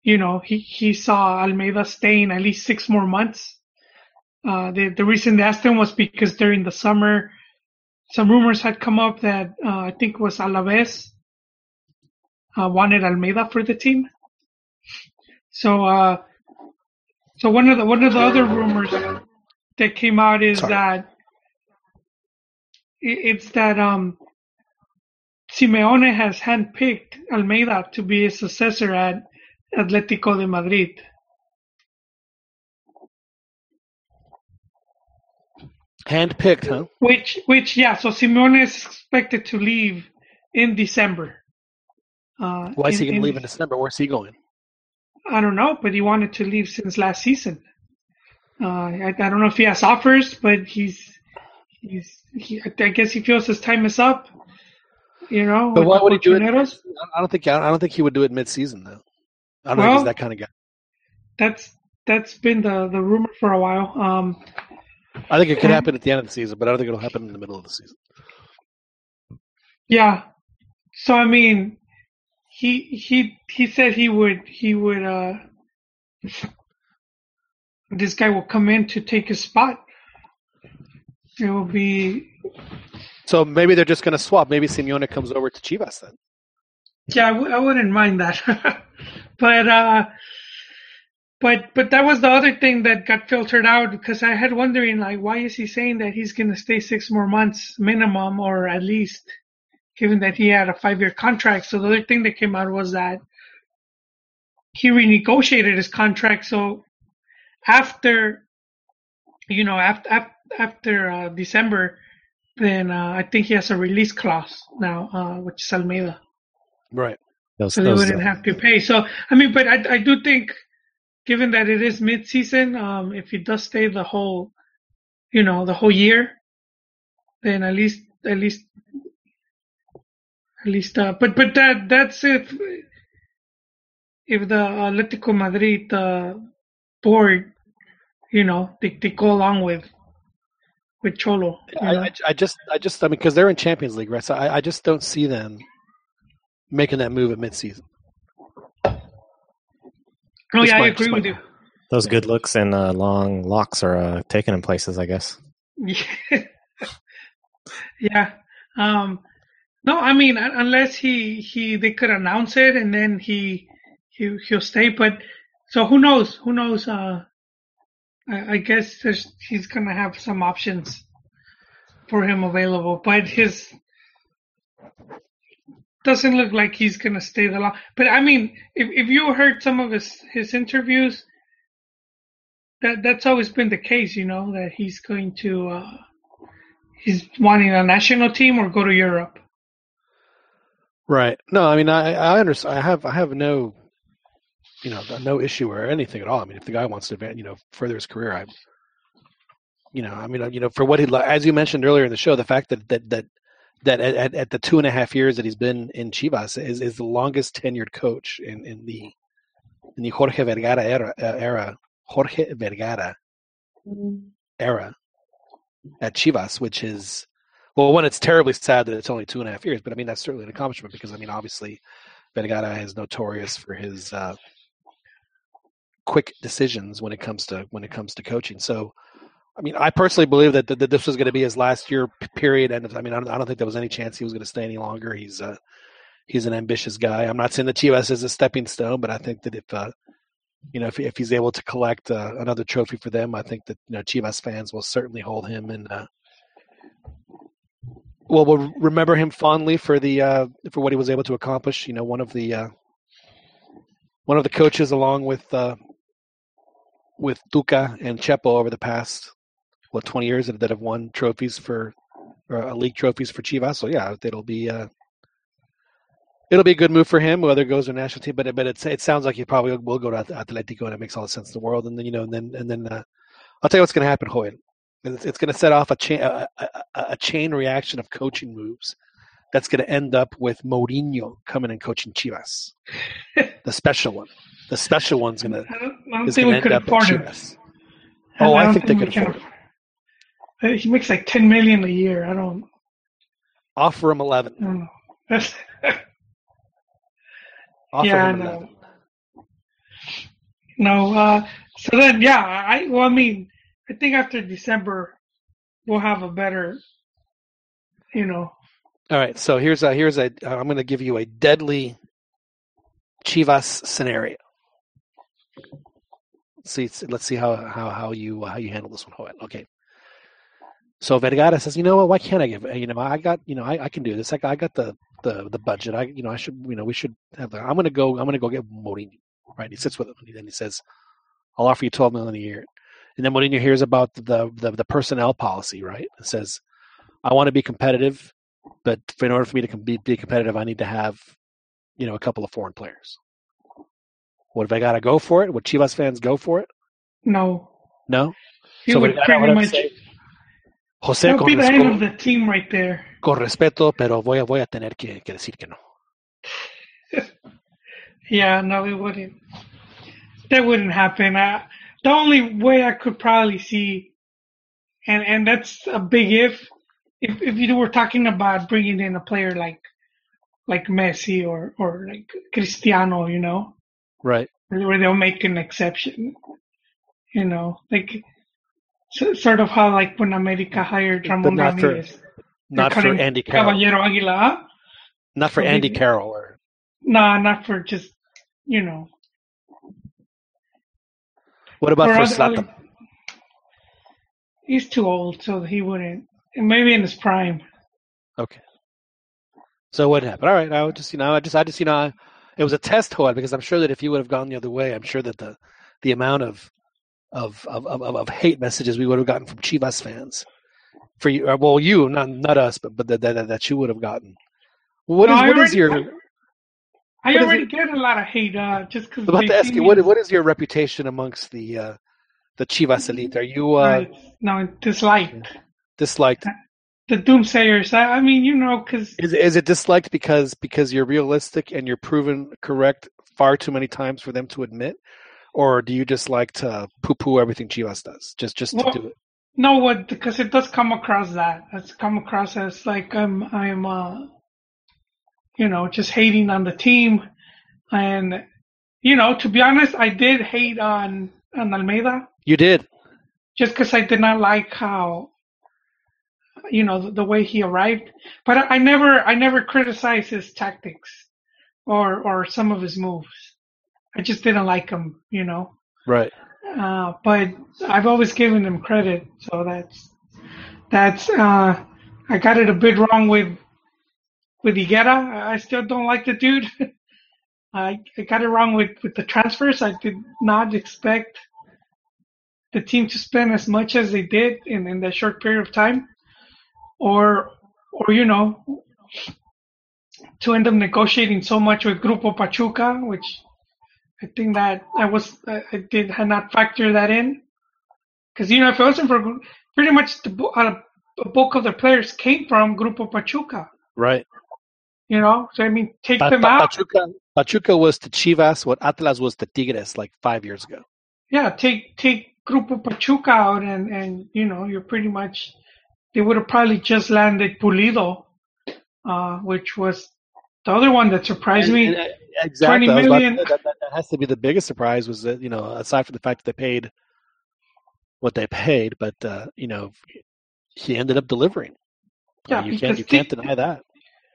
you know, he, he saw Almeyda staying at least six more months. Uh, the, the reason they asked him was because during the summer, some rumors had come up that, uh, I think it was Alaves, wanted Almeyda for the team. So, uh, so one of the, one of the other rumors that came out is Sorry. that it's that, um, Simeone has handpicked Almeyda to be his successor at Atlético de Madrid. Handpicked, huh? Which, which, yeah. So Simeone is expected to leave in December. Uh, Why is he going to leave in December? Where's he going? I don't know, but he wanted to leave since last season. Uh, I, I don't know if he has offers, but he's, he's, he, I guess he feels his time is up. You know, But why would he do it? I don't think I don't think he would do it mid-season though. I don't think he's that kind of guy. That's that's been the the rumor for a while. Um, I think it could happen at the end of the season, but I don't think it'll happen in the middle of the season. Yeah. So I mean, he he he said he would he would uh this guy will come in to take his spot. It will be So maybe they're just going to swap. Maybe Simeone comes over to Chivas then. yeah, I w- I wouldn't mind that. but uh but but that was the other thing that got filtered out because I had wondering like why is he saying that he's going to stay 6 more months minimum or at least given that he had a 5-year contract. So the other thing that came out was that he renegotiated his contract so after you know after after, after uh, December then uh, I think he has a release clause now uh, which is Almeyda Right. Those, so they those, wouldn't uh, have to pay. So I mean, but I I do think, given that it is mid-season, um, if he does stay the whole, you know, the whole year, then at least at least at least uh, but but that that's if if the Atletico Madrid uh, board, you know, they, they go along with with Cholo. I. I, I just, I just, I mean, because they're in Champions League, right? So I, I just don't see them making that move at midseason. oh just yeah, I agree with you. Those good looks and uh, long locks are uh, taken in places, I guess. yeah. Um, no, I mean unless he he they could announce it and then he he he'll stay. But so who knows? Who knows? Uh, I, I guess there's, he's gonna have some options for him available, but his doesn't look like he's gonna stay the long. But I mean, if if you heard some of his his interviews, that that's always been the case, you know, that he's going to. Uh, he's wanting a national team or go to Europe. Right. No, I mean, I, I understand. I have, I have no, you know, no issue or anything at all. I mean, if the guy wants to, advan- you know, further his career, I, you know, I mean, you know, for what he, as you mentioned earlier in the show, the fact that that that that at, at, the two and a half years that he's been in Chivas is, is the longest tenured coach in, in the in the Jorge Vergara era, uh, era Jorge Vergara era at Chivas, which is well, one, it's terribly sad that it's only two and a half years, but I mean that's certainly an accomplishment because I mean obviously Vergara is notorious for his uh, quick decisions when it comes to when it comes to coaching. So, I mean, I personally believe that, that, that this was going to be his last year period, and I mean, I don't, I don't think there was any chance he was going to stay any longer. He's uh, he's an ambitious guy. I'm not saying that Chivas is a stepping stone, but I think that if uh, you know if, if he's able to collect uh, another trophy for them, I think that you know Chivas fans will certainly hold him in. Uh, well, we'll remember him fondly for the uh, for what he was able to accomplish. You know, one of the uh, one of the coaches, along with uh, with Tuca and Chepo over the past what twenty years that, have won trophies for or uh, league trophies for Chivas. So yeah, it'll be uh, it'll be a good move for him, whether it goes to national team. But but it sounds like he probably will go to Atletico, and it makes all the sense in the world. And then you know, and then and then uh, I'll tell you what's going to happen, Joel. It's, it's going to set off a chain a, a, a chain reaction of coaching moves. That's going to end up with Mourinho coming and coaching Chivas, the special one. The special one's going to I don't, I is think going we to could end up afford him. Chivas. Oh, I, don't think they we could afford him. Uh, He makes like ten million a year. I don't, Offer him eleven. I. Offer Yeah, him I eleven. no. Uh, so then, yeah. I well, I mean, I think after December, we'll have a better, you know. All right, so here's a here's a uh, I'm going to give you a deadly Chivas scenario. Let's see, let's see how how how you how you handle this one. Okay. So Vergara says, you know what? Why can't I give? You know, I got you know I, I can do this. I got, I got the, the the budget. I you know I should you know we should have. The, I'm going to go. I'm going to go get Mourinho. Right? He sits with him and then he says, I'll offer you 12 million a year. And then Mourinho hears about the the, the personnel policy. Right? It says, I want to be competitive but in order for me to be, be competitive, I need to have, you know, a couple of foreign players. What if I got to go for it? Would Chivas fans go for it? No, No. he So would pretty much. say, That Jose, would con, be the end of the team right there. con respeto, pero voy a, voy a tener que, que decir que no. Yeah, no, it wouldn't. That wouldn't happen. Uh, the only way I could probably see, and and that's a big if, if if you were talking about bringing in a player like like Messi or or like Cristiano, you know, Right. where they'll make an exception, you know, like so, sort of how like when America hired Ramon not for- Ramirez, Not for Andy Carroll. Caballero Aguila. Not for for Andy maybe- Carroll. Or, Nah, not for just you know. What about or for other- He's too old, so he wouldn't. Maybe in his prime. Okay. So what happened? All right. I would just, you know, I just, I just, you know, I, it was a test, Joel, because I'm sure that if you would have gone the other way, I'm sure that the, the amount of, of, of, of, of hate messages we would have gotten from Chivas fans for you, uh, well, you, not, not us, but, but that, that, that you would have gotten. What is, No, I what is already- your, I What already get a lot of hate uh, just because. I'm about to ask you, what, what is your reputation amongst the, uh, the Chivas elite? Are you, uh, no, disliked. disliked? the doomsayers. I, I mean, you know, because Is is it disliked because because you're realistic and you're proven correct far too many times for them to admit, or do you just like to poo poo everything Chivas does just just to do it? no, what because it does come across that. It's come across as like I'm I'm uh, you know, just hating on the team, and you know, to be honest, I did hate on on Almeyda. You did. just because I did not like how, you know, the, the way he arrived. But I, I never, I never criticized his tactics or or some of his moves. I just didn't like him, you know. Right. Uh, but I've always given him credit, so that's that's. Uh, I got it a bit wrong with with Higuera. I still don't like the dude. I, I got it wrong with with the transfers. I did not expect the team to spend as much as they did in, in that short period of time, or or you know, to end up negotiating so much with Grupo Pachuca, which I think that I was I did had not factor that in, because you know if it wasn't for pretty much the uh, a bulk of the players came from Grupo Pachuca, Right. You know. So I mean, take Pa- them Pa- out. Pachuca, Pachuca was to Chivas what Atlas was to Tigres like five years ago. yeah, take take Grupo Pachuca out, and and you know you're pretty much they would have probably just landed Pulido, uh, which was the other one that surprised And- me. and, uh, exactly. 20 I was about to that, that, that has to be the biggest surprise was that you know aside from the fact that they paid what they paid, but uh, you know he ended up delivering. Yeah, you can't you can't Tig- deny that.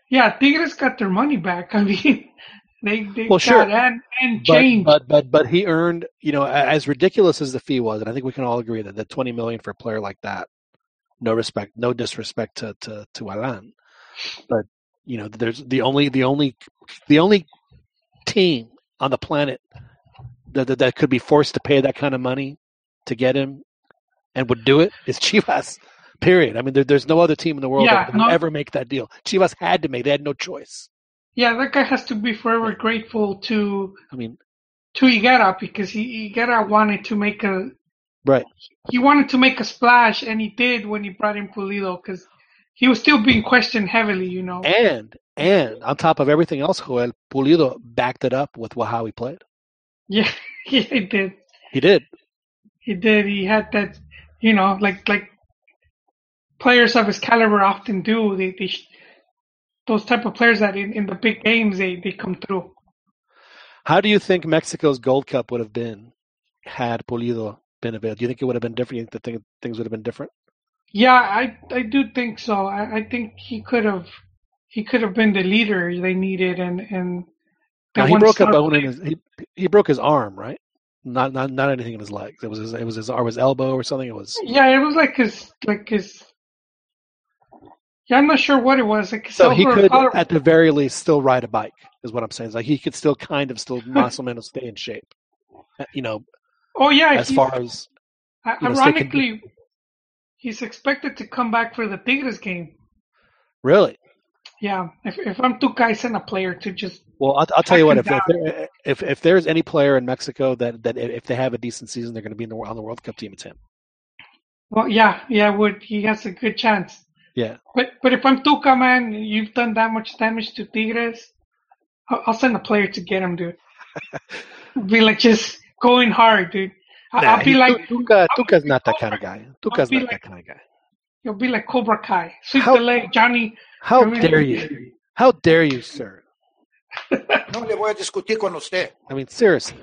Yeah, Tigres got their money back. I mean, they they Well, got sure. and and But, change. but but but he earned you know as ridiculous as the fee was, and I think we can all agree that the twenty million for a player like that, no respect, no disrespect to to to Alan, but you know there's the only the only the only team on the planet that that, that could be forced to pay that kind of money to get him and would do it is Chivas. Period. I mean, there, there's no other team in the world Yeah, that would no- ever make that deal. Chivas had to make. They had no choice. yeah, that guy has to be forever grateful to I mean, to Higuera because he Higuera wanted to make a right. he wanted to make a splash, and he did when he brought in Pulido because he was still being questioned heavily, you know. And and on top of everything else, Joel Pulido backed it up with how he played. Yeah, he did. He did. He did. He had that, you know, like like players of his caliber often do. They they those type of players that in, in the big games they they come through. How do you think Mexico's Gold Cup would have been had Pulido been available? Do you think it would have been different? You think the thing, things would have been different? Yeah, I I do think so. I, I think he could have he could have been the leader they needed, and and Now, he broke a bone in his. He, he broke his arm, right? Not not not anything in his legs. It was his. It was his. Or his elbow or something. It was. Yeah, it was like his like his. Yeah, I'm not sure what it was. Like So he could, at the very least, still ride a bike. Is what I'm saying. It's like he could still kind of still muscle man stay in shape. Uh, You know, oh yeah, as far as you know, ironically, he's expected to come back for the Tigres game. really. Yeah, if if I'm two guys and a player to just Well, I'll, I'll tell you what. If if, there, if if there's any player in Mexico that that if they have a decent season, they're going to be in the, on the World Cup team. It's him. well, yeah, yeah, would he has a good chance. Yeah. But but if I'm Tuca, man, you've done that much damage to Tigres. I'll, I'll send a player to get him, dude. be like just going hard, dude. I, Nah, I'll be he- like Tuca. Tuca's not that kind of guy. Tuca's be not like- that kind of guy. you'll be like Cobra Kai. Sweep How- the leg, Johnny. How I mean- dare you? How dare you, sir? No le voy a discutir con usted. I mean, seriously.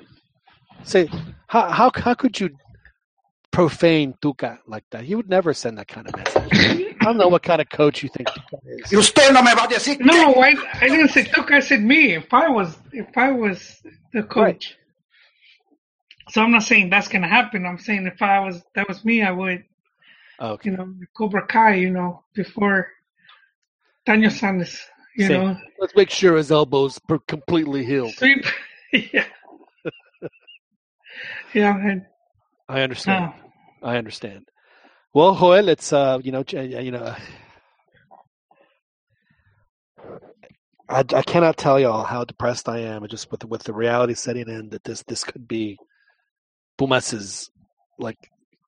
Say, how how how could you profane Tuca like that? He would never send that kind of message. I don't know what kind of coach you think Tuca is. Y usted no me va a decir No, no, I, I didn't say Tuca. I said me. If I was if I was the coach. So I'm not saying that's gonna happen. I'm saying if I was that was me, I would Oh, okay. you know Cobra Kai. You know before Daniel Sanders. You Same. know Let's make sure his elbows per- completely healed. sweep. yeah. yeah, and, I understand. uh, I understand. Well, Joel, it's uh, you know, you know, I, I cannot tell y'all how depressed I am, just with the, with the reality setting in that this this could be Pumas's like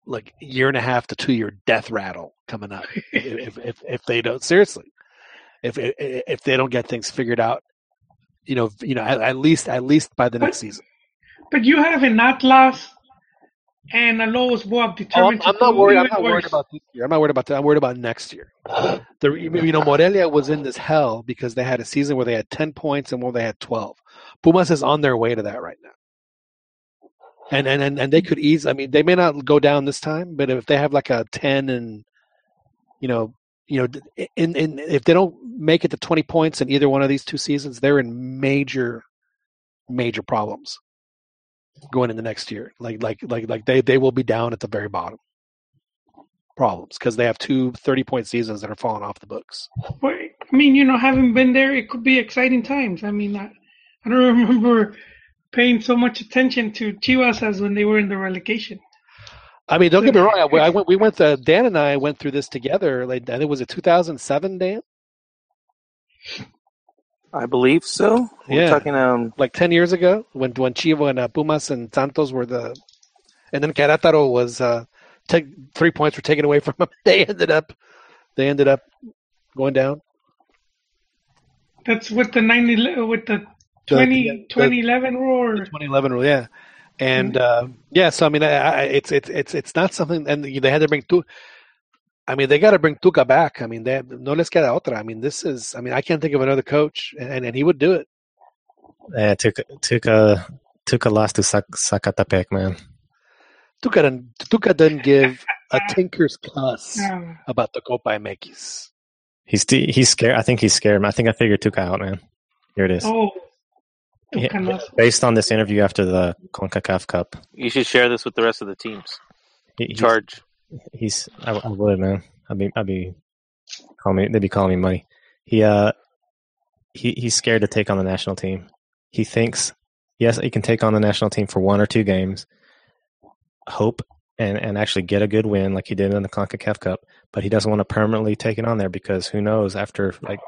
like year and a half to two year death rattle coming up if, if if they don't seriously if if if they don't get things figured out. You know, you know, at, at least at least by the next season. But you have an Atlas and a Lobos BUAP Oh, I'm, determined I'm not worried. I'm not worried about this year. I'm not worried about that. I'm worried about next year. The you know Morelia was in this hell because they had a season where they had ten points and where they had twelve. Pumas is on their way to that right now. And and and, and they could ease. I mean, they may not go down this time, but if they have like a ten and you know you know in in if they don't make it to twenty points in either one of these two seasons, they're in major major problems going into next year. Like like like like they they will be down at the very bottom. Problems because they have two 30 point seasons that are falling off the books. But, I mean, you know, having been there, it could be exciting times. I mean, I, I don't remember paying so much attention to Chivas as when they were in the relegation. I mean, don't get me wrong. I, I went. We went. To, Dan and I went through this together. Like I think it was it 2007, Dan. I believe so. We're Yeah. talking um Like 10 years ago, when when Chivo and uh, Pumas and Santos were the, and then Querétaro was uh, take, three points were taken away from them. They ended up, they ended up going down. That's with the 90, with the The- 20, the- 2011 rule. Or, 2011 rule, yeah. And uh, yeah, so I mean, I, I, it's it's it's it's not something, and they had to bring Tu. I mean, they got to bring Tuca back. I mean, they no les queda otra. I mean, this is. I mean, I can't think of another coach, and and he would do it. Yeah, took took a took a loss to Sac- Zacatepec, man. Tuca didn't, Tuca didn't give a tinker's cuss uh, about the Copa MX. He's he's scared. I think he's scared. I think I figured Tuca out, man. Here it is. oh, Yeah, Tucanazo. based on this interview after the Concacaf Cup, you should share this with the rest of the teams. he, he's, Charge. He's I, I would man. I'd be I'd be calling me. They'd be calling me money. He uh he he's scared to take on the national team. He thinks yes, he can take on the national team for one or two games, hope and and actually get a good win like he did in the Concacaf Cup. But he doesn't want to permanently take it on there because who knows after like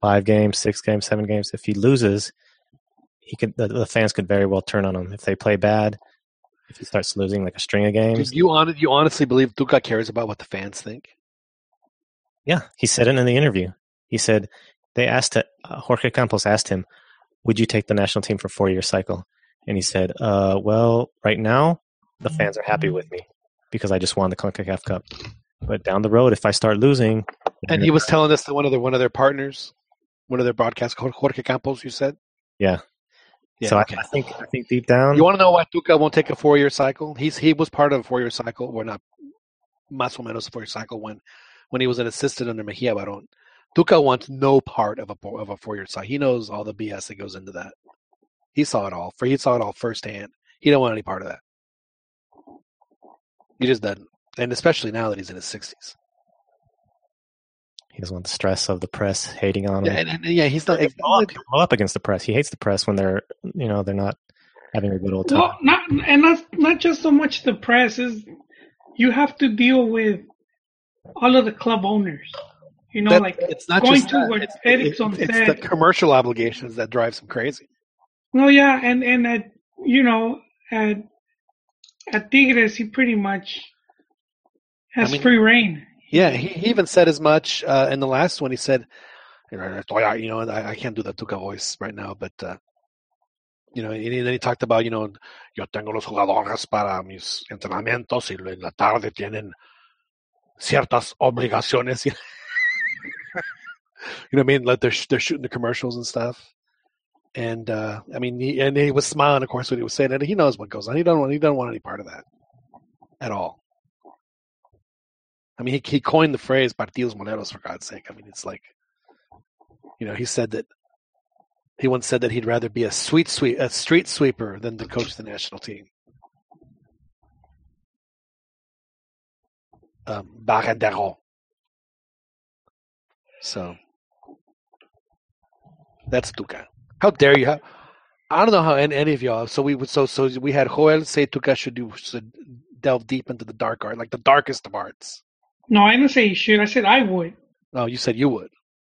five games, six games, seven games, if he loses, he could the, the fans could very well turn on him if they play bad. If he starts losing like a string of games, Do you on, you honestly believe Tuca cares about what the fans think? Yeah, he said it in the interview. He said they asked uh, Jorge Campos asked him, "Would you take the national team for four year cycle?" And he said, "Uh, well, right now the fans are happy with me because I just won the Concacaf Cup. But down the road, if I start losing, And he was telling us to one of their one of their partners, one of their broadcast Jorge Campos. You said, yeah. Yeah. so okay. I, I think I think deep down, You want to know why Tuca won't take a four year cycle? He's he was part of a four year cycle, or not, más o menos a four year cycle when when he was an assistant under Mejia Baron. Tuca wants no part of a of a four year cycle. He knows all the BS that goes into that. He saw it all. For he saw it all firsthand. He don't want any part of that. He just doesn't, and especially now that he's in his sixties. He doesn't want the stress of the press hating on Yeah, him. and, and- yeah, he's not. He'll blow up, he'll blow up against the press. He hates the press when they're you know they're not having a good old time. Well, not and not not just so much the press is you have to deal with all of the club owners. You know, That- like it's not going just to that. what It's, Eriksson it's said. the commercial obligations that drives him crazy. No, yeah, and and at you know at at Tigres he pretty much has I mean- free reign. Yeah, he, he even said as much uh, in the last one. He said, "You know, I, I can't do the Tuca voice right now, but uh, you know." And then he talked about, you know, yo tengo los jugadores para mis entrenamientos y en la tarde tienen ciertas obligaciones. you know what I mean? Like they're they're shooting the commercials and stuff. And uh, I mean, he, and he was smiling, of course, when he was saying it. He knows what goes on. He don't want he don't want any part of that at all. I mean, he, he coined the phrase "partidos moleros" for God's sake. I mean, it's like, you know, he said that he once said that he'd rather be a sweet sweep, a street sweeper than to coach the national team. Um, Baradero. So that's Tuca. How dare you? How, I don't know how any, any of y'all. So we would so so we had Joel say Tuca should do should delve deep into the dark art, like the darkest of arts. No, I didn't say he should. I said I would. Oh, you said you would.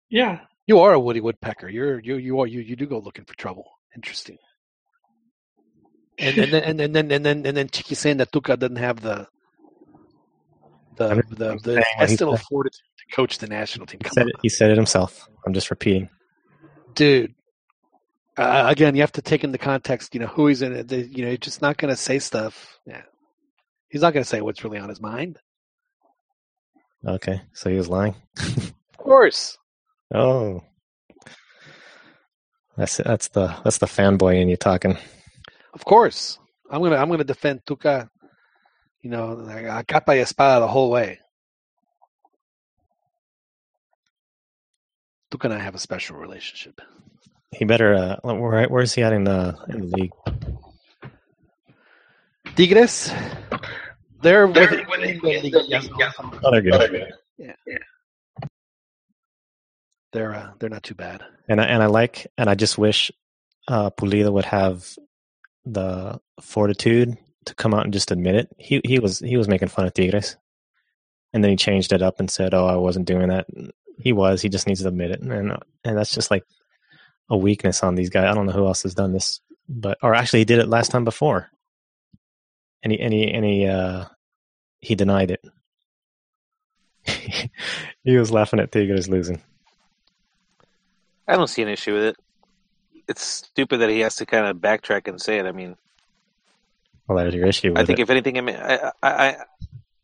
Yeah. You are a Woody Woodpecker. You're you you are you you do go looking for trouble. Interesting. And and then and then and then and then, and then Chiqui saying that Tuca doesn't have the the I'm the, the what he intestinal fortitude to coach the national team. He said on, it, he said it himself. I'm just repeating. dude. Uh, again, you have to take into context, you know, who he's in. The- You know, he's just not going to say stuff. Yeah, he's not going to say what's really on his mind. Okay, so he was lying. Of course, Oh, that's that's the that's the fanboy in you talking. of course. I'm gonna I'm gonna defend Tuca. You know, I capa y espada the whole way. Tuca and I have a special relationship. He better. Uh, where where is he at in the in the league? Tigres, they're within the league as well. Oh, they're good. They're uh, they're not too bad. And I, and I like and I just wish uh, Pulido would have the fortitude to come out and just admit it. He he was he was making fun of Tigres, and then he changed it up and said, "Oh, I wasn't doing that." He was. He just needs to admit it, and and that's just like a weakness on these guys. I don't know who else has done this, but or actually he did it last time before, and he and he and he uh, he denied it. he was laughing at Tigres losing. I don't see an issue with it. It's stupid that he has to kind of backtrack and say it. I mean, Well, that is your issue. With it. I think it. if anything, I mean, I, I, I,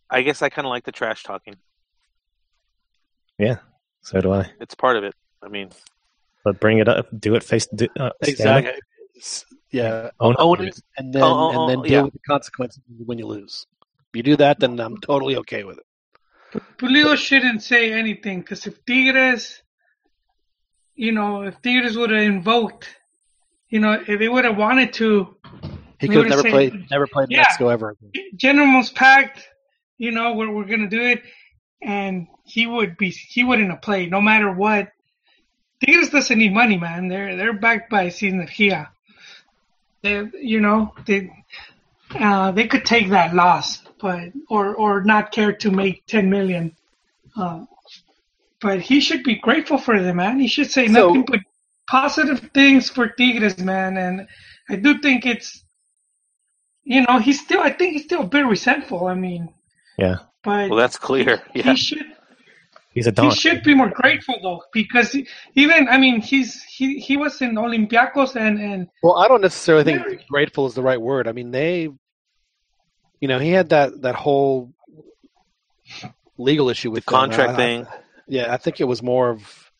I guess I kind of like the trash talking. Yeah, so do I. It's part of it. I mean, But bring it up, do it face. Do, uh, Exactly. Yeah, own own it. it, and then Oh, oh, and then oh, deal yeah. with the consequences when you lose. You do that, then I'm totally okay with it. Pulido shouldn't say anything because if Tigres, you know, if Tigres would have invoked, you know, if they would have wanted to, He could have never said- played never played Yeah. Mexico ever. General's packed. you know, we're we're gonna do it, and he would be he wouldn't have played no matter what. Tigres doesn't need money, man. They're they're backed by Sinergia. They, you know, they uh, they could take that loss, but or or not care to make ten million. Uh, but he should be grateful for them, man. He should say So- nothing but positive things for Tigres, man. And I do think it's, you know, he's still. I think he's still a bit resentful. I mean, Yeah, but well, that's clear. Yeah, he should he's a he should be more grateful though, because he- even I mean he's he he was in Olympiacos and and Well, I don't necessarily think Yeah. grateful is the right word. I mean, they, you know, he had that that whole legal issue the with them. contract I- I- thing. yeah, I think it was more of,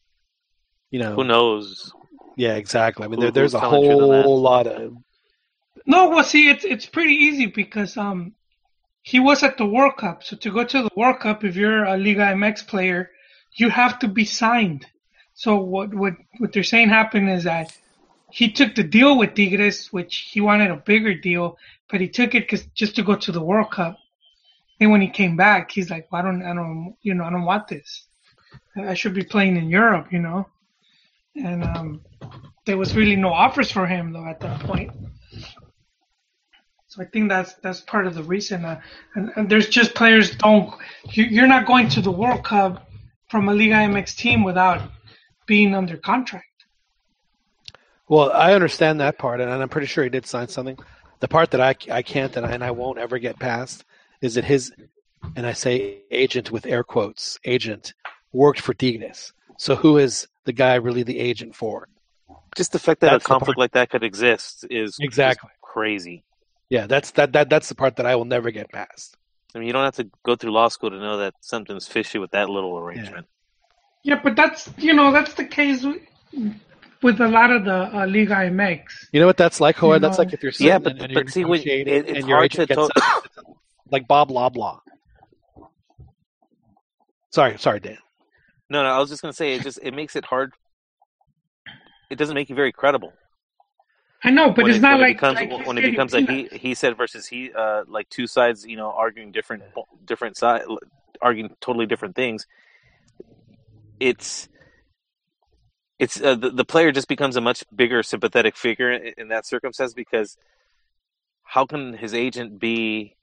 you know, Who knows? yeah, exactly. I mean, Who- there, there's a who's telling the truth on that? whole lot of no, well see it's it's pretty easy because um he was at the World Cup, so to go to the World Cup if you're a Liga MX player, you have to be signed. So what what what they're saying happened is that he took the deal with Tigres, which he wanted a bigger deal, but he took it 'cause- just to go to the World Cup. And when he came back, he's like, well, I don't, I don't, you know, I don't want this. I should be playing in Europe, you know. And um, there was really no offers for him though at that point. So I think that's that's part of the reason. Uh, and, and there's just players don't. You, you're not going to the World Cup from a Liga MX team without being under contract. Well, I understand that part, and I'm pretty sure he did sign something. The part that I, I can't and I, and I won't ever get past is that his, and I say agent with air quotes, agent worked for Tigres. So who is the guy really the agent for? Just the fact that That's a the conflict like that could exist is Exactly. crazy. Yeah, that's that, that that's the part that I will never get past. I mean, you don't have to go through law school to know that something's fishy with that little arrangement. Yeah, but that's you know that's the case with, with a lot of the uh, Liga MX. You know what that's like, Howard? You That's know. like if you're Yeah, but- and, and you're but see, when- it- it's and your hard to gets to- like Bob Loblaw. Sorry, sorry, Dan. No, no, I was just gonna say it just it makes it hard. It doesn't make you very credible. I know, but when it's it, not when like, it becomes like when it becomes a he he said versus he uh like two sides you know arguing different different side arguing totally different things. It's it's uh, the, the player just becomes a much bigger sympathetic figure in, in that circumstance because how can his agent be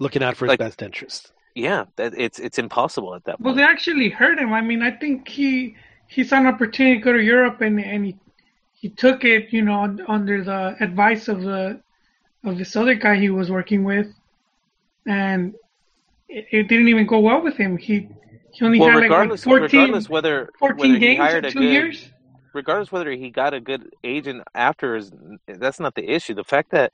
Looking out for his Like- best interest. yeah that it's it's impossible at that point. Well, they actually hurt him. I mean, I think he he saw an opportunity to go to Europe, and and he he took it, you know, under the advice of the of this other guy he was working with, and it, it didn't even go well with him. He he only Well, had like what, 14, regardless whether 14 whether he games hired in two good, years. regardless whether he got a good agent after is that's not the issue. The fact that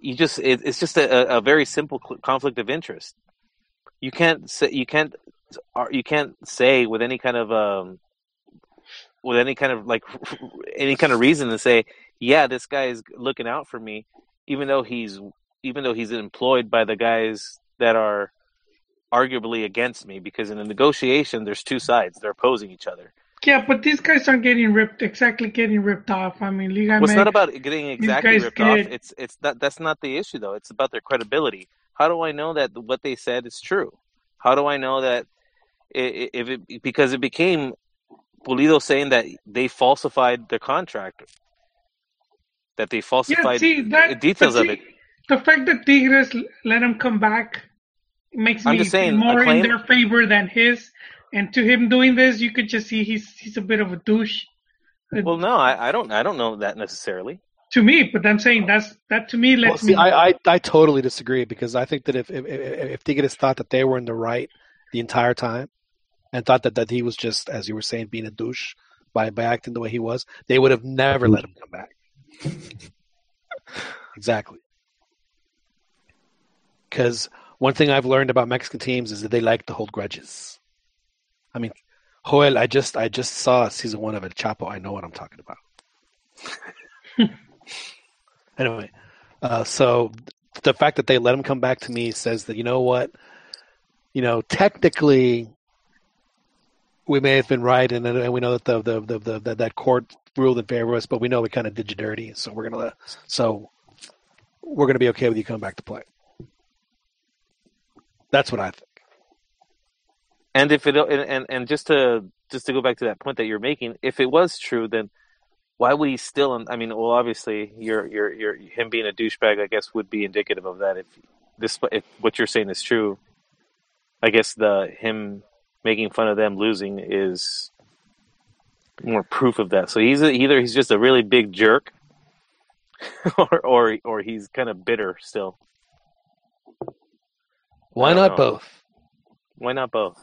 you just it, it's just a, a very simple conflict of interest. You can't say you can't you can't say with any kind of um with any kind of like any kind of reason to say yeah this guy is looking out for me even though he's even though he's employed by the guys that are arguably against me because in a negotiation there's two sides. They're opposing each other. Yeah, but these guys aren't getting ripped exactly getting ripped off. I mean, Liga well, it's not about getting exactly ripped off. it's it's not that's not the issue though. It's about their credibility. How do i know that what they said is true? How do i know that if it because it became Pulido saying that they falsified their contract that they yeah, falsified see that details but of it The fact that Tigres let him come back makes I'm me saying, more claim- in their favor than his. And to him doing this, you could just see he's he's a bit of a douche. well no I, I don't i don't know that necessarily to me, but I'm saying that's that to me Well, see, me. I, I I totally disagree because I think that if if, if if Tigres thought that they were in the right the entire time, and thought that, that he was just as you were saying being a douche by by acting the way he was, they would have never let him come back. exactly. Because one thing I've learned about Mexican teams is that they like to hold grudges. I mean, Joel, I just I just saw season one of El Chapo. I know what I'm talking about. anyway, uh, so the fact that they let him come back to me says that you know what, you know, technically we may have been right, and, and we know that the the, the, the, that court ruled in favor of us, but we know we kind of did you dirty, so we're gonna so we're gonna be okay with you coming back to play. That's what I think. And if it and, and just to just to go back to that point that you're making, if it was true, then why would he still? I mean, well, obviously, you're you're you're him being a douchebag. I guess would be indicative of that. If this if what you're saying is true, I guess the him making fun of them losing is more proof of that. So he's a, either he's just a really big jerk, or or or he's kind of bitter still. Why don't know. both? Why not both?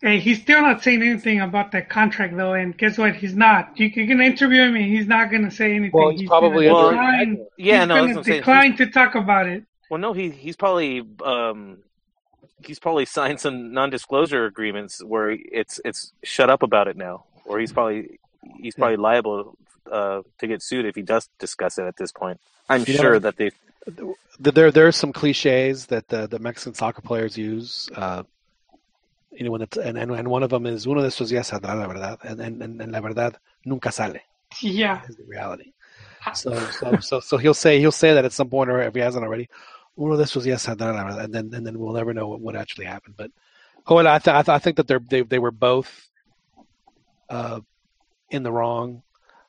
Hey, he's still not saying anything about that contract though, and guess what? He's not. You can, you can interview him, and he's not going to say anything. Well, he's probably gonna decline, Yeah, he's no, gonna that's what I'm saying. decline to talk about it. Well, no, he he's probably um, he's probably signed some non-disclosure agreements where it's it's shut up about it now, or he's probably he's probably liable uh, to get sued if he does discuss it at this point. I'm You know- sure that they there there are some cliches that the, the Mexican soccer players use. Uh, you know, when it's, and, and and one of them is uno de estos días saldrá la verdad, and, and, and, and la verdad nunca sale Yeah. is the reality. So so so so he'll say he'll say that at some point, or if he hasn't already, de estos días saldrá and then and then we'll never know what, what actually happened. But Joel, I th- I, th- I think that they're they they were both uh, in the wrong.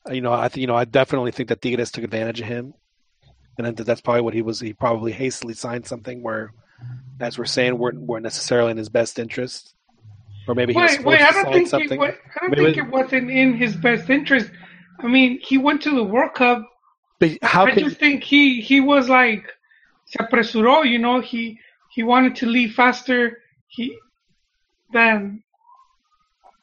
Uh, you know, I th- you know I definitely think that Tigres took advantage of him, and that's probably what he was. He probably hastily signed something where, as we're saying, weren't weren't necessarily in his best interest, or maybe he was forced wait, I to don't sign think something. it was, I don't Maybe- think it wasn't in his best interest. I mean, he went to the World Cup. But how I can just think he he was like se apresuró, you know, he he wanted to leave faster. He then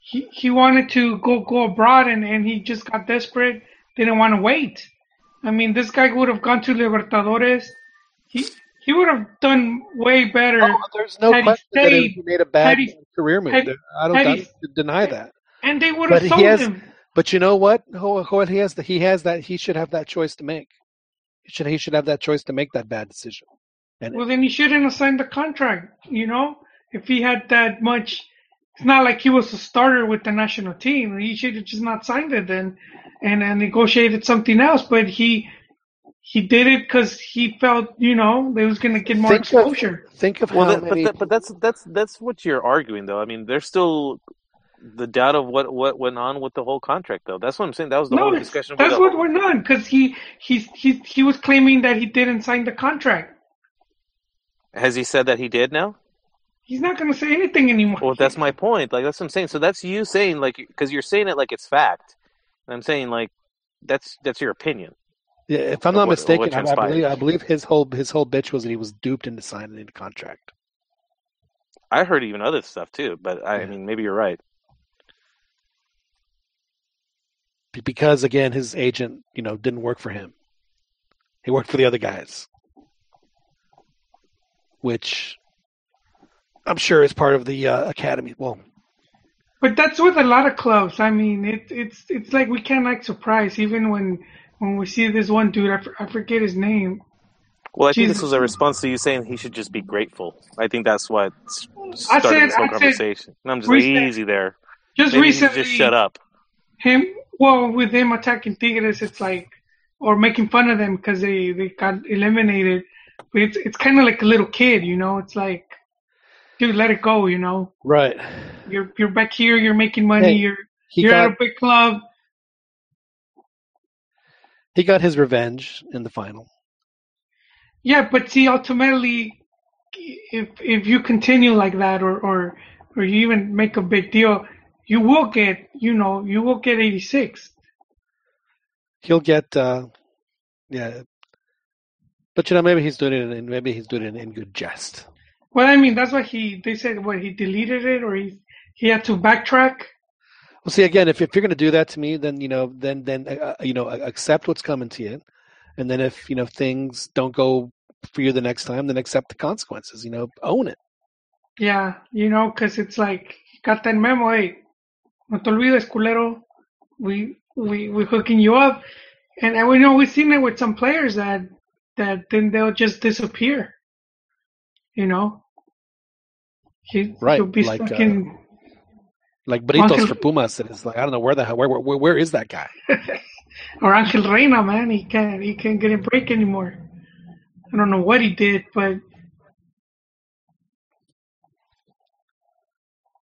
he he wanted to go go abroad and and he just got desperate. Didn't want to wait. I mean, this guy would have gone to Libertadores. He he would have done way better. Oh, there's no had he question that he made a bad he- career move. had- I don't, he- deny that. And they would But have sold has- him. But you know what? He has the, he has that he should have that choice to make. He should he should have that choice to make that bad decision. And Well, then he shouldn't have signed the contract. You know, if he had that much, it's not like he was a starter with the national team. He should have just not signed it then, and and negotiated something else. But he he did it because he felt, you know, they was gonna get more Think of- exposure. think of well, how that, but many. that, but that's that's that's what you're arguing though. I mean, they're still the doubt of what what went on with the whole contract though. That's what I'm saying. That was the no, whole discussion. that's what went on because he he he he was claiming that he didn't sign the contract. Has he said that he did now? He's not gonna say anything anymore. Well, that's my point. Like that's what I'm saying. So that's you saying like because you're saying it like it's fact, and I'm saying like that's that's your opinion. Yeah, if I'm not What- what mistaken, I, I believe I believe his whole his whole bitch was that he was duped into signing a contract. I heard even other stuff too, but I, I mean, maybe you're right. Be- because again his agent you know didn't work for him he worked for the other guys which i'm sure is part of the uh, academy well But that's with a lot of clubs. I mean, it, it's it's like we can't act surprised even when when we see this one dude. I, for- I forget his name. Well, I think this was a response to you saying he should just be grateful. I think that's what s- I started said- this whole I said conversation. And I'm just like, recent- easy there. Just Maybe you should recently, just shut up. him. Well, with him attacking Tigres, it's like or making fun of them because they they got eliminated. But it's it's kind of like a little kid, you know. It's like, dude, let it go, you know. right You're you're back here. You're making money. Hey, you're you're got at a big club. he got his revenge in the final Yeah, but see, ultimately, if if you continue like that, or or or you even make a big deal, you will get, you know, you will get 86. he'll get uh yeah but you know maybe he's doing it in maybe he's doing it in good jest Well, I mean, that's what he they said. What he deleted it, or he he had to backtrack. well see again if, if you're going to do that to me then you know then then uh, you know accept what's coming to you and then if you know things don't go for you the next time then accept the consequences you know own it Yeah, you know, because it's like got that memo. Hey, no te olvides, culero. We we we hooking you up, and and we know we've seen it with some players that that then they'll just disappear. You know. He, Right, He'll be like, uh, like Britos Ángel- for Pumas. It is like I don't know where the hell where where, where is that guy? or Angel Reyna, man, he can't he can't get a break anymore. I don't know what he did, but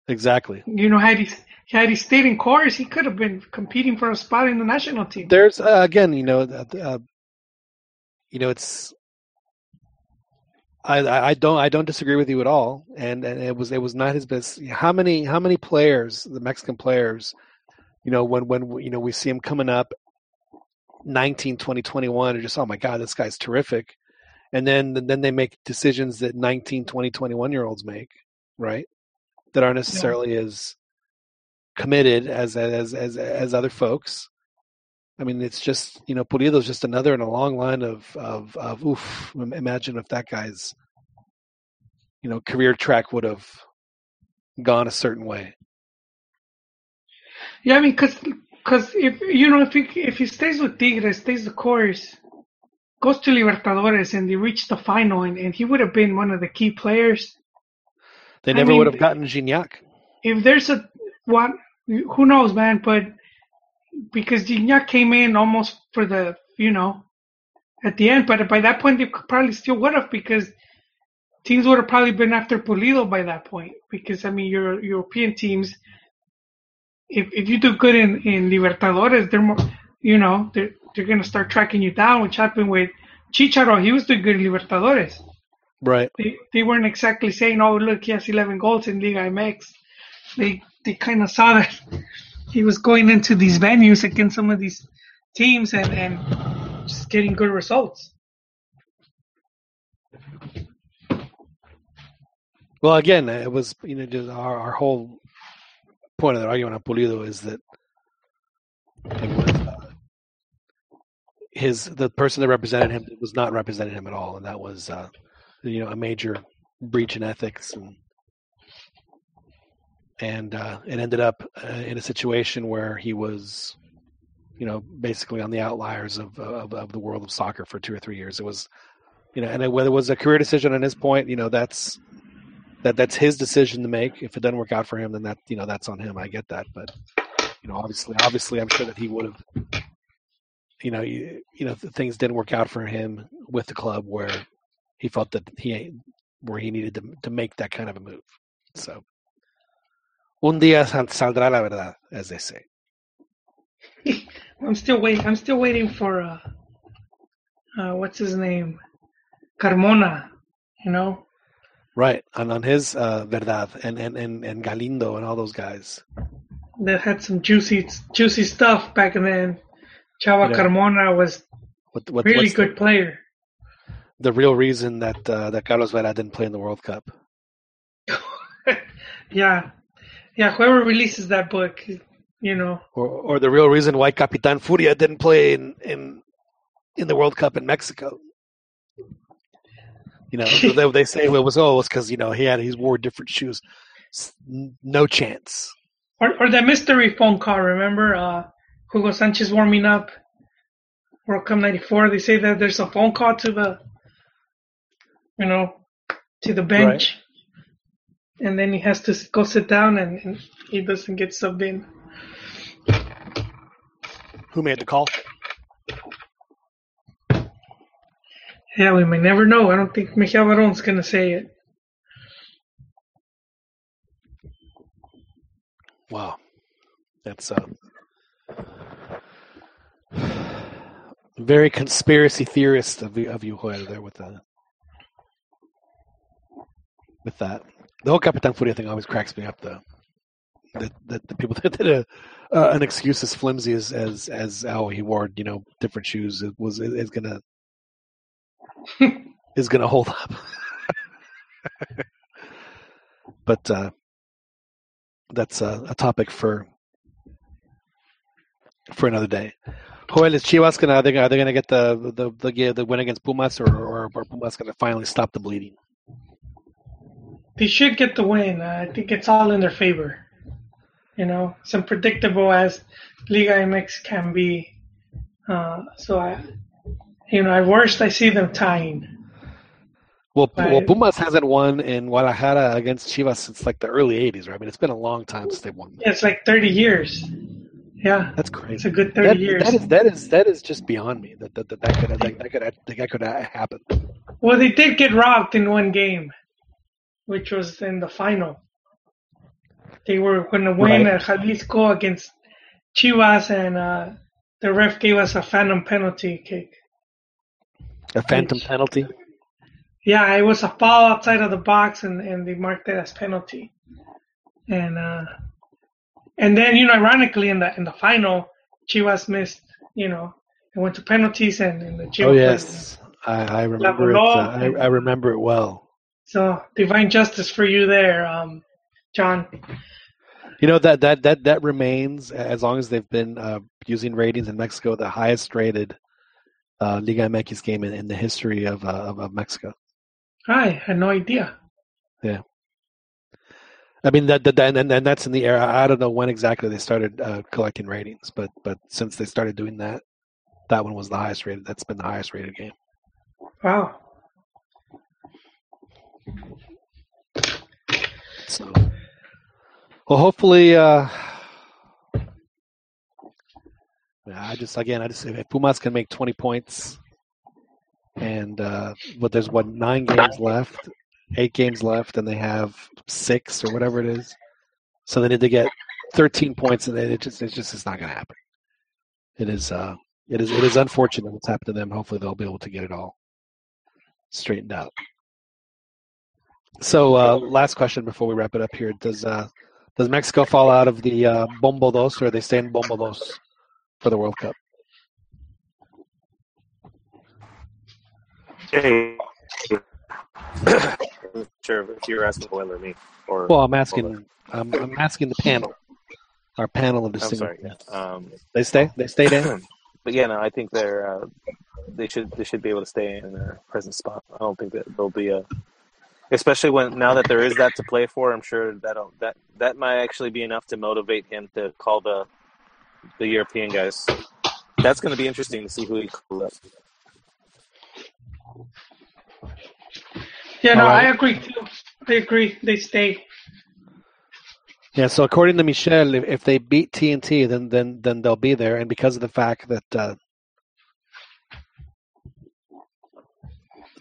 Exactly. you know, had he had he stayed in chorus, he could have been competing for a spot in the national team. There's uh, again, you know, uh, you know, it's. I, I don't I don't disagree with you at all, and and it was it was not his best. How many how many players the Mexican players, you know, when when you know we see him coming up, 19, 20, 21, and just oh my god, this guy's terrific, and then then they make decisions that 19, 20, 21 year olds make, right? That aren't necessarily as committed as as as as other folks. I mean, it's just you know, Pulido's just another in a long line of of of oof. Imagine if that guy's you know career track would have gone a certain way. Yeah, I mean, cause cause if you know if he if he stays with Tigres, stays the course, goes to Libertadores, and they reach the final, and, and he would have been one of the key players. They I never mean, would have gotten Gignac. If there's a what, who knows, man? But because Gignac came in almost for the you know at the end, but by that point they probably still would have because teams would have probably been after Pulido by that point. Because I mean, your European teams, if if you do good in in Libertadores, they're more, you know, they're they're gonna start tracking you down, which happened with Chicharo. He was doing good in Libertadores. Right. They they weren't exactly saying, "Oh, look, he has 11 goals in Liga MX." They they kind of saw that he was going into these venues against some of these teams and and just getting good results. Well, again, it was you know just our our whole point of the argument on Pulido is that uh, his the person that represented him was not representing him at all, and that was uh, you know a major breach in ethics and and uh, it ended up uh, in a situation where he was you know basically on the outliers of, of of the world of soccer for two or three years. It was you know, and it, whether it was a career decision on his point, you know, that's that that's his decision to make. If it doesn't work out for him, then that you know that's on him. I get that, but you know, obviously, obviously, I'm sure that he would have, you know, you, you know, things didn't work out for him with the club where he felt that he where he needed to to make that kind of a move. So, un día saldrá la verdad, as they say. I'm still waiting. I'm still waiting for uh, uh what's his name, Carmona. You know, Right, and on his uh, verdad and, and and and Galindo and all those guys. that had some juicy juicy stuff back then. Chava. Carmona was What, what, really good player. The, the real reason that uh, that Carlos Vela didn't play in the World Cup. yeah, yeah. Whoever releases that book, you know, or or the real reason why Capitan Furia didn't play in in in the World Cup in Mexico. You know, they, they say well, it was oh, it's because you know he had he wore different shoes. No chance. Or or that mystery phone call. Remember, uh, Hugo Sanchez warming up World Cup '94. They say that there's a phone call to the, you know, to the bench, right. And then he has to go sit down, and, and he doesn't get subbed in. Who made the call? Yeah, we may never know. I don't think Mejía Barón's going to say it. Wow. That's uh, very conspiracy theorist of you, of you Joel, there with that. With that. The whole Capitan Furia thing always cracks me up, though. That, that the people that did a, uh, an excuse as flimsy as, as as how he wore you know different shoes it was is gonna is gonna hold up. but uh, that's a, a, topic for for another day. Joel, is Chivas gonna are they, are they gonna get the the the, the win against Pumas or or, or Pumas gonna finally stop the bleeding? They should get the win. Uh, I think it's all in their favor. You know, as unpredictable as Liga MX can be. Uh, so I, you know, at worst I see them tying. Well, well, Pumas hasn't won in Guadalajara against Chivas since like the early '80s, right? I mean, it's been a long time since they won. Yeah, it's like 30 years. Yeah, that's crazy. It's a good 30 that, years. That is that is that is just beyond me. That that, that, that could that, that could that could happen. Well, they did get robbed in one game, which was in the final. They were going to win right. at Jalisco against Chivas, and uh, the ref gave us a phantom penalty kick. A phantom which, penalty. Yeah, it was a foul outside of the box, and, and they marked it as penalty. And uh, and then you know, ironically, in the in the final, Chivas missed. You know, it went to penalties, and, and the Chivas. Oh yes, I, I remember it. Uh, I, I remember it well. So divine justice for you there, um, John. You know that that that that remains as long as they've been uh, using ratings in Mexico, the highest rated uh, Liga MX game in, in the history of, uh, of, of Mexico. I had no idea. Yeah. I mean that, that and, and that's in the era. I don't know when exactly they started uh, collecting ratings, but but since they started doing that, that one was the highest rated. That's been the highest rated game. Wow. So well, hopefully, uh, I just again, I just if Pumas can make twenty points, and uh, but there's what nine games left, eight games left, and they have six or whatever it is, so they need to get thirteen points, and it just it's just it's not going to happen. It is uh, it is it is unfortunate what's happened to them. Hopefully, they'll be able to get it all straightened out. So, uh, last question before we wrap it up here: Does uh, does Mexico fall out of the uh, Bombo Dos, or are they stay in Bombo Dos for the World Cup? Hey, sure if you're asking Will or me, or well, I'm asking. I'm, I'm asking the panel, our panel of distinguished. I'm sorry. Um, they stay. They stay in. but yeah, no, I think they're uh, they should they should be able to stay in their present spot. I don't think that there'll be a especially when now that there is that to play for, I'm sure that'll that that might actually be enough to motivate him to call the the European guys. That's going to be interesting to see who he calls up. Yeah, no, right. I agree too. I agree. They stay. Yeah, so according to Michel, if, if they beat TNT, then then then they'll be there, and because of the fact that uh,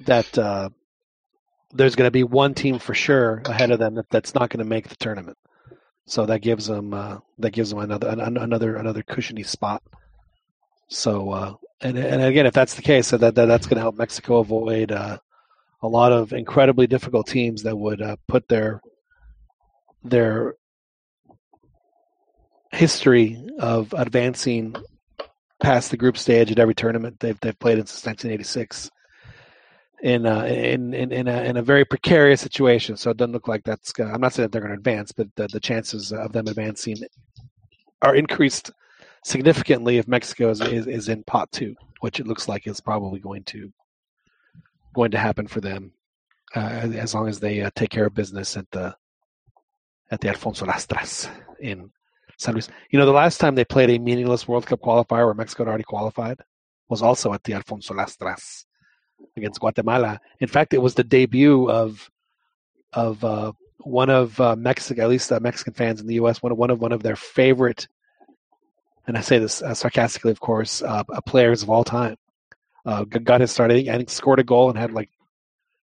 that uh, there's going to be one team for sure ahead of them that, that's not going to make the tournament. So that gives them uh, that gives them another another another cushiony spot. So uh, and and again, if that's the case, that, that that's going to help Mexico avoid uh, a lot of incredibly difficult teams that would uh, put their their history of advancing past the group stage at every tournament they've they've played in since 1986. In, uh, in in in a, in a very precarious situation, so it doesn't look like that's. Gonna, I'm not saying that they're going to advance, but the, the chances of them advancing are increased significantly if Mexico is, is, is in pot two, which it looks like is probably going to going to happen for them uh, as long as they uh, take care of business at the at the Alfonso Lastras in San Luis. You know, the last time they played a meaningless World Cup qualifier where Mexico had already qualified was also at the Alfonso Lastras against Guatemala. In fact, it was the debut of of uh, one of uh, Mexico, at least uh, Mexican fans in the U.S. One of one of one of their favorite, and I say this uh, sarcastically, of course, uh, players of all time. Uh, got his start. I think, I think scored a goal and had like,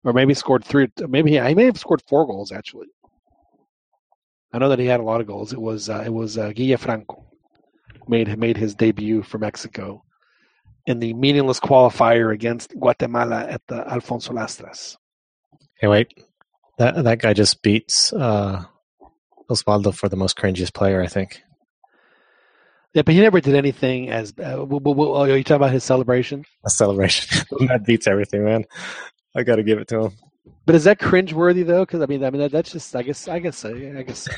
or maybe scored three. Maybe he, may have scored four goals actually. I know that he had a lot of goals. It was uh, it was uh, Guille Franco made made his debut for Mexico in the meaningless qualifier against Guatemala at the Alfonso Lastras. Hey, wait, that that guy just beats uh, Osvaldo for the most cringiest player, I think. Yeah, but he never did anything as. Uh, oh, you talking about his celebration? A celebration that beats everything, man. I got to give it to him. But is that cringeworthy though? Because I mean, I mean that, that's just. I guess. I guess. I guess.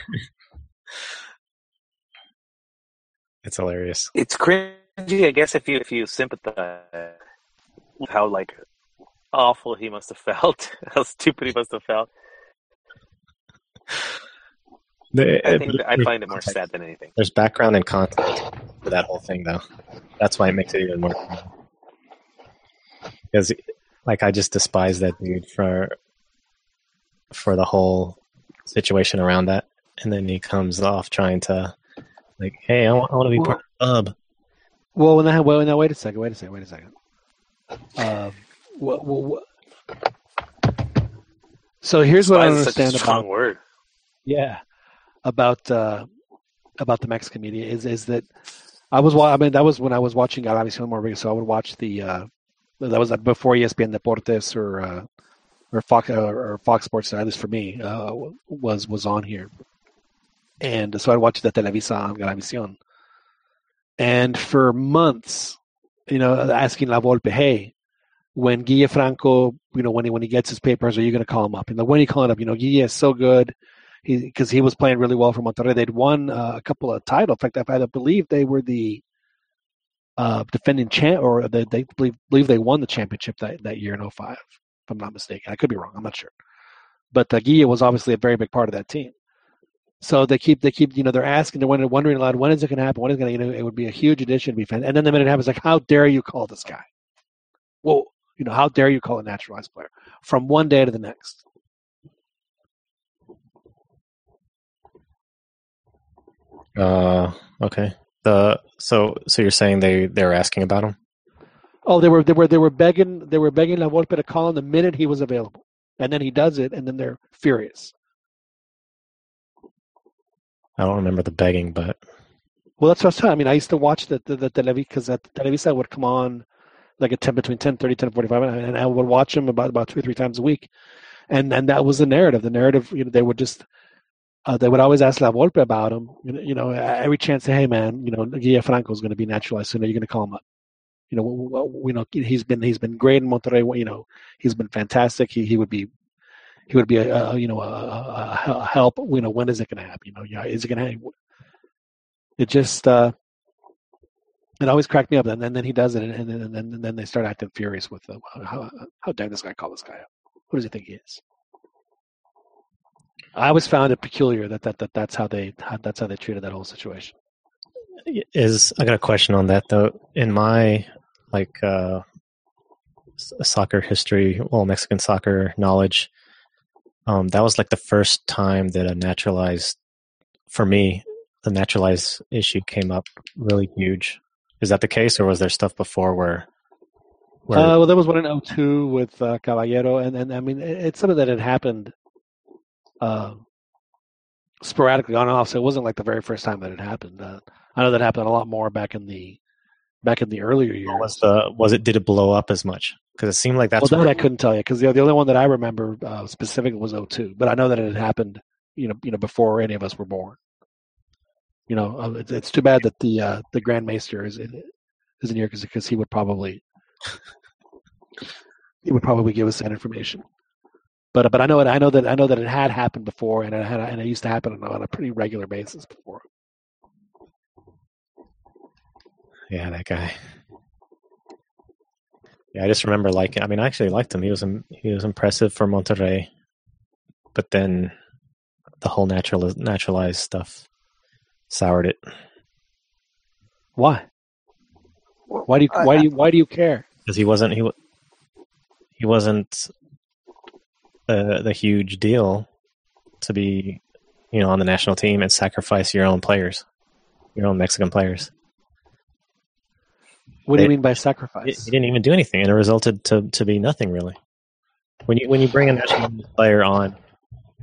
it's hilarious. It's cringy, I guess, if you if you sympathize with how like awful he must have felt, how stupid he must have felt. The, I uh, think I find it more sad than anything. There's background and context for that whole thing, though. That's why it makes it even more. Because, like, I just despise that dude for for the whole situation around that, and then he comes off trying to, like, hey, I want, I want to be part of the club. Well, now, well, now, wait a second, wait a second, wait a second. Um, what, what, what? So here's what I understand about word. Yeah, about uh, about the Mexican media is is that I was I mean that was when I was watching Galavisión more so I would watch the uh, that was before ESPN Deportes or uh, or Fox or Fox Sports at least for me uh, was was on here, and so I watched the Televisa on Galavisión, and for months, you know, asking La Volpe, hey, when Guille Franco, you know, when he when he gets his papers, are you going to call him up? And when he called up, you know, Guille is so good he because he was playing really well for Monterrey. They'd won uh, a couple of titles. In fact, I believe they were the uh, defending champ, or they, they believe believe they won the championship that, that year in 05, if I'm not mistaken. I could be wrong. I'm not sure. But uh, Guille was obviously a very big part of that team. So they keep they keep you know they're asking they're wondering, wondering aloud when is it going to happen when is it going to you know it would be a huge addition to be fan and then the minute it happens like how dare you call this guy well you know how dare you call a naturalized player from one day to the next Uh, okay. The so so you're saying they they're asking about him? Oh, they were they were they were begging they were begging La Volpe to call him the minute he was available, and then he does it, and then they're furious. I don't remember the begging, but well, that's what I was. I mean, I used to watch the the, the Televisa because the Televisa would come on like at 10 between 10 30 10 45 and i would watch them about about two or three times a week and and that was the narrative the narrative you know they would just uh, they would always ask La Volpe about him. You know, you know every chance, hey man, you know, Guille Franco is going to be naturalized soon. Are you going to call him up? You know, you know, he's been he's been great in Monterrey. You know, he's been fantastic. He he would be he would be a, a you know a, a, help. You know, when is it going to happen? You know, yeah, is it going to? It just uh, it always cracked me up. And then, then he does it, and, and, then and then they start acting furious with uh, how how dare this guy call this guy up? Who does he think he is? I always found it peculiar that, that, that that's how they that's how they treated that whole situation. Is I got a question on that though. In my like uh, soccer history, well, Mexican soccer knowledge, um, that was like the first time that a naturalized, for me, the naturalized issue came up really huge. Is that the case, or was there stuff before where? where... Uh, well, there was one in 02 with uh, Caballero, and, and I mean, it's something that had happened uh, sporadically on and off. So it wasn't like the very first time that it happened. Uh, I know that happened a lot more back in the back in the earlier years. Was the was it did it blow up as much? Because it seemed like that's. Well, that I couldn't tell you because the the only one that I remember uh, specifically was 02. But I know that it had happened, you know, you know, before any of us were born. You know, uh, it's, it's too bad that the uh, the Grand Maester is in isn't here because he would probably he would probably give us that information. But but I know it. I know that I know that it had happened before, and it had and it used to happen on on a pretty regular basis before. Yeah, that guy. Yeah, I just remember liking. I mean, I actually liked him. He was he was impressive for Monterrey, but then the whole natural naturalized stuff soured it. Why? Why do you why do you why do you care? because he wasn't he wa- he wasn't the the huge deal to be you know on the national team and sacrifice your own players, your own Mexican players. What do you mean by sacrifice? he didn't even do anything, and it resulted to to be nothing really. When you when you bring a nationalized player on,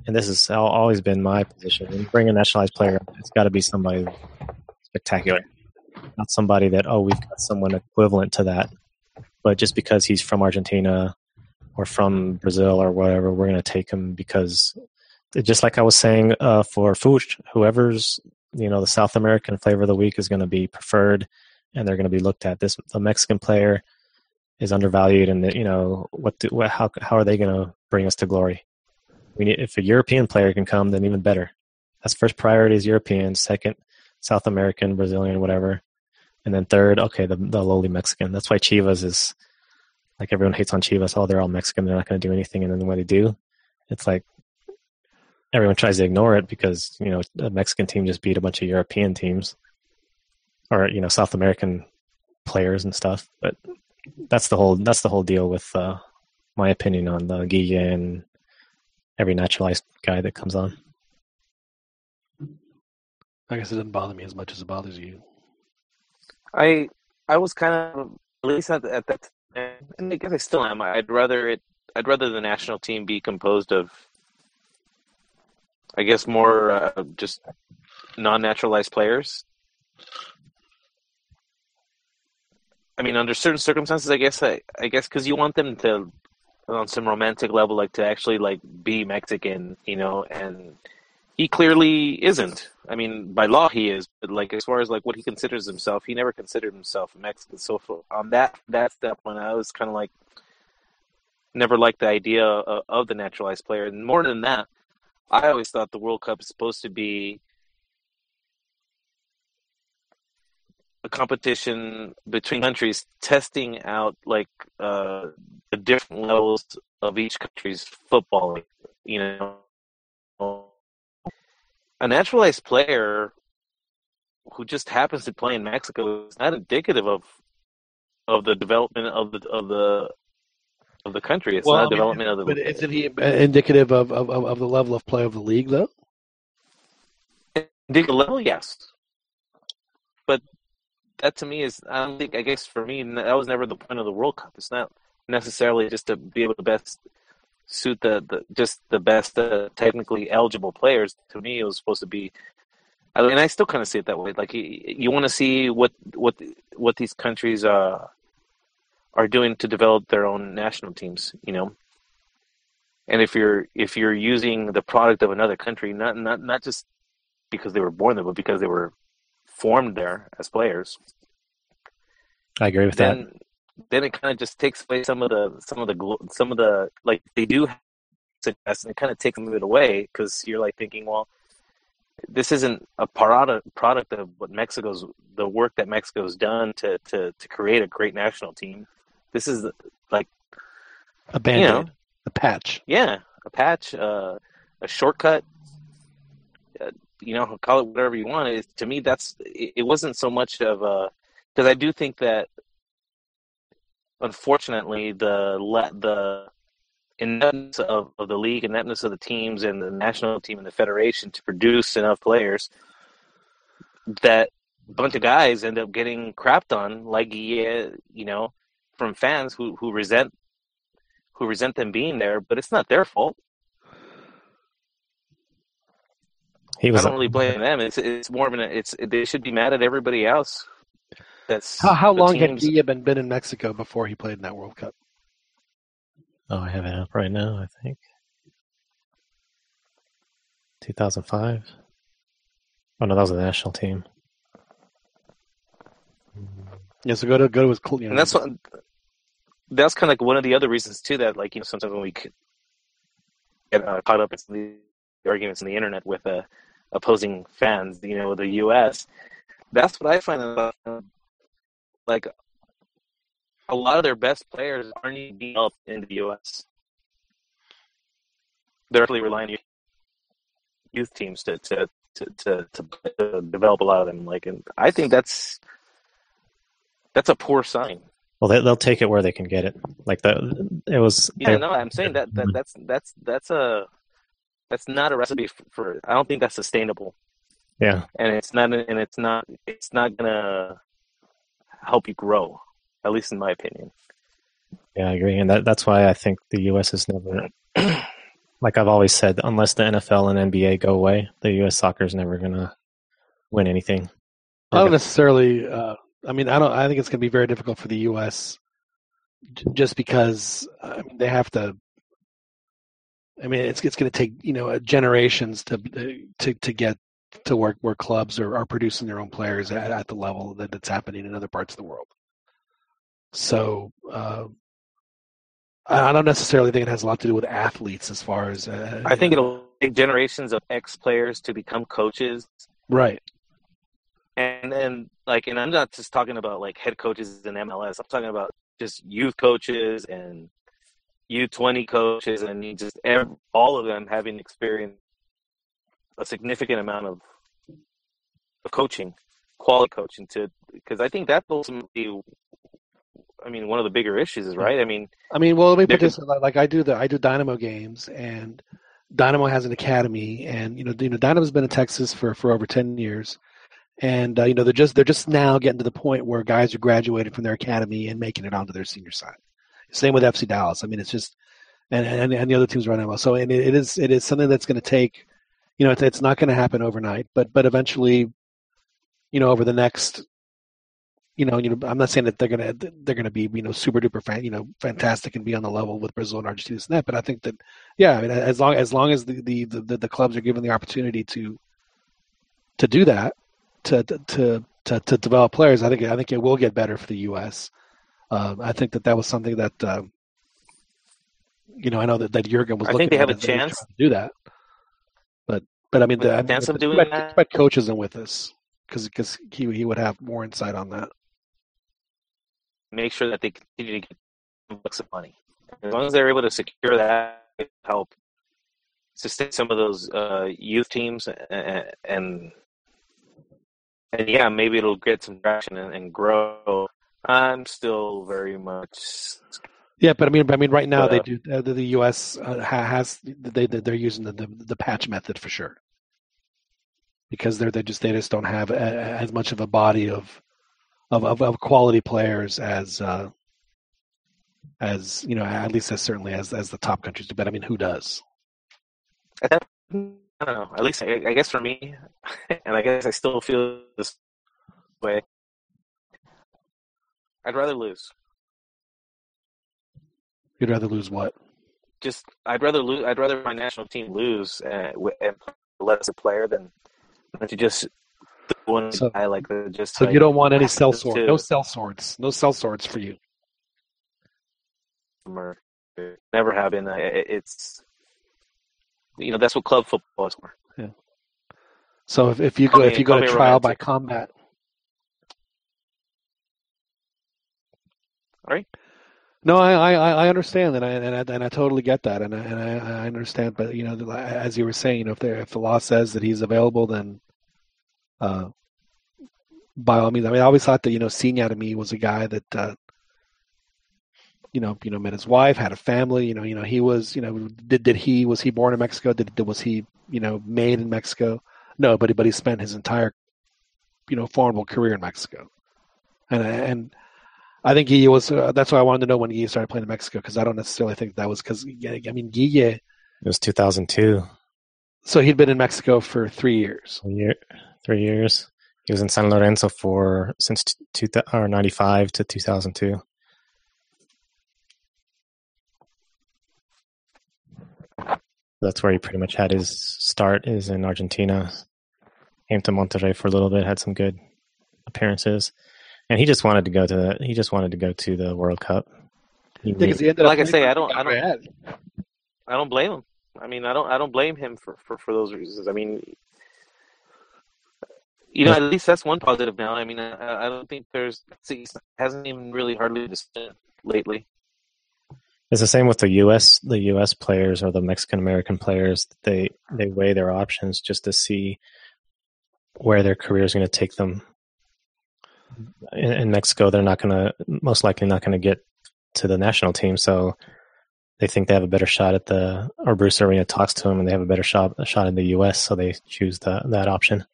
and this has always been my position, when you bring a nationalized player, it's got to be somebody spectacular, not somebody that oh we've got someone equivalent to that, but just because he's from Argentina or from Brazil or whatever, we're going to take him because just like I was saying uh, for Fuchs, whoever's you know the South American flavor of the week is going to be preferred, and they're going to be looked at. This the Mexican player is undervalued, and you know what? Do, what how how are they going to bring us to glory? We need if a European player can come, then even better. That's first priority is European, second South American, Brazilian, whatever, and then third, okay, the the lowly Mexican. That's why Chivas is like everyone hates on Chivas. Oh, they're all Mexican. They're not going to do anything, and then when they do, it's like everyone tries to ignore it because you know a Mexican team just beat a bunch of European teams or you know South American players and stuff. But that's the whole that's the whole deal with uh, my opinion on the Guille and every naturalized guy that comes on. I guess it doesn't bother me as much as it bothers you. I I was kind of at least at, at that time, and I guess I still am. I'd rather it. I'd rather the national team be composed of, I guess, more uh, just non-naturalized players. I mean, under certain circumstances, I guess I, I guess because you want them to, on some romantic level, like to actually like be Mexican, you know, and he clearly isn't. I mean, by law he is, but like as far as like what he considers himself, he never considered himself Mexican. So on that that step, when I was kind of like never liked the idea of, of the naturalized player, and more than that, I always thought the World Cup is supposed to be a competition between countries testing out like uh, the different levels of each country's football. You know, a naturalized player who just happens to play in Mexico is not indicative of of the development of the of the of the country. It's Well, not I a mean, development of the. But isn't he indicative of, of, of the level of play of the league, though? Dig level, yes. But that to me is, I don't think, I guess for me, that was never the point of the World Cup. It's not necessarily just to be able to best suit the, the just the best uh, technically eligible players. To me, it was supposed to be, I mean, I still kind of see it that way. Like you, you want to see what what what these countries uh, are doing to develop their own national teams. You know, and if you're if you're using the product of another country, not not not just because they were born there, but because they were formed there as players, I agree with that. then then it kind of just takes away some of the some of the some of the like they do success, and it kind of takes some of it away because you're like thinking, well, this isn't a product product of what Mexico's the work that Mexico's done to to to create a great national team. This is like A band you know a patch. yeah a patch uh, a shortcut you know call it whatever you want it, to me that's it, it wasn't so much of a because i do think that unfortunately the le- the ineptness of, of the league ineptness of the teams and the national team and the federation to produce enough players that a bunch of guys end up getting crapped on like yeah you know from fans who who resent who resent them being there but it's not their fault He I don't really blame them. It's it's more of an it's they should be mad at everybody else. That's How, how the long had teams- Guille been been in Mexico before he played in that World Cup? Oh, I have it up right now. I think 2005. Oh no, that was the national team. Yeah, so go to go to his. cl- You know, and that's what that's kind of like one of the other reasons too that like you know sometimes when we get uh, caught up in the arguments on the internet with uh, opposing fans, you know, the U.S. That's what I find about um, like a lot of their best players aren't even being developed in the U.S. They're really relying on youth teams to to, to, to, to develop a lot of them. Like, and I think that's that's a poor sign. Well, they, they'll take it where they can get it. Like the it was. Yeah, no, I'm saying that, that that's that's that's a that's not a recipe for, for. I don't think that's sustainable, Yeah, and it's not and it's not it's not gonna help you grow. At least in my opinion. yeah, I agree, and that that's why I think the U.S. is never. like I've always said, unless the NFL and NBA go away, the U.S. soccer is never gonna win anything. I don't necessarily. Uh, I mean, I don't. I think it's going to be very difficult for the U.S. just because I mean, they have to. I mean, it's it's going to take you know generations to to to get to work where clubs are, are producing their own players at, at the level that it's happening in other parts of the world. So uh, I I don't necessarily think it has a lot to do with athletes as far as uh, I think it'll take generations of ex players to become coaches, right. and then like, and I'm not just talking about like head coaches in MLS. I'm talking about just youth coaches and U20 coaches, and you just ev all of them having experienced a significant amount of of coaching, quality coaching. To because I think that's ultimately, I mean, one of the bigger issues is right. I mean, I mean, well, let me put this like I do the I do Dynamo games, and Dynamo has an academy, and you know, you know, Dynamo's been in Texas for for over ten years, and uh, you know, they're just they're just now getting to the point where guys are graduating from their academy and making it onto their senior side. Same with FC Dallas. I mean, it's just and and, and the other teams running well. So and it, it is it is something that's going to take, you know, it's, it's not going to happen overnight, but but eventually, you know, over the next you know, you know, I'm not saying that they're gonna they're gonna be you know super duper fan, you know fantastic and be on the level with Brazil and Argentina and that, but I think that yeah, I mean as long as long as the the, the, the clubs are given the opportunity to to do that to to to to develop players, I think I think it will get better for the U.S. Uh, I think that that was something that uh, you know I know that that Jurgen was. I looking think they at have a it, that he was chance. to do that, but but I mean, the, I mean, chance of doing that? bad coach isn't with us because because he he would have more insight on that. make sure that they continue to get bucks of money. As long as they're able to secure that, help sustain some of those uh, youth teams, and, and and yeah, maybe it'll get some traction and, and grow. I'm still very much Yeah, but I mean, I mean, right now they Uh, do. Uh, the, U.S. Uh, has they they- they're using the, the the patch method for sure because they're they just they just don't have a, as much of a body of of of, of quality players as uh, as you know at least as certainly as as the top countries do. But I mean, who does? I don't know. At least I, I guess for me, and I guess I still feel this way. I'd rather lose. You'd rather lose what? Just I'd rather lose. I'd rather my national team lose uh, wi- and less a player than to just one So- guy like the just. So like, you don't want any sellswords? no sellswords, no sellswords for you. never have been. Uh, It's you know that's what club football is for. Yeah. So if, if you go if you go to trial by combat, Right. No, I, I, I understand that, and I, and I, and I totally get that, and I, and I, I understand. But you know, as you were saying, you know, if if the law says that he's available, then, uh, by all means. I mean, I always thought that you know, Sinha to me was a guy that, uh, you know, you know, met his wife, had a family. You know, you know, he was, you know, did did he was he born in Mexico? Did, did was he, you know, made in Mexico? No, but he, but he spent his entire, you know, formidable career in Mexico, and and. I think Guille was. Uh, that's why I wanted to know when Guille started playing in Mexico because I don't necessarily think that was because I mean Guille. It was 2002. So he'd been in Mexico for three years. Year, three years. He was in San Lorenzo for since t- two or 95 to 2002. That's where he pretty much had his start. Is in Argentina. Came to Monterrey for a little bit. Had some good appearances, and he just wanted to go to the, he just wanted to go to the World Cup. He, he ended Like up I say, I don't- I don't- Real. I don't blame him. I mean, I don't I don't blame him for, for, for those reasons. I mean, you know, at least that's one positive now. I mean, I, I don't think there's he hasn't even really hardly disappointed lately. It's the same with the U.S. The U.S. players or the Mexican American players. They they weigh their options just to see where their career is going to take them. In, in Mexico, they're not going to most likely not going to get to the national team, so they think they have a better shot at the. Or Bruce Arena talks to them, and they have a better shot a shot in the U.S., so they choose the, that option.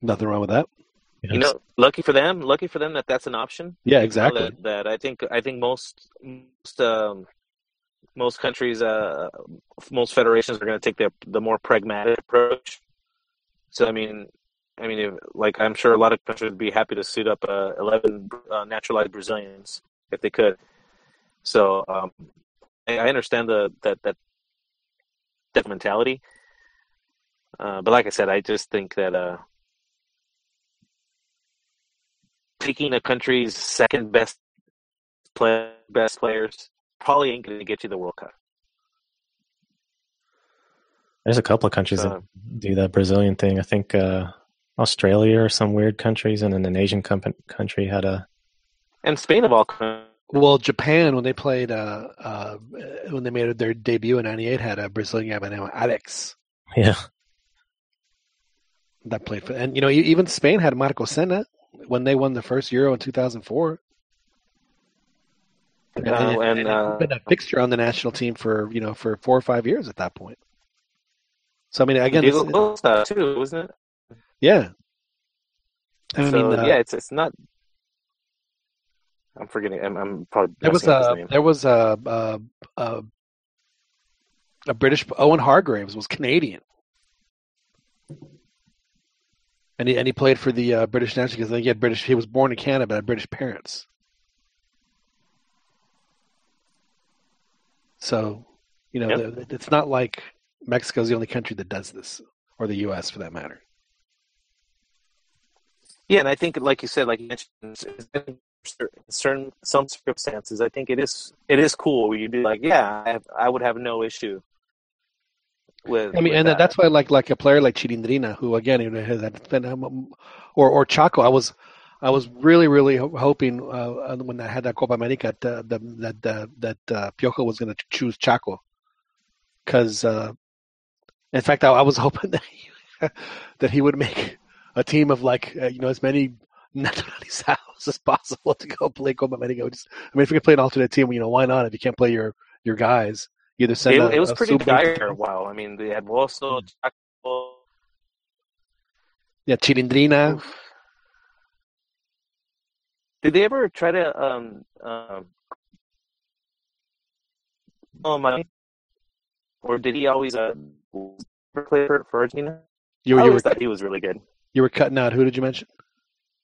Nothing wrong with that. You know, lucky for them, lucky for them that that's an option. Yeah, You know, exactly. That, that I think I think most most um, most countries, uh, most federations are going to take the the more pragmatic approach. So I mean, I mean, if, like I'm sure a lot of countries would be happy to suit up uh, eleven uh, naturalized Brazilians if they could. So um, I, I understand the that that that mentality, uh, but like I said, I just think that. Uh, Taking a country's second best play, best players probably ain't going to get you the World Cup. There's a couple of countries that do that Brazilian thing. I think uh, Australia or some weird countries, and then an Asian comp- country had a. And Spain of all countries, Well, Japan when they played uh, uh, when they made their debut in '98 had a Brazilian guy by the name of Alex Yeah, that played for, and you know e- even Spain had Marco Senna when they won the first Euro in 2004. And, Uh, and, and, and uh, been a fixture on the national team for you know for four or five years at that point. So I mean, again, Diego this- Costa too, wasn't it? Yeah. I so mean, uh, yeah, it's it's not. I'm forgetting. I'm, I'm probably There was messing up his a there was a a, a a British Owen Hargreaves was Canadian, and he and he played for the uh, British national because he had British. He was born in Canada, but had British parents. So, you know, Yep. it's not like Mexico's the only country that does this, or the U.S. for that matter. Yeah, and I think, like you said, like you mentioned, in certain some circumstances, I think it is it is cool. Where you'd be like, yeah, I, have, I would have no issue with. I mean, and that. that's why, like, like a player like Chirindrina, who again, you know, has that, phenom- or or Chaco, I was, I was really, really hoping uh, when I had that Copa America that uh, the, that uh, that uh, Piojo was going to choose Chaco, because uh, in fact, I, I was hoping that he, that he would make a team of like uh, you know as many naturalizados as possible to go play Copa America. Just, I mean, if you can play an alternate team, you know, why not? If you can't play your your guys, either send it, a, it was pretty dire while. I mean, they had Vuoso, Hmm. Chaco. Yeah, Chirindrina. Did they ever try to um um oh my or did he always uh play for, Argentina? You, I you were always thought he was really good. You were cutting out. Who did you mention?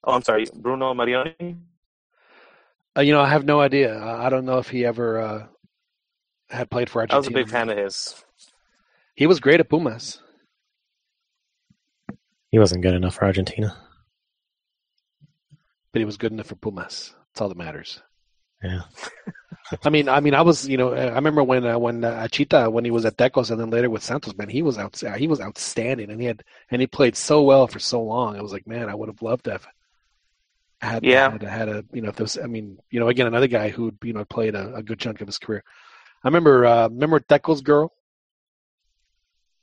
Oh, I'm sorry, Bruno Marioni. Uh, you know, I have no idea. I, I don't know if he ever uh, had played for Argentina. I was a big fan of his. He was great at Pumas. he wasn't good enough for Argentina. but he was good enough for Pumas. That's all that matters. Yeah. I mean, I mean, I was, you know, I remember when uh, when uh, Achita when he was at Tecos and then later with Santos, man, he was out, he was outstanding, and he had and he played so well for so long. I was like, man, I would have loved to have had Yeah. had, had a you know if there was, I mean, you know, again another guy who you know played a, a good chunk of his career. I remember, uh, remember Tecos girl.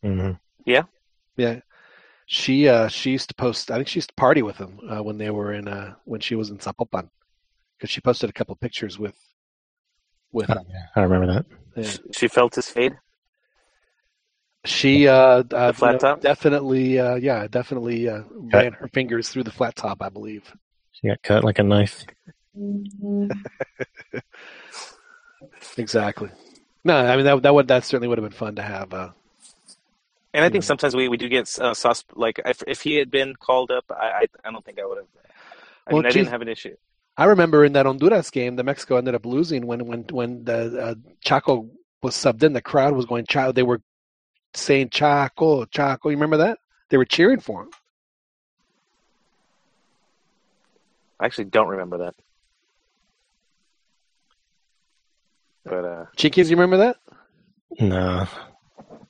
hmm Yeah, Yeah, she uh, she used to post. I think she used to party with him uh, when they were in uh, when she was in Zapopan, because she posted a couple pictures with with him. I remember that. Yeah. She, she felt his fade. She uh, uh, flat you know, top? definitely, uh, yeah, definitely uh, ran her fingers through the flat top, I believe. She got cut like a knife. Exactly. No, I mean that that would that certainly would have been fun to have. Uh, And I think Yeah. sometimes we, we do get uh, sus like if if he had been called up, I I, I don't think I would have. I Well, mean, I geez. didn't have an issue. I remember in that Honduras game, the Mexico ended up losing when when when the uh, Chaco was subbed in. The crowd was going Chaco. They were saying Chaco, Chaco. You remember that? They were cheering for him. I actually don't remember that. But uh, Chiquis, you remember that? No,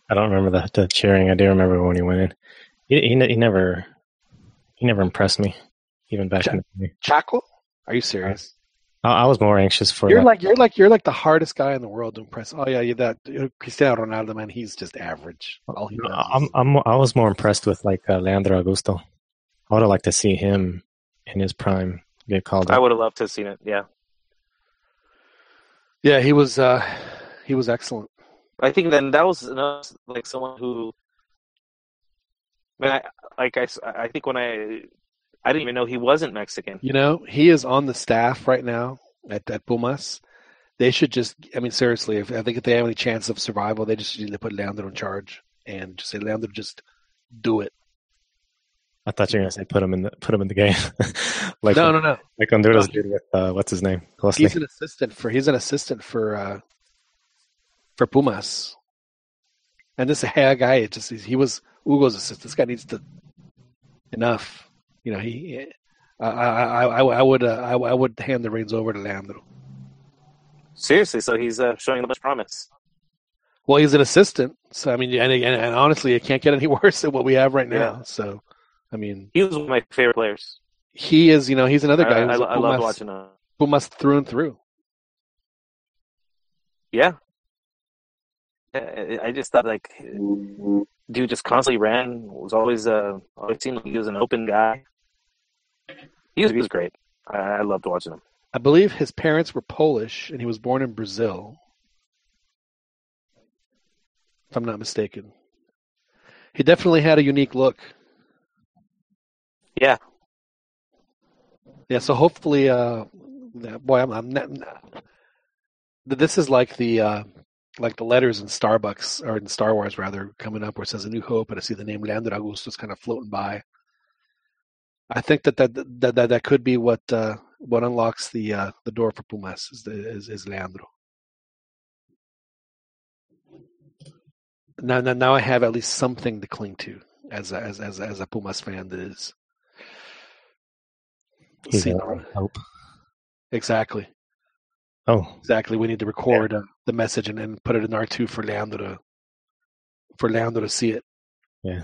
I don't remember the, the cheering. I do remember when he went in. He, he, he never he never impressed me, even back in the day. Chaco? Are you serious? I, I was more anxious for You're that. like you're like you're like the hardest guy in the world to impress. Oh yeah, you that Cristiano Ronaldo man, he's just average. All he does. I'm, I'm I was more impressed with like uh, Leandro Augusto. I would have liked to see him in his prime get called I would have loved to have seen it. Yeah, yeah, he was uh he was excellent. I think then that was another, like someone who. I mean, I, like I, s- I think when I, I didn't even know he wasn't Mexican. You know, he is on the staff right now at, at Pumas. They should just, I mean, seriously, if I think if they have any chance of survival, they just need to put Leandro in charge and just say, Leandro, just do it. I thought you were gonna say put him in the put him in the game, like no, no, no. like Honduras No. did with uh, what's his name, Closely. He's an assistant for, he's an assistant for, uh, for Pumas. And this hey, guy, it just, he was Ugo's assistant. This guy needs to, enough. You know, he, I, I, I, I would, uh, I, I would hand the reins over to Leandro. Seriously, so he's uh, showing the much promise. Well, he's an assistant, so I mean, and, and, and honestly, it can't get any worse than what we have right now. Yeah. So, I mean, He was one of my favorite players. he is, you know, he's another guy I, I, I Pumas, watching him. Pumas through and through. Yeah. I I just thought like, dude just constantly ran. Was always uh, always seemed like he was an open guy. He was he was great. I, I loved watching him. I believe his parents were Polish, and he was born in Brazil, if I'm not mistaken. He definitely had a unique look. Yeah, Yeah, so hopefully, uh, boy, I'm, I'm not, not- This is like the uh, like the letters in Starbucks or in Star Wars rather coming up where it says "A New Hope" and I see the name Leandro Augusto kind of floating by. I think that that that that, that could be what uh, what unlocks the uh, the door for Pumas is, is is Leandro. Now, now, now I have at least something to cling to as a, as as as a Pumas fan that is. He's See, a hope. exactly. Oh, Exactly. We need to record uh, the message and, and put it in R two for Leandro to for Leandro to see it. Yeah.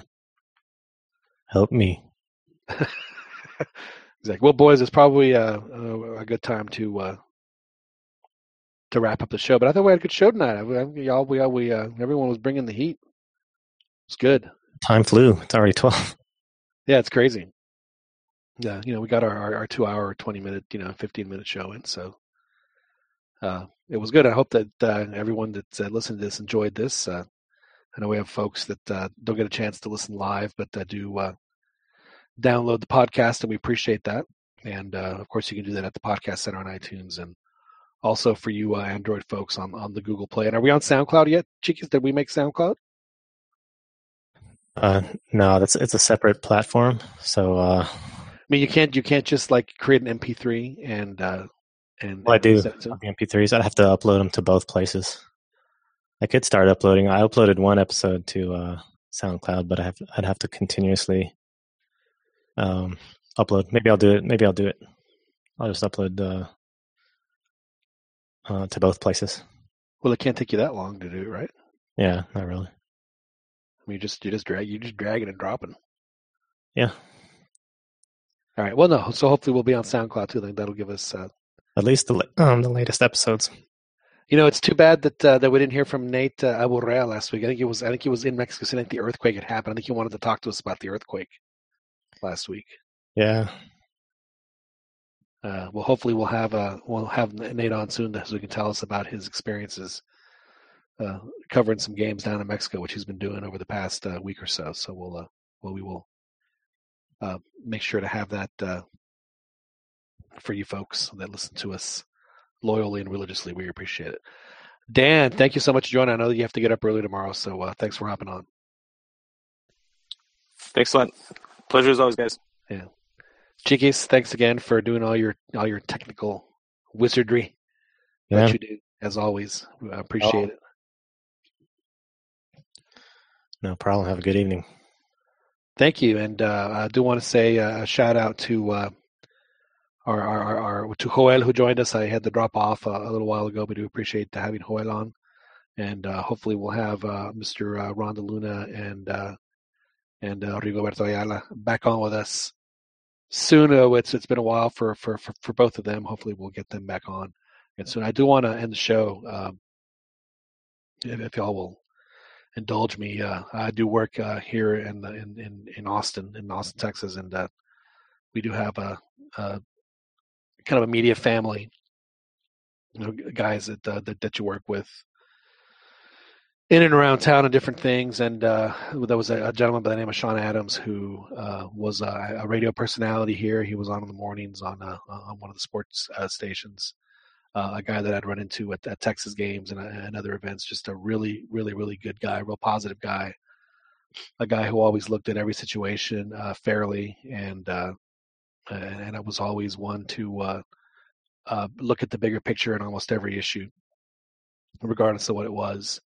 Help me. exactly. Well, boys, it's probably uh, uh, a good time to uh, to wrap up the show. But I thought we had a good show tonight. I, I, y'all, we, we, uh, everyone was bringing the heat. It's good. Time flew. It's already twelve. Yeah, it's crazy. Yeah, you know, we got our, our, our two hour, twenty minute, you know, fifteen minute show in, so uh, it was good. I hope that uh, everyone that uh, listened to this enjoyed this. Uh, I know we have folks that uh, don't get a chance to listen live, but uh, do uh, download the podcast, and we appreciate that. And uh, of course, you can do that at the Podcast Center on iTunes, and also for you uh, Android folks on on the Google Play. And are we on SoundCloud yet, Chiquis? Did we make SoundCloud? Uh, no, that's it's a separate platform. So uh, I mean, you can't you can't just like create an MP3 and uh, and Well, I do. send it to them? the MP3s, I'd have to upload them to both places. I could start uploading. I uploaded one episode to uh, SoundCloud, but I have I'd have to continuously um, upload. Maybe I'll do it. Maybe I'll do it. I'll just upload uh, uh, to both places. Well, it can't take you that long to do it, right? Yeah, not really. I mean, you just you just drag you just dragging and dropping. Yeah, All right. Well, no. So hopefully we'll be on SoundCloud too. Then that'll give us. Uh, at least the um, the latest episodes. you know, it's too bad that uh, that we didn't hear from Nate uh, Aburrea last week. I think he was I think he was in Mexico City. I think the earthquake had happened. I think he wanted to talk to us about the earthquake last week. Yeah, Uh, well, hopefully we'll have uh, we'll have Nate on soon so he can tell us about his experiences uh, covering some games down in Mexico, which he's been doing over the past uh, week or so. So we'll uh, well we will uh, make sure to have that uh, for you folks that listen to us loyally and religiously. We appreciate it. Dan, thank you so much for joining. I know that you have to get up early tomorrow, so uh, thanks for hopping on. excellent. Pleasure as always, guys. Yeah. Chiquis, thanks again for doing all your all your technical wizardry yeah. that you do as always. I appreciate it. No problem. Have a good evening. Thank you, and uh, I do want to say uh, a shout out to uh, our, our, our, our to Joel who joined us. I had to drop off a, a little while ago, but do appreciate having Joel on, and uh, hopefully we'll have uh, Mr. Uh, Ron Luna and uh, and uh, Rigoberto Ayala back on with us soon. Uh, it's it's been a while for, for for for both of them. Hopefully we'll get them back on and soon. I do want to end the show. Um, if, if y'all will indulge me, uh, I do work uh, here in, in in in Austin, in Austin, Texas, and uh, we do have a, a, kind of a media family. You know, guys that uh, that that you work with in and around town and different things. And uh, there was a, a, gentleman by the name of Sean Adams who uh, was a, a, radio personality here. He was on in the mornings on on one of the sports stations uh, a guy that I'd run into at, at Texas games and, uh, and, other events. Just a really, really, really good guy, real positive guy. A guy who always looked at every situation uh, fairly, and uh, and I was always one to uh, uh, look at the bigger picture in almost every issue, regardless of what it was.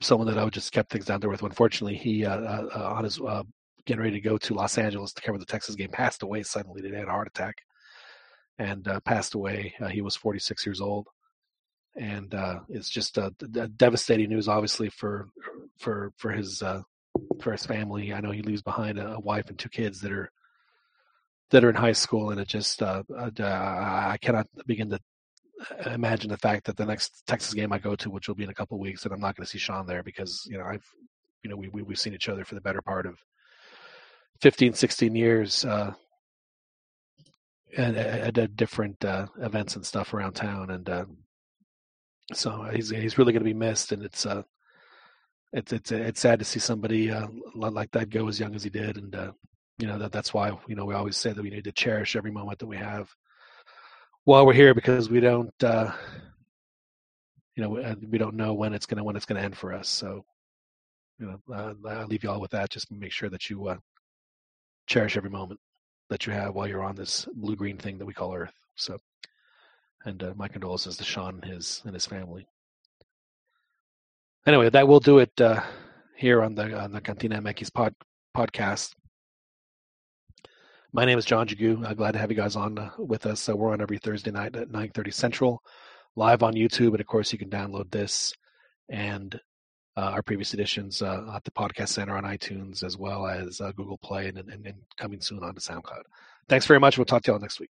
Someone that I would just kept things down to earth. Unfortunately, he on his getting ready to go to Los Angeles to cover the Texas game passed away suddenly today had a heart attack and uh, passed away. Uh, he was 46 years old, and uh, it's just a, devastating news, obviously for for for his uh, for his family. I know he leaves behind a, wife and two kids that are that are in high school, and it just uh, uh, I cannot begin to imagine the fact that the next Texas game I go to, which will be in a couple weeks, that I'm not going to see Sean there because you know I've you know we, we we've seen each other for the better part of 15, 16 years. Uh, at, at different uh, events and stuff around town, and uh, so he's he's really going to be missed, and it's uh, it's it's it's sad to see somebody uh, like that go as young as he did, and uh, you know that that's why you know we always say that we need to cherish every moment that we have while we're here because we don't uh, you know we, we don't know when it's gonna when it's gonna end for us. So you know uh, I'll leave you all with that. Just make sure that you uh, cherish every moment that you have while you're on this blue green thing that we call Earth. So, and uh, my condolences to Sean and his and his family. Anyway, that will do it uh, here on the on the Cantina MX pod podcast. My name is John Jagu. I'm glad to have you guys on uh, with us. Uh, we're on every Thursday night at 9:30 Central, live on YouTube, and of course you can download this and uh, our previous editions uh, at the Podcast Center on iTunes as well as uh, Google Play and, and, and coming soon onto SoundCloud. Thanks very much. We'll talk to you all next week.